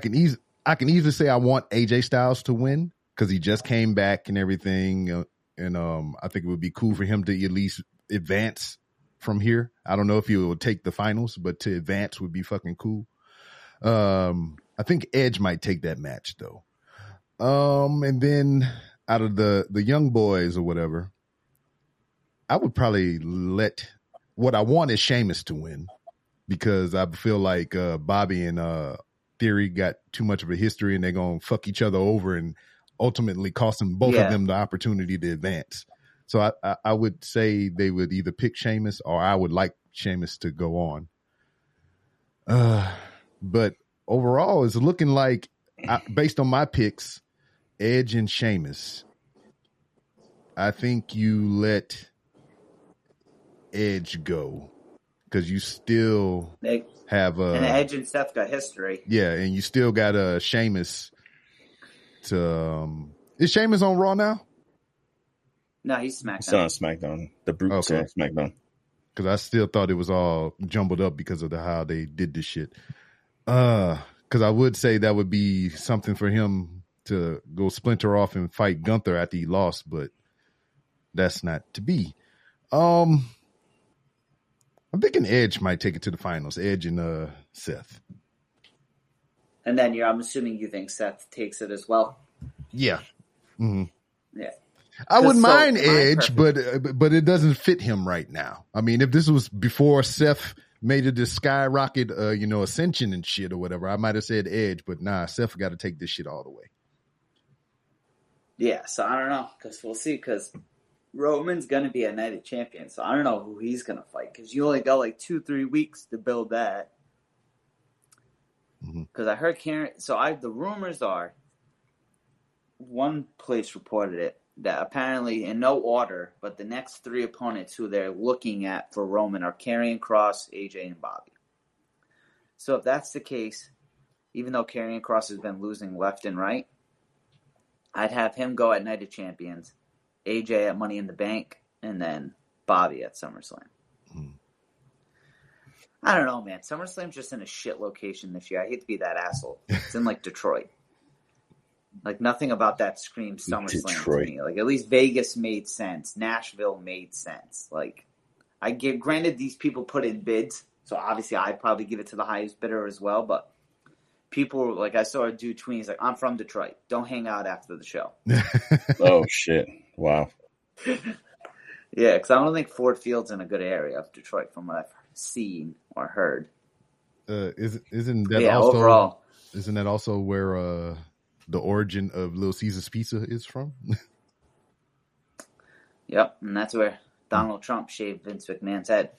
can easy I can easily say I want AJ Styles to win because he just came back and everything, uh, and um, I think it would be cool for him to at least advance from here. I don't know if he will take the finals, but to advance would be fucking cool. Um, I think Edge might take that match though. Um, and then out of the the young boys or whatever, I would probably let what I want is Sheamus to win because I feel like uh, Bobby and uh, Theory got too much of a history and they're gonna fuck each other over and ultimately costing both Yeah. of them the opportunity to advance. So I, I, I would say they would either pick Sheamus or I would like Sheamus to go on. Uh, but overall, it's looking like, I, based on my picks, Edge and Sheamus. I think you let Edge go because you still They, have a and Edge and Seth got history. yeah, and you still got a Sheamus. To um, is Sheamus on Raw now? No, he's It's SmackDown. on SmackDown. The Brute's Okay. on SmackDown. Because I still thought it was all jumbled up because of the how they did this shit. Uh, because I would say that would be something for him to go splinter off and fight Gunther after he lost, but that's not to be. Um, I'm thinking Edge might take it to the finals. Edge and uh Seth. And then you're, I'm assuming you think Seth takes it as well. Yeah. hmm Yeah. I wouldn't So, mind Edge, but uh, but it doesn't fit him right now. I mean, if this was before Seth made it this skyrocket, uh, you know, ascension and shit or whatever, I might have said Edge, but nah, Seth got to take this shit all the way. Yeah, so I don't know because we'll see. Because Roman's gonna be a Night of Champions, so I don't know who he's gonna fight. Because you only got like two, three weeks to build that. Mm-hmm. Because I heard Karen. So I the rumors are. One place reported it that apparently in no order, but the next three opponents who they're looking at for Roman are Karrion Cross, AJ, and Bobby. So if that's the case, even though Karrion Cross has been losing left and right, I'd have him go at Night of Champions, AJ at Money in the Bank, and then Bobby at SummerSlam. Hmm. I don't know, man. SummerSlam's just in a shit location this year. I hate to be that asshole. It's in like Detroit. Like nothing about that screams SummerSlam Detroit. to me. Like at least Vegas made sense. Nashville made sense. Like I get granted these people put in bids, so obviously I'd probably give it to the highest bidder as well, but people like I saw a dude tweet, he's like, I'm from Detroit. Don't hang out after the show. Oh shit! Wow. Yeah, because I don't think Ford Field's in a good area of Detroit from what I've seen or heard. uh, is, isn't that yeah, also overall. isn't that also where uh the origin of Little Caesar's Pizza is from? Yep, and that's where Donald Trump shaved Vince McMahon's head.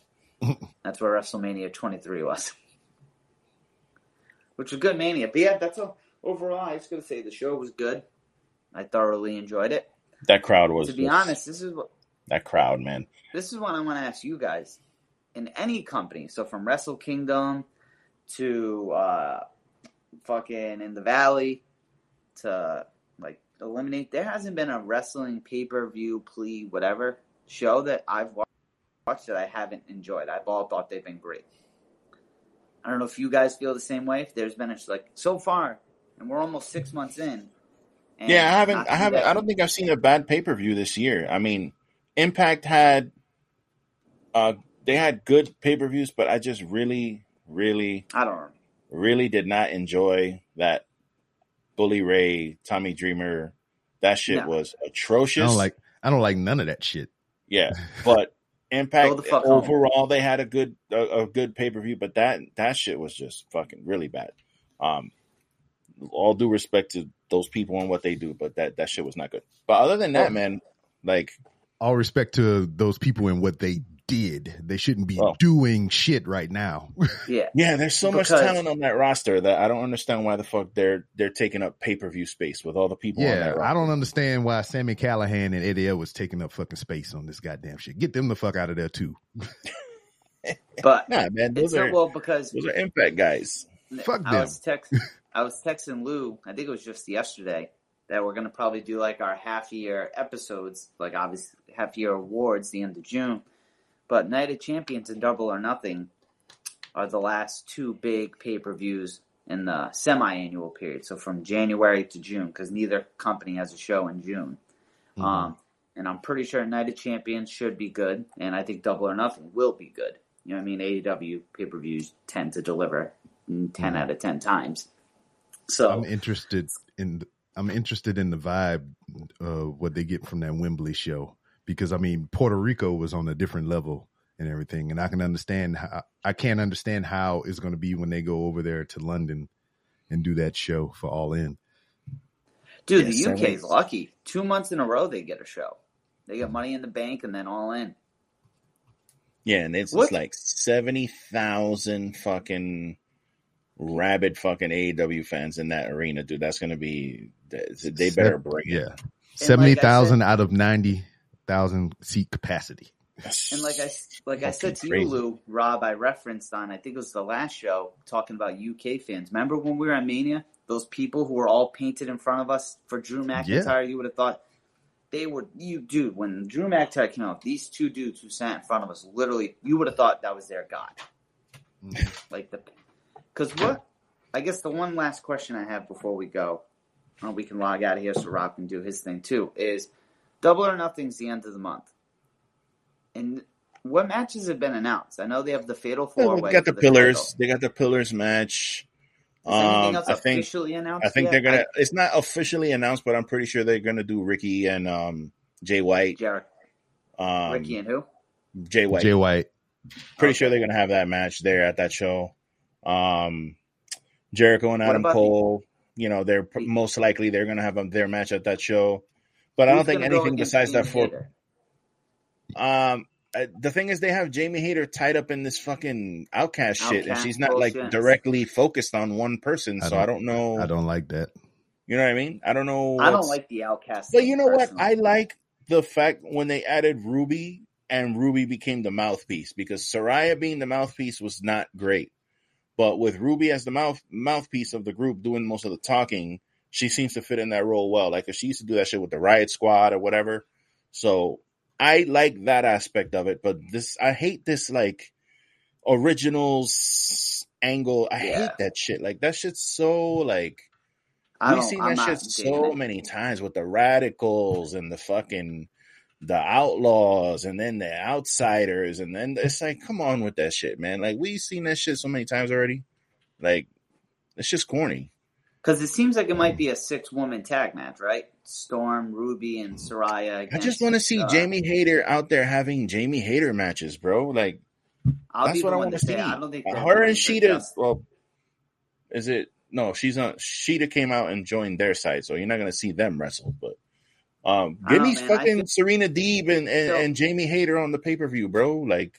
that's where WrestleMania 23 was. Which was good mania. But yeah, that's all. Overall, I was going to say the show was good. I thoroughly enjoyed it. That crowd was. to be just- honest, this is what that crowd, man. this is what I want to ask you guys. In any company, so from Wrestle Kingdom to uh, fucking in the Valley to like Eliminate, there hasn't been a wrestling pay per view, plea, whatever show that I've watched that I haven't enjoyed. I've all thought they've been great. I don't know if you guys feel the same way. If there's been a, like so far, and we're almost six months in. And Yeah, I haven't. I haven't. I don't think I've seen a bad pay per view this year. I mean, Impact had, uh, they had good pay per views, but I just really, really, I don't really did not enjoy that Bully Ray, Tommy Dreamer. That shit No. was I atrocious. don't like I don't like none of that shit. yeah, but Impact the fuck home. overall they had a good a, a good pay per view, but that that shit was just fucking really bad. Um, all due respect to those people and what they do, but that that shit was not good. But other than that, Oh. man, like All respect to those people and what they did. They shouldn't be Oh. doing shit right now. Yeah, yeah, there's so much talent on that roster that I don't understand why the fuck they're they're taking up pay per view space with all the people. on yeah, that roster. I don't understand why Sami Callihan and Eddie was taking up fucking space on this goddamn shit. Get them the fuck out of there too. but Nah, man, those it's are not well because those are Impact guys. Fuck I them. was text I was texting Lou. I think it was just yesterday that we're gonna probably do like our half year episodes, like obviously half year awards, the end of June. But Night of Champions and Double or Nothing are the last two big pay per views in the semi annual period. So from January to June, because neither company has a show in June. Mhm. Um, and I'm pretty sure Night of Champions should be good, and I think Double or Nothing will be good. You know what I mean? AEW pay per views tend to deliver 10 Mhm. out of 10 times. So, I'm interested in I'm interested in the vibe uh what they get from that Wembley show because I mean Puerto Rico was on a different level and everything and I can understand how I can't understand how it's going to be when they go over there to London and do that show for All In. dude, Yeah, the so UK is lucky. Two months in a row they get a show. They get money in the bank and then all in. Yeah, and it's What? just like seventy thousand fucking rabid fucking AEW fans in that arena, dude. That's gonna be they better bring it. Yeah. 70,000 out of 90,000 seat capacity. And like I like I said to Fucking you, crazy. Lou, Rob, I referenced on I think it was the last show talking about UK fans. Remember when we were at Mania? Those people who were all painted in front of us for Drew McIntyre, you would have thought they were you dude, when Drew McIntyre came out, these two dudes who sat in front of us literally you would have thought that was their god. Like the because what I guess the one last question I have before we go, uh, we can log out of here so Rob can do his thing too, is double or nothing's the end of the month. And what matches have been announced? I know they have the Fatal Yeah, Four they got the Four Pillars. title. They got the pillars match. Is Um, else I think officially announced? I think yet? they're gonna. It's not officially announced, but I'm pretty sure they're gonna do Ricky and um Jay White. Jared, Um, Ricky and who? Jay White. Jay White. Pretty Okay. sure they're gonna have that match there at that show. Um, Jericho and Adam about the- Cole. You know, they're The- most likely they're gonna have um, their match at that show. But I don't think anything against besides that for. four. Um, uh, the thing is, they have Jamie Hayter tied up in this fucking outcast shit, and she's not like bullshit. directly focused on one person. I So I don't know. I don't like that. You know what I mean? I don't know. I don't like the Outcast. But you know what? I like the fact when they added Ruby and Ruby became the mouthpiece because Saraya being the mouthpiece was not great. But with Ruby as the mouth mouthpiece of the group doing most of the talking, she seems to fit in that role well. Like she used to do that shit with the Riot Squad or whatever. So I like that aspect of it. But this, I hate this like originals angle. I Yeah. hate that shit. Like that shit's so like I We've seen I'm that shit so it. many times with the radicals and the fucking the outlaws and then the outsiders and then it's like come on with that shit man. Like we've seen that shit so many times already. Like it's just corny. Because it seems like it might be a six woman tag match, right? Storm, Ruby, and Saraya. i just want to see uh, jamie hayter out there having jamie hayter matches bro. Like I'll that's what i want to see. I don't think her and shida well is it no she's not shida came out and joined their side so you're not going to see them wrestle but um give me know, fucking think- serena deeb and, and, and jamie hayter on the pay-per-view bro like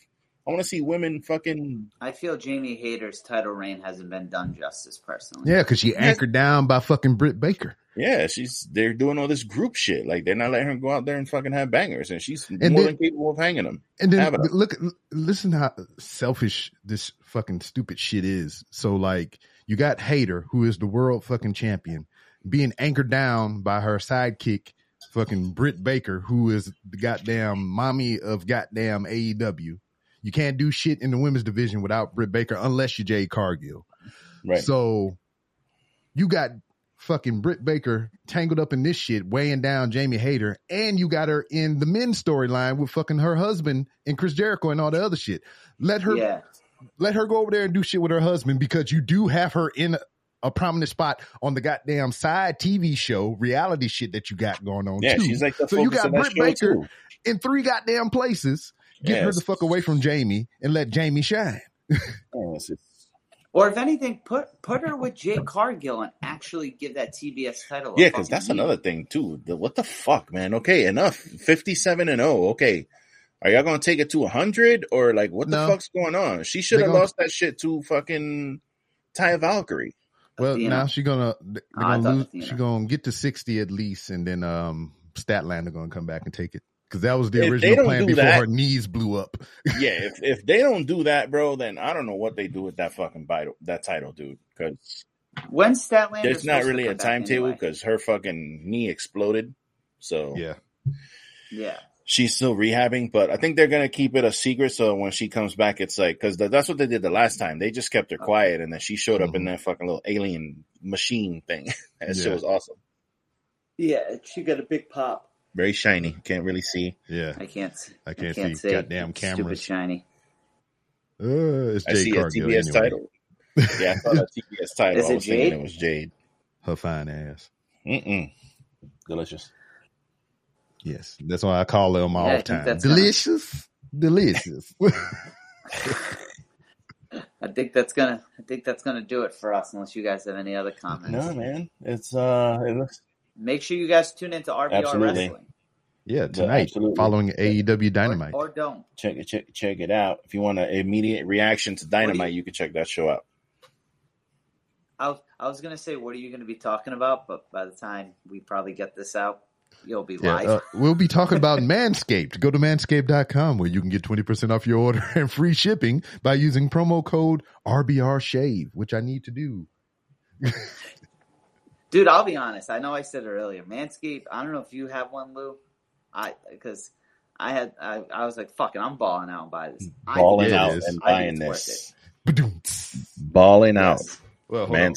i want to see women fucking I feel Jamie Hayter's title reign hasn't been done justice personally. Yeah, because she anchored down by fucking Britt Baker. yeah she's they're doing all this group shit like they're not letting her go out there and fucking have bangers and she's And more then- than capable of hanging them And then Have it. look, listen how selfish this fucking stupid shit is. So like, you got Hayter, who is the world fucking champion, being anchored down by her sidekick, fucking Britt Baker, who is the goddamn mommy of goddamn AEW. You can't do shit in the women's division without Britt Baker unless you're Jade Cargill. right So you got fucking Britt Baker tangled up in this shit, weighing down Jamie Hayter, and you got her in the men's storyline with fucking her husband and Chris Jericho and all the other shit. Let her yeah. let her go over there and do shit with her husband because you do have her in a, a prominent spot on the goddamn side TV show reality shit that you got going on. Yeah, too. she's like the so you got Britt Baker too. in three goddamn places. Get her the fuck away from Jamie and let Jamie shine. Oh, or if anything, put put her with Jade Cargill and actually give that TBS title. Yeah, because that's heat. another thing too. The, what the fuck, man? Okay, enough. Fifty-seven and zero. Okay, are y'all gonna take it to hundred or like what the No. fuck's going on? She should have gonna- lost that shit to fucking Taya Valkyrie. Well, Athena. now she's gonna they're Oh, gonna lose. Athena. She's gonna get to sixty at least, and then um Statland are gonna come back and take it because that was the If original plan before that- her knees blew up. Yeah, if if they don't do that, bro, then I don't know what they do with that fucking title, that title, dude. Because When's Statlander? there's not really a come back timetable anyway? because her fucking knee exploded. So Yeah, Yeah. She's still rehabbing, but I think they're gonna keep it a secret. So when she comes back, it's like because that's what they did the last time. They just kept her quiet, and then she showed up in Mhm. that fucking little alien machine thing. that shit was awesome, Yeah, she got a big pop. very shiny. Can't really see. yeah. I can't. See I can't see goddamn Stupid cameras. shiny. Uh, it's I see Cargill a TBS anyway. title. Yeah, I saw that TBS title. Is I it was thinking Jade? it was Jade. Her fine ass. Mm-mm. Delicious. Yes, that's why I call them all my Yeah, I time. that's gonna- Delicious, delicious. I think that's gonna. I think that's gonna do it for us. Unless you guys have any other comments. No, man. It's uh, it looks Make sure you guys tune into RBR Absolutely. Wrestling. yeah, tonight absolutely. following AEW Dynamite. Or, or don't. check it, check check it out. If you want an immediate reaction to Dynamite, you can check that show out. I was, I was gonna say, what are you gonna be talking about? But by the time we probably get this out, you'll be Yeah, live. uh, we'll be talking about Manscaped. Go to manscaped.com where you can get 20% off your order and free shipping by using promo code RBR Shave, which I need to do. Dude, I'll be honest. I know I said it earlier. Manscaped. I don't know if you have one, Lou. I because I had I, I was like, fucking, I'm balling out and buy this. I Balling out is. and buying this. Ba-doom-ts. Balling out. Yes. Well, hold on.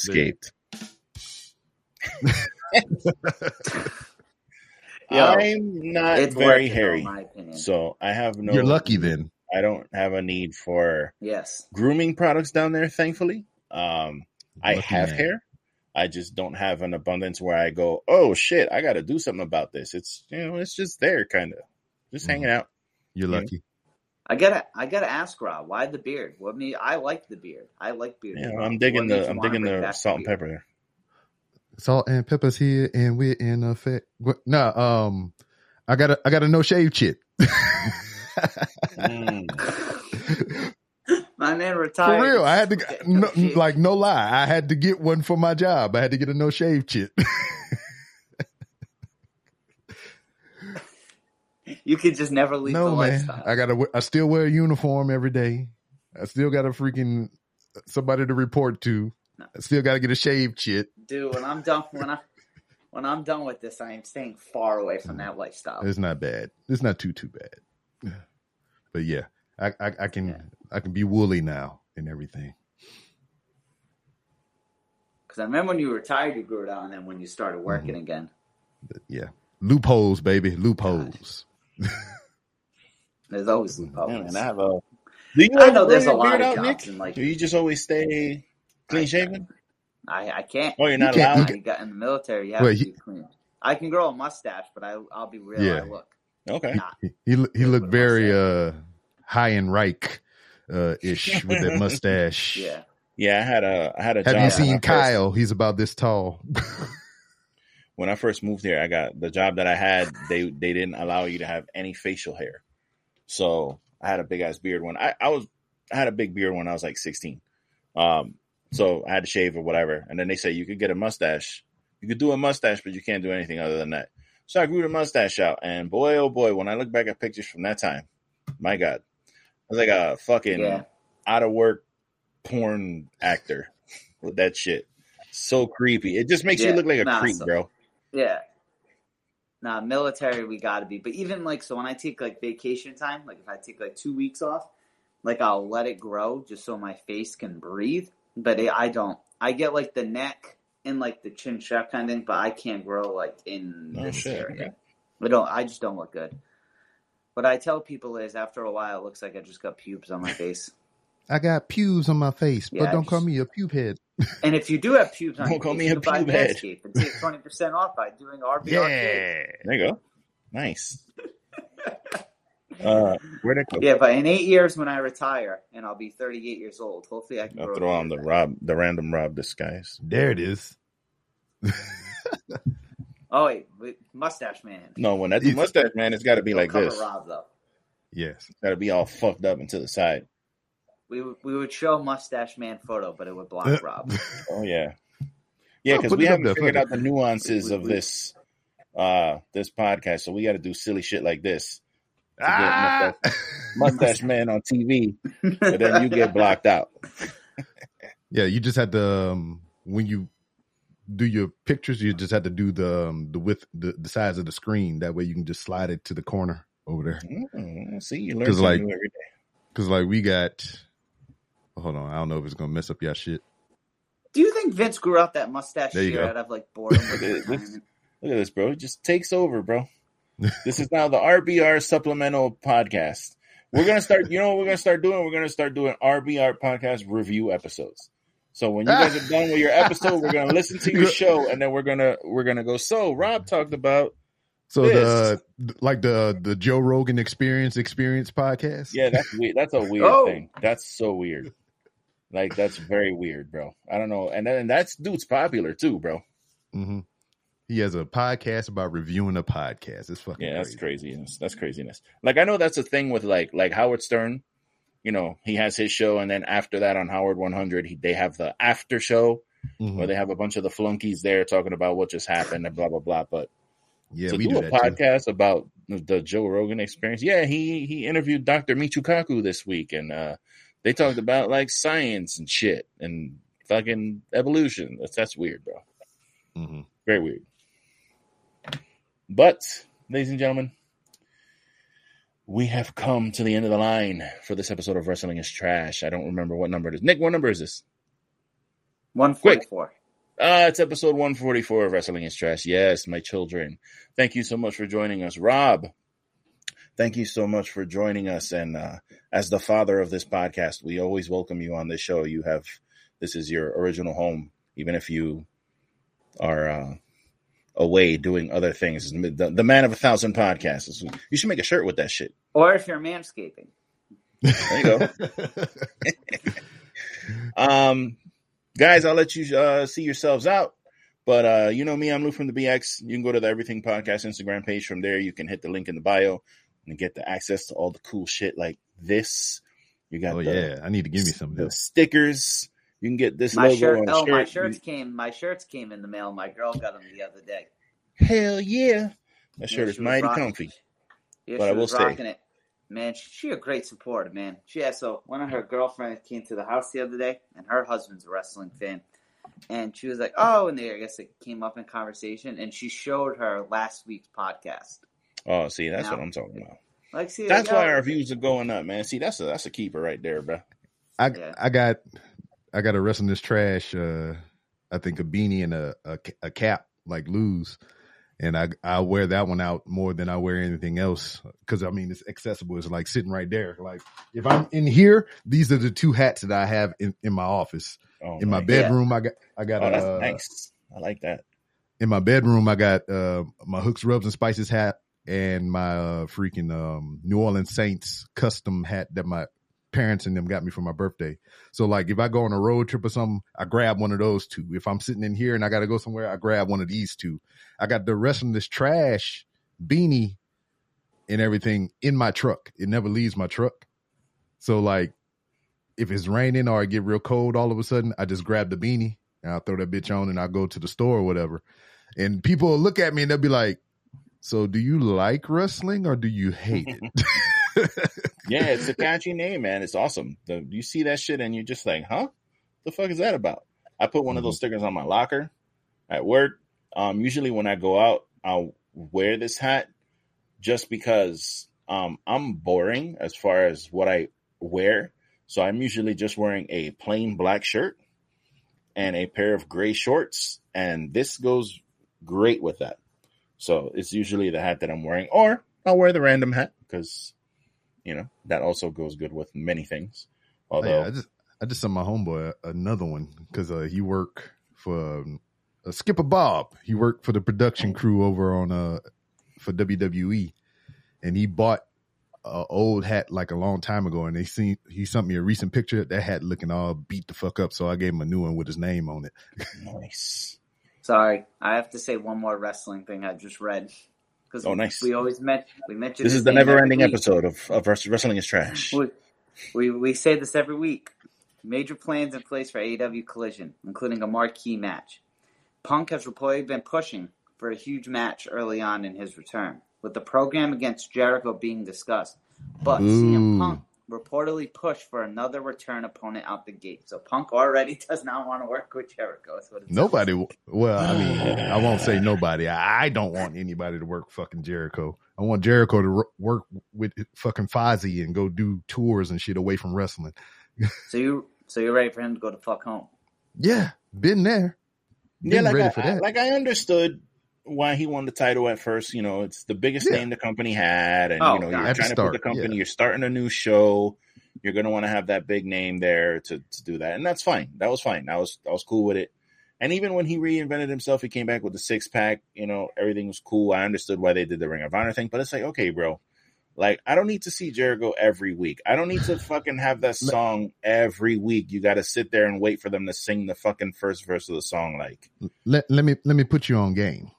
Manscaped. Yo, I'm not It's very worth it, hairy, my so I have no. You're lucky then. I don't have a need for yes. grooming products down there. Thankfully, um, I Lucky have man. hair. I just don't have an abundance where I go, oh shit, I got to do something about this. It's you know, it's just there, kind of, just Mhm. hanging out. You're Yeah. lucky. I gotta I gotta ask Rob, why the beard? What me I like the beard. I like beard. Yeah, I'm digging what the I'm digging the salt and beard? pepper. Salt and pepper's here and we're in effect. What- No, um, I got a, I got a no shave chit. Mm. My man For retired. real, I had to Okay, no, like no lie. I had to get one for my job. I had to get a no shave chit. you could just never leave the no man, lifestyle. I gotta. I still wear a uniform every day. I still got a freaking somebody to report to. No. I still got to get a shave chit. Dude, when I'm done when I when I'm done with this, I am staying far away from that lifestyle. It's not bad. It's not too too bad. But yeah, I I, I can Yeah. I can be woolly now and everything. Because I remember when you retired, you grew it out, and then when you started Mm-hmm. working again, Yeah, loopholes, baby, loopholes. there's always loopholes. Yeah, man, I have a. Do you I ever know there's a your lot beard of out, jobs Nick? like Do you just always stay clean shaven? I, I can't. Oh, you're not You allowed. I got in the military. You have Wait, to be clean. I can grow a mustache, but I, I'll be real. Yeah. I look. Okay. Nah. He he, he looked very uh high and Reich uh ish with that mustache. Yeah. Yeah, I had a I had a Have job. you seen I first- Kyle? He's about this tall. when I first moved here, I got the job that I had. They they didn't allow you to have any facial hair, so I had a big ass beard when I I was I had a big beard when I was like sixteen. Um, so I had to shave or whatever, and then they say you could get a mustache. You could do a mustache, but you can't do anything other than that. So I grew the mustache out, and boy, oh boy, when I look back at pictures from that time, my God, I was like a fucking Yeah. out of work porn actor with that shit. So creepy. It just makes you look like a nah, creep, so- bro. Yeah. Nah, military we gotta be. But even like so when I take like vacation time, like if I take like two weeks off, like I'll let it grow just so my face can breathe. But it, I don't. I get like the neck and like the chin strap kind of thing, but I can't grow like in Oh, this shit, area. okay. I don't. I just don't look good. What I tell people is, after a while, it looks like I just got pubes on my face. I got pubes on my face, but don't call me a pube head. And if you do have pubes on Don't your call face, me you a can buy pube head. And take twenty percent off by doing RBR. Yeah. There you go. Nice. Uh, where'd it go? Yeah, but in eight years when I retire and I'll be 38 years old, hopefully I can I'll throw on the beard. Rob, the random Rob disguise. There it is. Oh wait, wait, mustache man. No, when I do It's- mustache, man, it's got to be Don't like cover this. Rob though. Yes. Got to be all fucked up and to the side. We would- we would show mustache man photo, but it would block Uh, Rob. Oh yeah, yeah, because put we haven't there, figured out the nuances of this uh this podcast, so we got to do silly shit like this. To get Ah! Mustache man on TV, but then you get blocked out. yeah, you just had to um, when you do your pictures, you just had to do the um, the width, the, the size of the screen. That way, you can just slide it to the corner over there. Mm, see, you learn 'Cause, something like, new every day. Because like we got, hold on, I don't know if it's gonna mess up your shit. Do you think Vince grew out that mustache There you here go. out of like boredom Look at this. Look at this, bro. It just takes over, bro. This is now the RBR supplemental podcast. We're gonna start. You know what we're gonna start doing? We're gonna start doing RBR podcast review episodes. So when you guys are done with your episode, we're gonna listen to your show, and then we're gonna we're gonna go. So Rob talked about So This. the like the the Joe Rogan Experience Experience podcast. yeah, that's weird. That's a weird Oh. thing. That's so weird. Like that's very weird, bro. I don't know. And then that's dude's popular too, bro. hmm He has a podcast about reviewing a podcast. It's fucking Yeah, that's crazy. craziness. That's craziness. Like I know that's the thing with like like Howard Stern. You know, he has his show, and then after that on Howard 100, he, they have the after show Mhm. where they have a bunch of the flunkies there talking about what just happened and blah blah blah. But Yeah, to we do, do a that too. podcast about the, Joe Rogan experience, yeah, he he interviewed Dr. Michio Kaku this week, and uh, they talked about like science and shit and fucking evolution. That's that's weird, bro. Mhm. Very weird. But, ladies and gentlemen, we have come to the end of the line for this episode of Wrestling is Trash. I don't remember what number it is. Nick, what number is this? 144. Ah, it's episode 144 of Wrestling is Trash. Yes, my children. Thank you so much for joining us. Rob, thank you so much for joining us. And uh, as the father of this podcast, we always welcome you on this show. You have, this is your original home, even if you are uh, away doing other things. The, the man of a thousand podcasts. You should make a shirt with that shit. Or if you're manscaping. There you go. Um, guys, I'll let you uh, see yourselves out. But uh, you know me, I'm Lou from the BX. You can go to the Everything Podcast Instagram page. From there, you can hit the link in the bio and get the access to all the cool shit like this. You got Oh the, yeah, I need to give me some of the stickers. You can get this My logo shirt. on a Oh, shirt. my shirts came. My shirts came in the mail. My girl got them the other day. Hell yeah! That shirt Yeah, is mighty rocking- comfy. Yeah, But she I will was say- rocking it. Man, she, she a great supporter, man. She yeah, so one of her girlfriends came to the house the other day, and her husband's a wrestling fan. And she was like, "Oh," and they, I guess it came up in conversation, and she showed her last week's podcast. Oh, see, that's Now- what I'm talking about. Like, see, That's like, why yo, our views are going up, man. See, that's a that's a keeper right there, bro. I Yeah. I got I got a Wrestling is Trash. Uh, I think a beanie and a a, a cap like Lou's, and I I wear that one out more than I wear anything else because I mean it's accessible. It's like sitting right there. Like if I'm in here, these are the two hats that I have in, in my office. Oh, In my nice. bedroom, I got I got Oh, that's uh, nice. I like that. in my bedroom, I got uh, my hooks, rubs, and spices hat and my uh, freaking um, New Orleans Saints custom hat that my parents and them got me for my birthday. So like, if I go on a road trip or something, I grab one of those two. If I'm sitting in here and I got to go somewhere, I grab one of these two. I got the rest of this trash beanie and everything in my truck. It never leaves my truck. So like, if it's raining or I get real cold all of a sudden, I just grab the beanie and I'll throw that bitch on and I'll go to the store or whatever. And people will look at me and they'll be like, So do you like wrestling or do you hate it? Yeah, it's a catchy name, man. It's awesome. The, you see that shit and you're just like, huh? What the fuck is that about? I put one of those stickers on my locker at work. Um, usually when I go out, I'll wear this hat just because um, I'm boring as far as what I wear. So I'm usually just wearing a plain black shirt and a pair of gray shorts and this goes great with that. So it's usually the hat that I'm wearing, or I'll wear the random hat because you know that also goes good with many things. Oh, Although, yeah, I just I just sent my homeboy another one because uh, he worked for um, uh, Skipper Bob. He worked for the production crew over on uh for WWE, and he bought a old hat like a long time ago. And they seen he sent me a recent picture. That hat looking all beat the fuck up. So I gave him a new one with his name on it. nice. Sorry, I have to say one more wrestling thing I just read. Because Oh, nice. we always met, we mentioned This is the never-ending episode of, of Wrestling is Trash. We, we we say this every week. Major plans in place for AEW Collision, including a marquee match. Punk has reportedly been pushing for a huge match early on in his return, with the program against Jericho being discussed. But CM Punk reportedly pushed for another return opponent out the gate. So Punk already does not want to work with Jericho. That's what it sounds Nobody. Well, I mean, I won't say nobody. I I don't want anybody to work fucking Jericho. I want Jericho to wor- work with fucking Fozzy and go do tours and shit away from wrestling. So you so you're ready for him to go to fuck home. Yeah, been there. Yeah, like ready I, for I- that. like I understood why he won the title at first. You know, it's the biggest Yeah. name the company had, and Oh, you know, God. you're trying to put the company. yeah. You're starting a new show. You're going to want to have that big name there to, to do that, and that's fine. That was fine. I was I was cool with it. And even when he reinvented himself, he came back with the six pack. You know, everything was cool. I understood why they did the Ring of Honor thing, but it's like, okay, bro. Like, I don't need to see Jericho every week. I don't need to fucking have that song every week. You got to sit there and wait for them to sing the fucking first verse of the song. Like, let let me let me put you on game.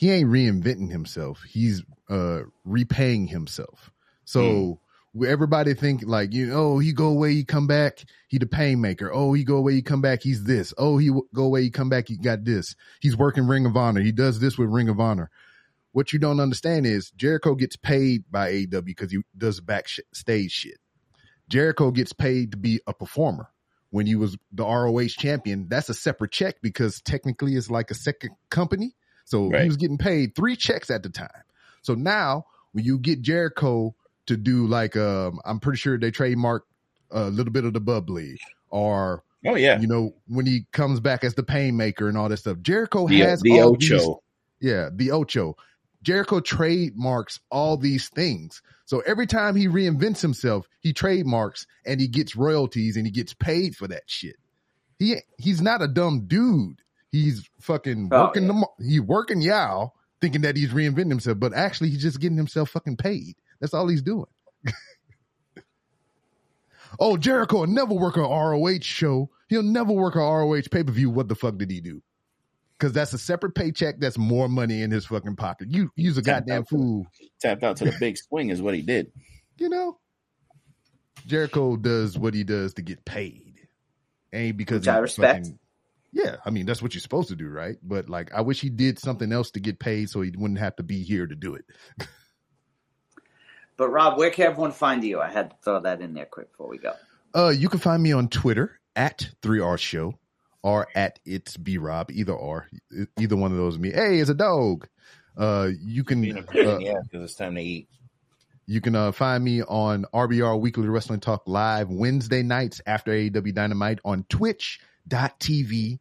He ain't reinventing himself. He's uh repaying himself. So where everybody think like you know he go away, he come back, he the pain maker. Oh, he go away, he come back, he's this. Oh, he w- go away, he come back, he got this. He's working Ring of Honor. He does this with Ring of Honor. What you don't understand is Jericho gets paid by AEW because he does backstage shit. Jericho gets paid to be a performer. When he was the ROH champion, that's a separate check because technically it's like a second company. So Right. he was getting paid three checks at the time. So now when you get Jericho to do like um I'm pretty sure they trademark a little bit of the bubbly or oh yeah, you know when he comes back as the pain maker and all that stuff. Jericho the, has the all Ocho. these yeah, the Ocho. Jericho trademarks all these things. So every time he reinvents himself, he trademarks and he gets royalties and he gets paid for that shit. He he's not a dumb dude. He's fucking Oh, working yeah. the he working Yao thinking that he's reinventing himself, but actually he's just getting himself fucking paid. That's all he's doing. oh, Jericho will never work a ROH show. He'll never work a ROH pay per view. What the fuck did he do? Because that's a separate paycheck. That's more money in his fucking pocket. You use a Tapped goddamn out for the- fool. Tapped out to the big swing is what he did. You know, Jericho does what he does to get paid, ain't because Which I respect. fucking- yeah, I mean that's what you're supposed to do, right? But like, I wish he did something else to get paid, so he wouldn't have to be here to do it. But Rob, where can everyone find you? I had to throw that in there quick before we go. Uh, you can find me on Twitter at 3R Show or at It's B Rob, either or. Either one of those me. Hey, it's a dog. Uh, you can Being a pain in uh, the ass because it's time to eat. you can uh, find me on RBR Weekly Wrestling Talk Live Wednesday nights after AEW Dynamite on twitch.tv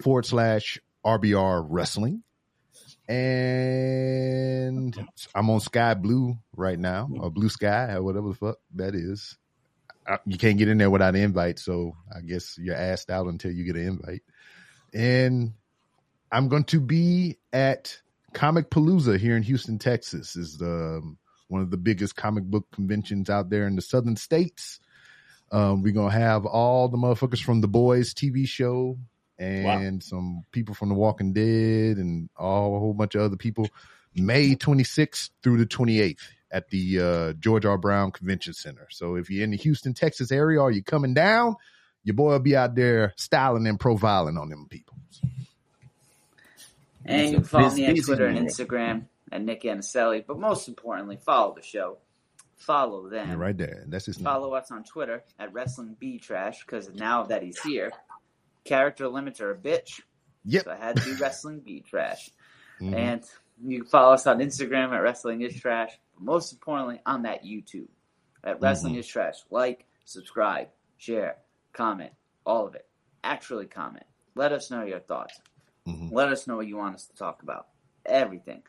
forward slash RBR Wrestling. And I'm on Sky Blue right now, or Blue Sky, or whatever the fuck that is. You can't get in there without an invite, so I guess you're asked out until you get an invite. And I'm going to be at Comicpalooza here in Houston, Texas. Is the um, one of the biggest comic book conventions out there in the southern states. Um, we're gonna have all the motherfuckers from the Boys TV show and some people from The Walking Dead and all a whole bunch of other people. May 26th through the 28th at the uh, George R. Brown Convention Center. So if you're in the Houston, Texas area, or you're coming down, your boy will be out there styling and profiling on them people. And you can follow me on Twitter and. Instagram at Nick Anicelli. But most importantly, follow the show. Follow them. Yeah, right there. That's his name. Follow us on Twitter at Wrestling B Trash because now that he's here, character limits are a bitch. Yep. So I had to do Wrestling B Trash. Mhm. And you can follow us on Instagram at Wrestling is Trash. But most importantly, on that YouTube at Wrestling Mm-hmm. is Trash. Like, subscribe, share, comment, all of it. Actually, comment. Let us know your thoughts. Mhm. Let us know what you want us to talk about. Everything.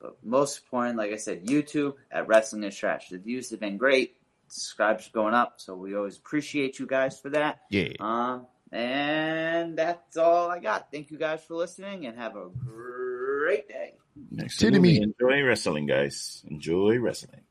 But most important, like I said, YouTube at Wrestling is Trash. The views have been great. Subscribes are going up, so we always appreciate you guys for that. Yeah. Um, and that's all I got. Thank you guys for listening, and have a great day. Next Titty meat. Enjoy wrestling, guys. Enjoy wrestling.